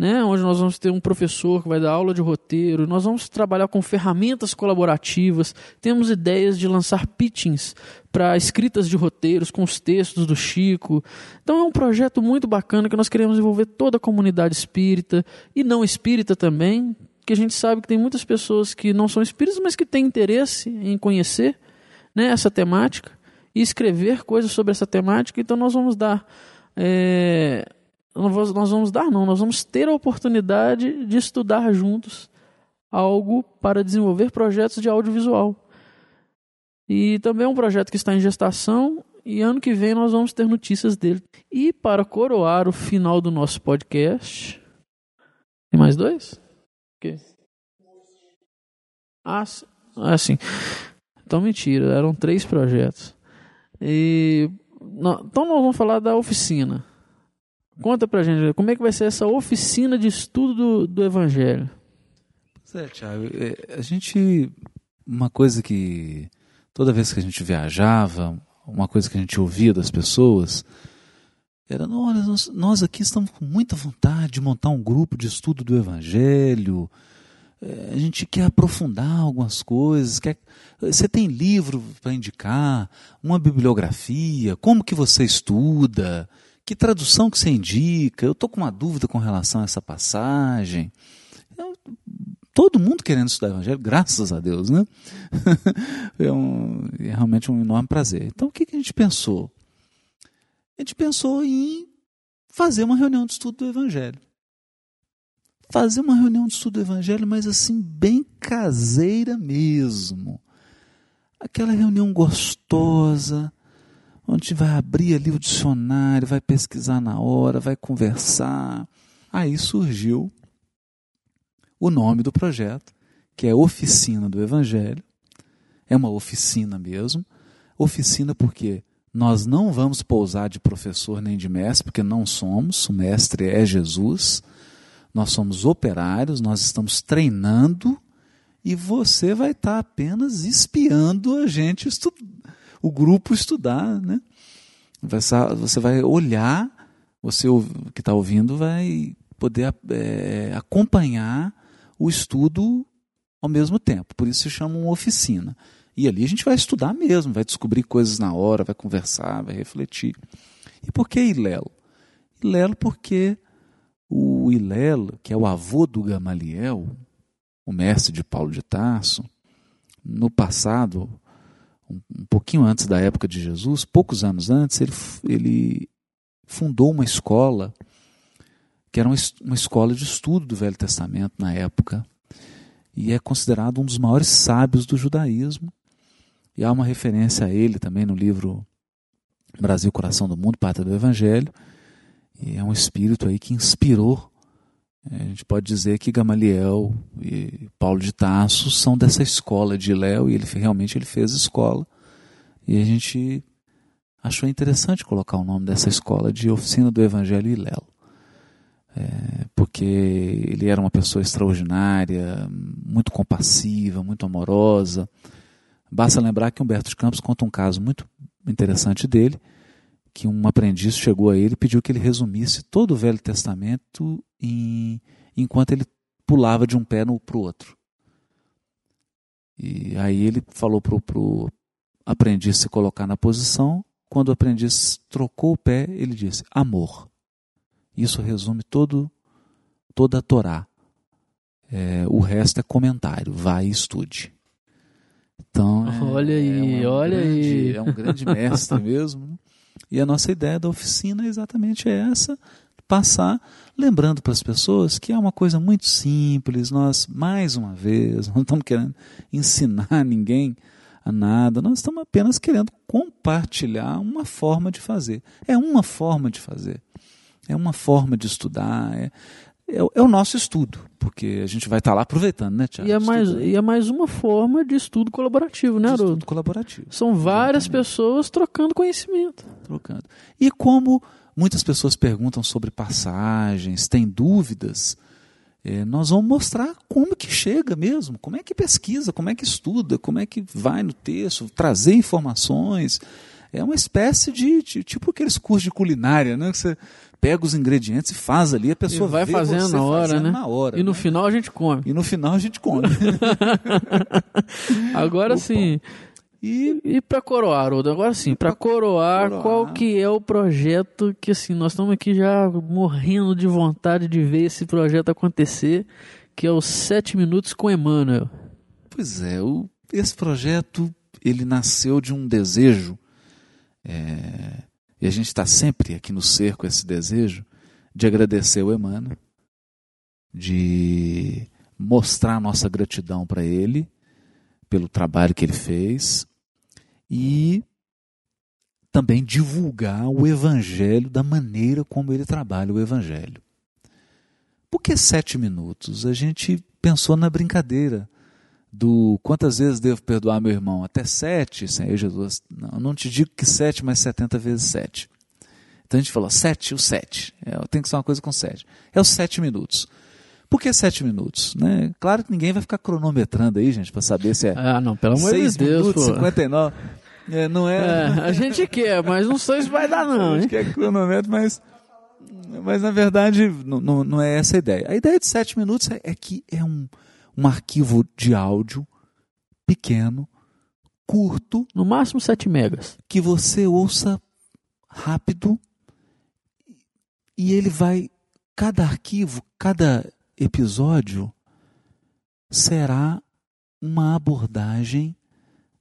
Speaker 2: né, onde nós vamos ter um professor que vai dar aula de roteiro, nós vamos trabalhar com ferramentas colaborativas, temos ideias de lançar pitchings para escritas de roteiros com os textos do Chico. Então é um projeto muito bacana que nós queremos envolver toda a comunidade espírita e não espírita também, que a gente sabe que tem muitas pessoas que não são espíritas, mas que têm interesse em conhecer né, essa temática e escrever coisas sobre essa temática. Então nós vamos dar é, nós vamos dar, não, nós vamos ter a oportunidade de estudar juntos algo para desenvolver projetos de audiovisual. E também é um projeto que está em gestação e ano que vem nós vamos ter notícias dele. E para coroar o final do nosso podcast, tem mais dois? O quê? Ah, ah, sim. Então, mentira, eram três projetos. E, então, nós vamos falar da oficina. Conta pra gente, como é que vai ser essa oficina de estudo do, do Evangelho?
Speaker 3: Pois é, Tiago, é, a gente. Uma coisa que. Toda vez que a gente viajava, uma coisa que a gente ouvia das pessoas era: olha, nós, nós aqui estamos com muita vontade de montar um grupo de estudo do Evangelho a gente quer aprofundar algumas coisas, quer, você tem livro para indicar, uma bibliografia, como que você estuda, que tradução que você indica, eu estou com uma dúvida com relação a essa passagem. Eu, todo mundo querendo estudar Evangelho, graças a Deus, né? é, um, é realmente um enorme prazer. Então o que, que a gente pensou? A gente pensou em fazer uma reunião de estudo do Evangelho fazer uma reunião de estudo do Evangelho, mas assim, bem caseira mesmo. Aquela reunião gostosa, onde vai abrir ali o dicionário, vai pesquisar na hora, vai conversar. Aí surgiu o nome do projeto, que é Oficina do Evangelho. É uma oficina mesmo. Oficina porque nós não vamos pousar de professor nem de mestre, porque não somos, o mestre é Jesus. Nós somos operários, nós estamos treinando e você vai estar apenas espiando a gente, o grupo estudar, né? Você vai olhar, você que está ouvindo vai poder é, acompanhar o estudo ao mesmo tempo. Por isso se chama uma oficina. E ali a gente vai estudar mesmo, vai descobrir coisas na hora, vai conversar, vai refletir. E por que Ilelo? Ilelo porque o Hilel, que é o avô do Gamaliel, o mestre de Paulo de Tarso, no passado, um, um pouquinho antes da época de Jesus, poucos anos antes, ele, ele fundou uma escola que era uma, uma escola de estudo do Velho Testamento na época e é considerado um dos maiores sábios do judaísmo. E há uma referência a ele também no livro Brasil, Coração do Mundo, Pátria do Evangelho. E é um espírito aí que inspirou. É, a gente pode dizer que Gamaliel e Paulo de Tarso são dessa escola de Léo e ele realmente ele fez escola. E a gente achou interessante colocar o nome dessa escola de Oficina do Evangelho e Léo. É, porque ele era uma pessoa extraordinária, muito compassiva, muito amorosa. Basta lembrar que Humberto de Campos conta um caso muito interessante dele, que um aprendiz chegou a ele e pediu que ele resumisse todo o Velho Testamento em, enquanto ele pulava de um pé para o outro. E aí ele falou para o aprendiz se colocar na posição. Quando o aprendiz trocou o pé, ele disse: amor. Isso resume todo, toda a Torá. É, o resto é comentário. Vai e estude. Então,
Speaker 2: é, olha aí, é olha
Speaker 3: grande,
Speaker 2: aí.
Speaker 3: É um grande mestre mesmo. E a nossa ideia da oficina é exatamente essa: passar lembrando para as pessoas que é uma coisa muito simples. Nós, mais uma vez, não estamos querendo ensinar ninguém a nada, nós estamos apenas querendo compartilhar uma forma de fazer. É uma forma de fazer. É uma forma de estudar. É, é, é, o nosso estudo, porque a gente vai estar tá lá aproveitando, né, Tiago?
Speaker 2: E, é mais, e é mais uma forma de estudo colaborativo, né, Haroldo?
Speaker 3: Estudo colaborativo.
Speaker 2: São várias Exatamente. pessoas trocando conhecimento.
Speaker 3: Trocando. E como muitas pessoas perguntam sobre passagens, têm dúvidas, é, nós vamos mostrar como que chega mesmo, como é que pesquisa, como é que estuda, como é que vai no texto, trazer informações. É uma espécie de, de tipo aqueles cursos de culinária, né? Que você pega os ingredientes e faz ali, a pessoa
Speaker 2: e vai fazendo na hora,
Speaker 3: fazendo
Speaker 2: né?
Speaker 3: Na hora,
Speaker 2: e no
Speaker 3: né?
Speaker 2: final a gente come.
Speaker 3: E no final a gente come.
Speaker 2: agora sim. E, e para coroar, Haroldo, agora sim, para coroar, coroar, qual que é o projeto que assim, nós estamos aqui já morrendo de vontade de ver esse projeto acontecer, que é o Sete Minutos com Emmanuel.
Speaker 3: Pois é, o, esse projeto ele nasceu de um desejo é, e a gente está sempre aqui no cerco esse desejo de agradecer o Emmanuel, de mostrar nossa gratidão para ele pelo trabalho que ele fez e também divulgar o evangelho da maneira como ele trabalha o evangelho. Por que sete minutos? A gente pensou na brincadeira do quantas vezes devo perdoar meu irmão? Até sete, Senhor Jesus. Não, não te digo que sete, mas setenta vezes sete. Então a gente falou sete, o sete. É, tem que ser uma coisa com sete. É os sete minutos. Por que sete minutos? Né? Claro que ninguém vai ficar cronometrando aí, gente, para saber se é.
Speaker 2: Ah, não, pelo amor de Deus.
Speaker 3: Minutos, 59. É, não é...
Speaker 2: é. A gente quer, mas não sei se vai dar, não.
Speaker 3: A gente quer cronômetro, mas. Mas na verdade não, não, não é essa a ideia. A ideia de sete minutos é, é que é um, um arquivo de áudio pequeno, curto.
Speaker 2: No máximo 7 megas.
Speaker 3: Que você ouça rápido e ele vai. Cada arquivo, cada episódio será uma abordagem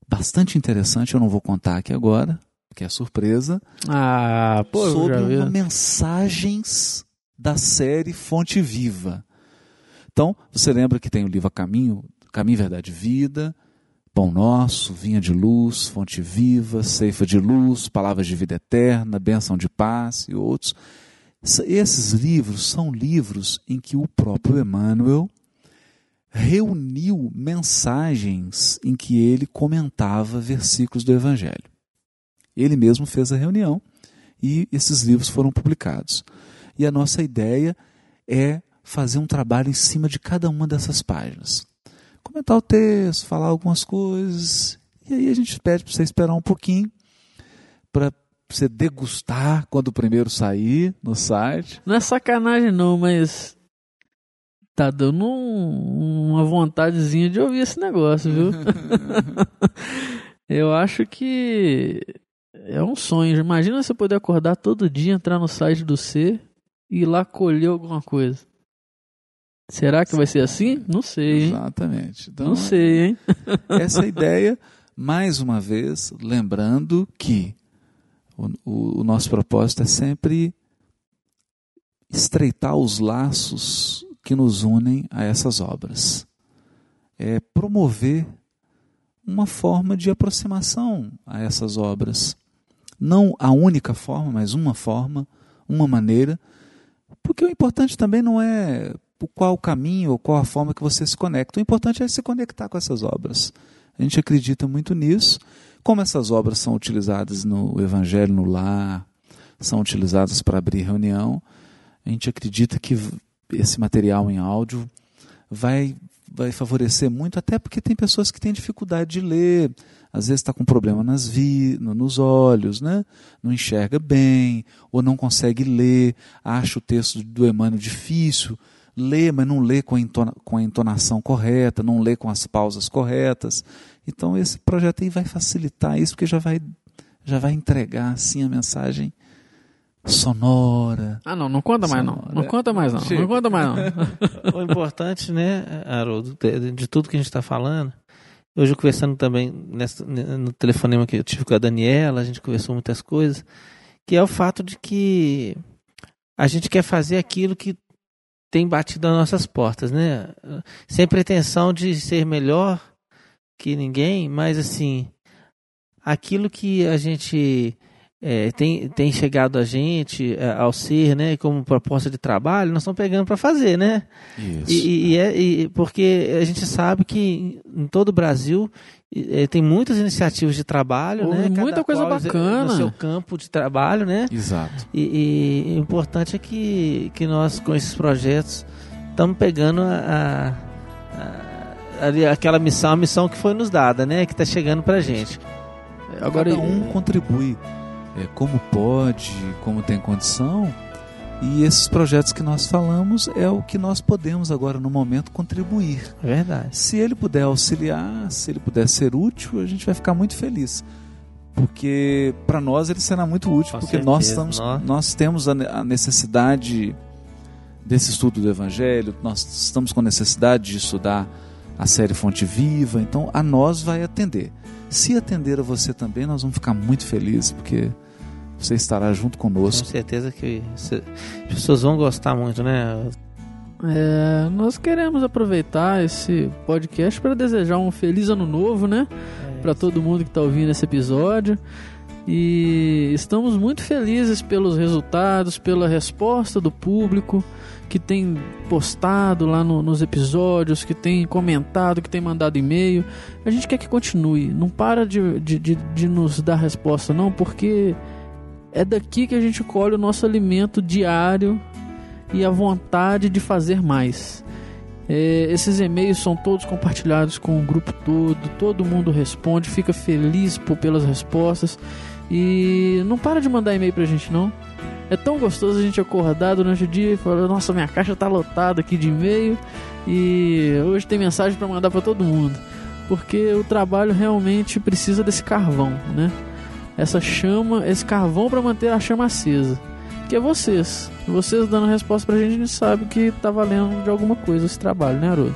Speaker 3: bastante interessante. Eu não vou contar aqui agora, que é surpresa.
Speaker 2: Ah, pô,
Speaker 3: sobre mensagens da série Fonte Viva. Então, você lembra que tem o livro Caminho, Caminho, Verdade e Vida, Pão Nosso, Vinha de Luz, Fonte Viva, Ceifa de Luz, Palavras de Vida Eterna, Bênção de Paz e outros. Esses livros são livros em que o próprio Emmanuel reuniu mensagens em que ele comentava versículos do Evangelho. Ele mesmo fez a reunião e esses livros foram publicados. E a nossa ideia é fazer um trabalho em cima de cada uma dessas páginas. Comentar o texto, falar algumas coisas, e aí a gente pede para você esperar um pouquinho para você degustar quando o primeiro sair no site.
Speaker 2: Não é sacanagem não, mas tá dando um, uma vontadezinha de ouvir esse negócio, viu? Eu acho que é um sonho. Imagina você poder acordar todo dia, entrar no site do C e ir lá colher alguma coisa. Será que vai ser assim? Não sei, hein?
Speaker 3: Exatamente.
Speaker 2: Então, Não sei, hein?
Speaker 3: essa ideia, mais uma vez, lembrando que o, o, o nosso propósito é sempre estreitar os laços que nos unem a essas obras. É promover uma forma de aproximação a essas obras. Não a única forma, mas uma forma, uma maneira. Porque o importante também não é qual o caminho ou qual a forma que você se conecta. O importante é se conectar com essas obras. A gente acredita muito nisso como essas obras são utilizadas no Evangelho no lar, são utilizadas para abrir reunião, a gente acredita que esse material em áudio vai, vai favorecer muito, até porque tem pessoas que têm dificuldade de ler, às vezes está com problema nas vi, nos olhos, né? não enxerga bem, ou não consegue ler, acha o texto do Emmanuel difícil, lê, mas não lê com a, entona, com a entonação correta, não lê com as pausas corretas. Então esse projeto aí vai facilitar isso, porque já vai, já vai entregar assim a mensagem sonora.
Speaker 2: Ah, não, não conta mais sonora. não. Não conta mais não. Não conta mais não.
Speaker 10: o importante, né, Haroldo, de, de, tudo que a gente está falando, hoje eu conversando também nessa, no telefonema que eu tive com a Daniela, a gente conversou muitas coisas, que é o fato de que a gente quer fazer aquilo que tem batido as nossas portas, né? Sem pretensão de ser melhor que ninguém, mas assim, aquilo que a gente é, tem, tem chegado a gente é, ao ser, né, como proposta de trabalho, nós estamos pegando para fazer, né?
Speaker 3: Isso.
Speaker 10: E, e, é, e, porque a gente sabe que em todo o Brasil é, tem muitas iniciativas de trabalho, né?
Speaker 2: Muita coisa bacana.
Speaker 10: No seu campo de trabalho, né?
Speaker 3: Exato.
Speaker 10: E, e o importante é que, que nós, com esses projetos, estamos pegando a, a ali, aquela missão, a missão que foi nos dada, né? Que está chegando para gente.
Speaker 3: Agora Cada um contribui é, como pode, como tem condição. E esses projetos que nós falamos é o que nós podemos agora no momento contribuir.
Speaker 10: É verdade.
Speaker 3: Se ele puder auxiliar, se ele puder ser útil, a gente vai ficar muito feliz. Porque para nós ele será muito útil, Com porque certeza, nós estamos nós, nós temos a necessidade desse estudo do evangelho, nós estamos com necessidade de estudar a série Fonte Viva, então a nós vai atender. Se atender a você também, nós vamos ficar muito felizes, porque você estará junto conosco.
Speaker 10: Com certeza que as pessoas vão gostar muito, né?
Speaker 2: É, nós queremos aproveitar esse podcast para desejar um feliz ano novo, né? É para todo mundo que está ouvindo esse episódio. E estamos muito felizes pelos resultados, pela resposta do público que tem postado lá no, nos episódios, que tem comentado, que tem mandado e-mail. A gente quer que continue. Não para de, de, de, de nos dar resposta, não, porque é daqui que a gente colhe o nosso alimento diário e a vontade de fazer mais. É, esses e-mails são todos compartilhados com o grupo todo, todo mundo responde, fica feliz por, pelas respostas e não para de mandar e-mail pra gente não. É tão gostoso a gente acordar durante o dia e falar: Nossa, minha caixa tá lotada aqui de e-mail e hoje tem mensagem para mandar para todo mundo. Porque o trabalho realmente precisa desse carvão, né? Essa chama, esse carvão para manter a chama acesa que é vocês. Vocês dando resposta pra gente, a gente sabe que tá valendo de alguma coisa esse trabalho, né, Haroldo?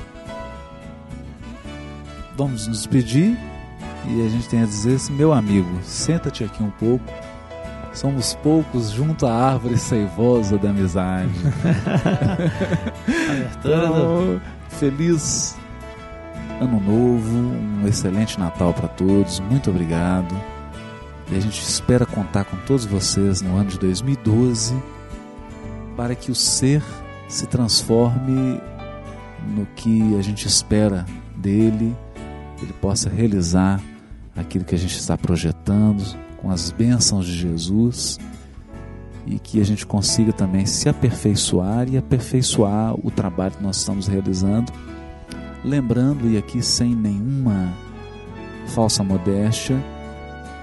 Speaker 3: Vamos nos despedir e a gente tem a dizer assim, meu amigo, senta-te aqui um pouco. Somos poucos junto à árvore seivosa da amizade. então, feliz ano novo, um excelente Natal para todos. Muito obrigado. E a gente espera contar com todos vocês no ano de 2012 para que o ser se transforme no que a gente espera dele, ele possa realizar aquilo que a gente está projetando com as bênçãos de Jesus e que a gente consiga também se aperfeiçoar e aperfeiçoar o trabalho que nós estamos realizando, lembrando e aqui sem nenhuma falsa modéstia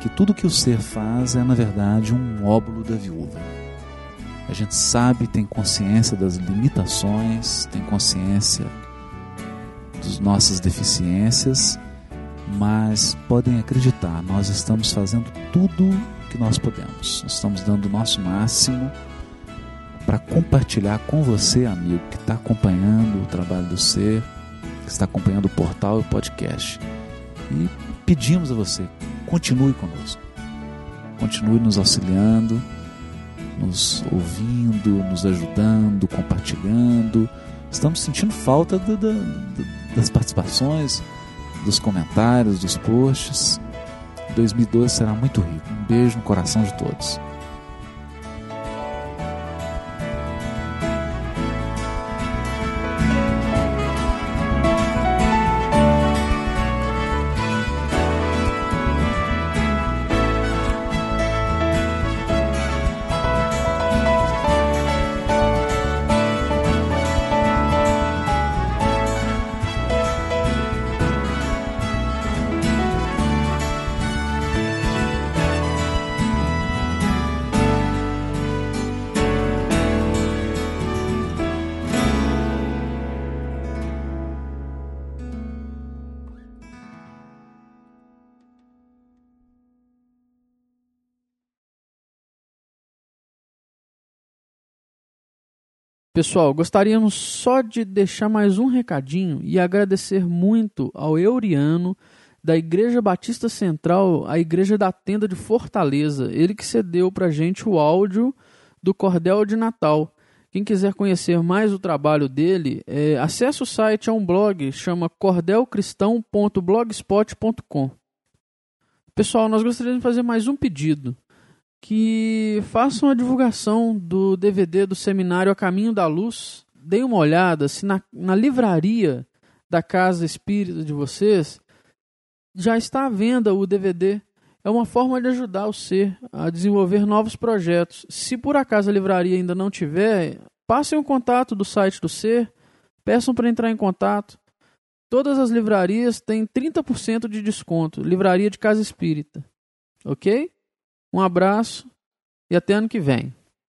Speaker 3: que tudo que o ser faz é, na verdade, um óbolo da viúva. A gente sabe, tem consciência das limitações, tem consciência das nossas deficiências, mas podem acreditar, nós estamos fazendo tudo que nós podemos. Nós estamos dando o nosso máximo para compartilhar com você, amigo, que está acompanhando o trabalho do ser, que está acompanhando o portal e o podcast. E pedimos a você, continue conosco. Continue nos auxiliando, nos ouvindo, nos ajudando, compartilhando. Estamos sentindo falta do, do, das participações, dos comentários, dos posts. 2012 será muito rico. Um beijo no coração de todos.
Speaker 2: Pessoal, gostaríamos só de deixar mais um recadinho e agradecer muito ao Euriano da Igreja Batista Central, a Igreja da Tenda de Fortaleza. Ele que cedeu para gente o áudio do Cordel de Natal. Quem quiser conhecer mais o trabalho dele, é, acesse o site, é um blog, chama cordelcristão.blogspot.com. Pessoal, nós gostaríamos de fazer mais um pedido que façam a divulgação do DVD do seminário A Caminho da Luz. Deem uma olhada se na, na livraria da Casa Espírita de vocês já está à venda o DVD. É uma forma de ajudar o ser a desenvolver novos projetos. Se por acaso a livraria ainda não tiver, passem o contato do site do ser, peçam para entrar em contato. Todas as livrarias têm 30% de desconto. Livraria de Casa Espírita. Ok? Um abraço e até ano que vem.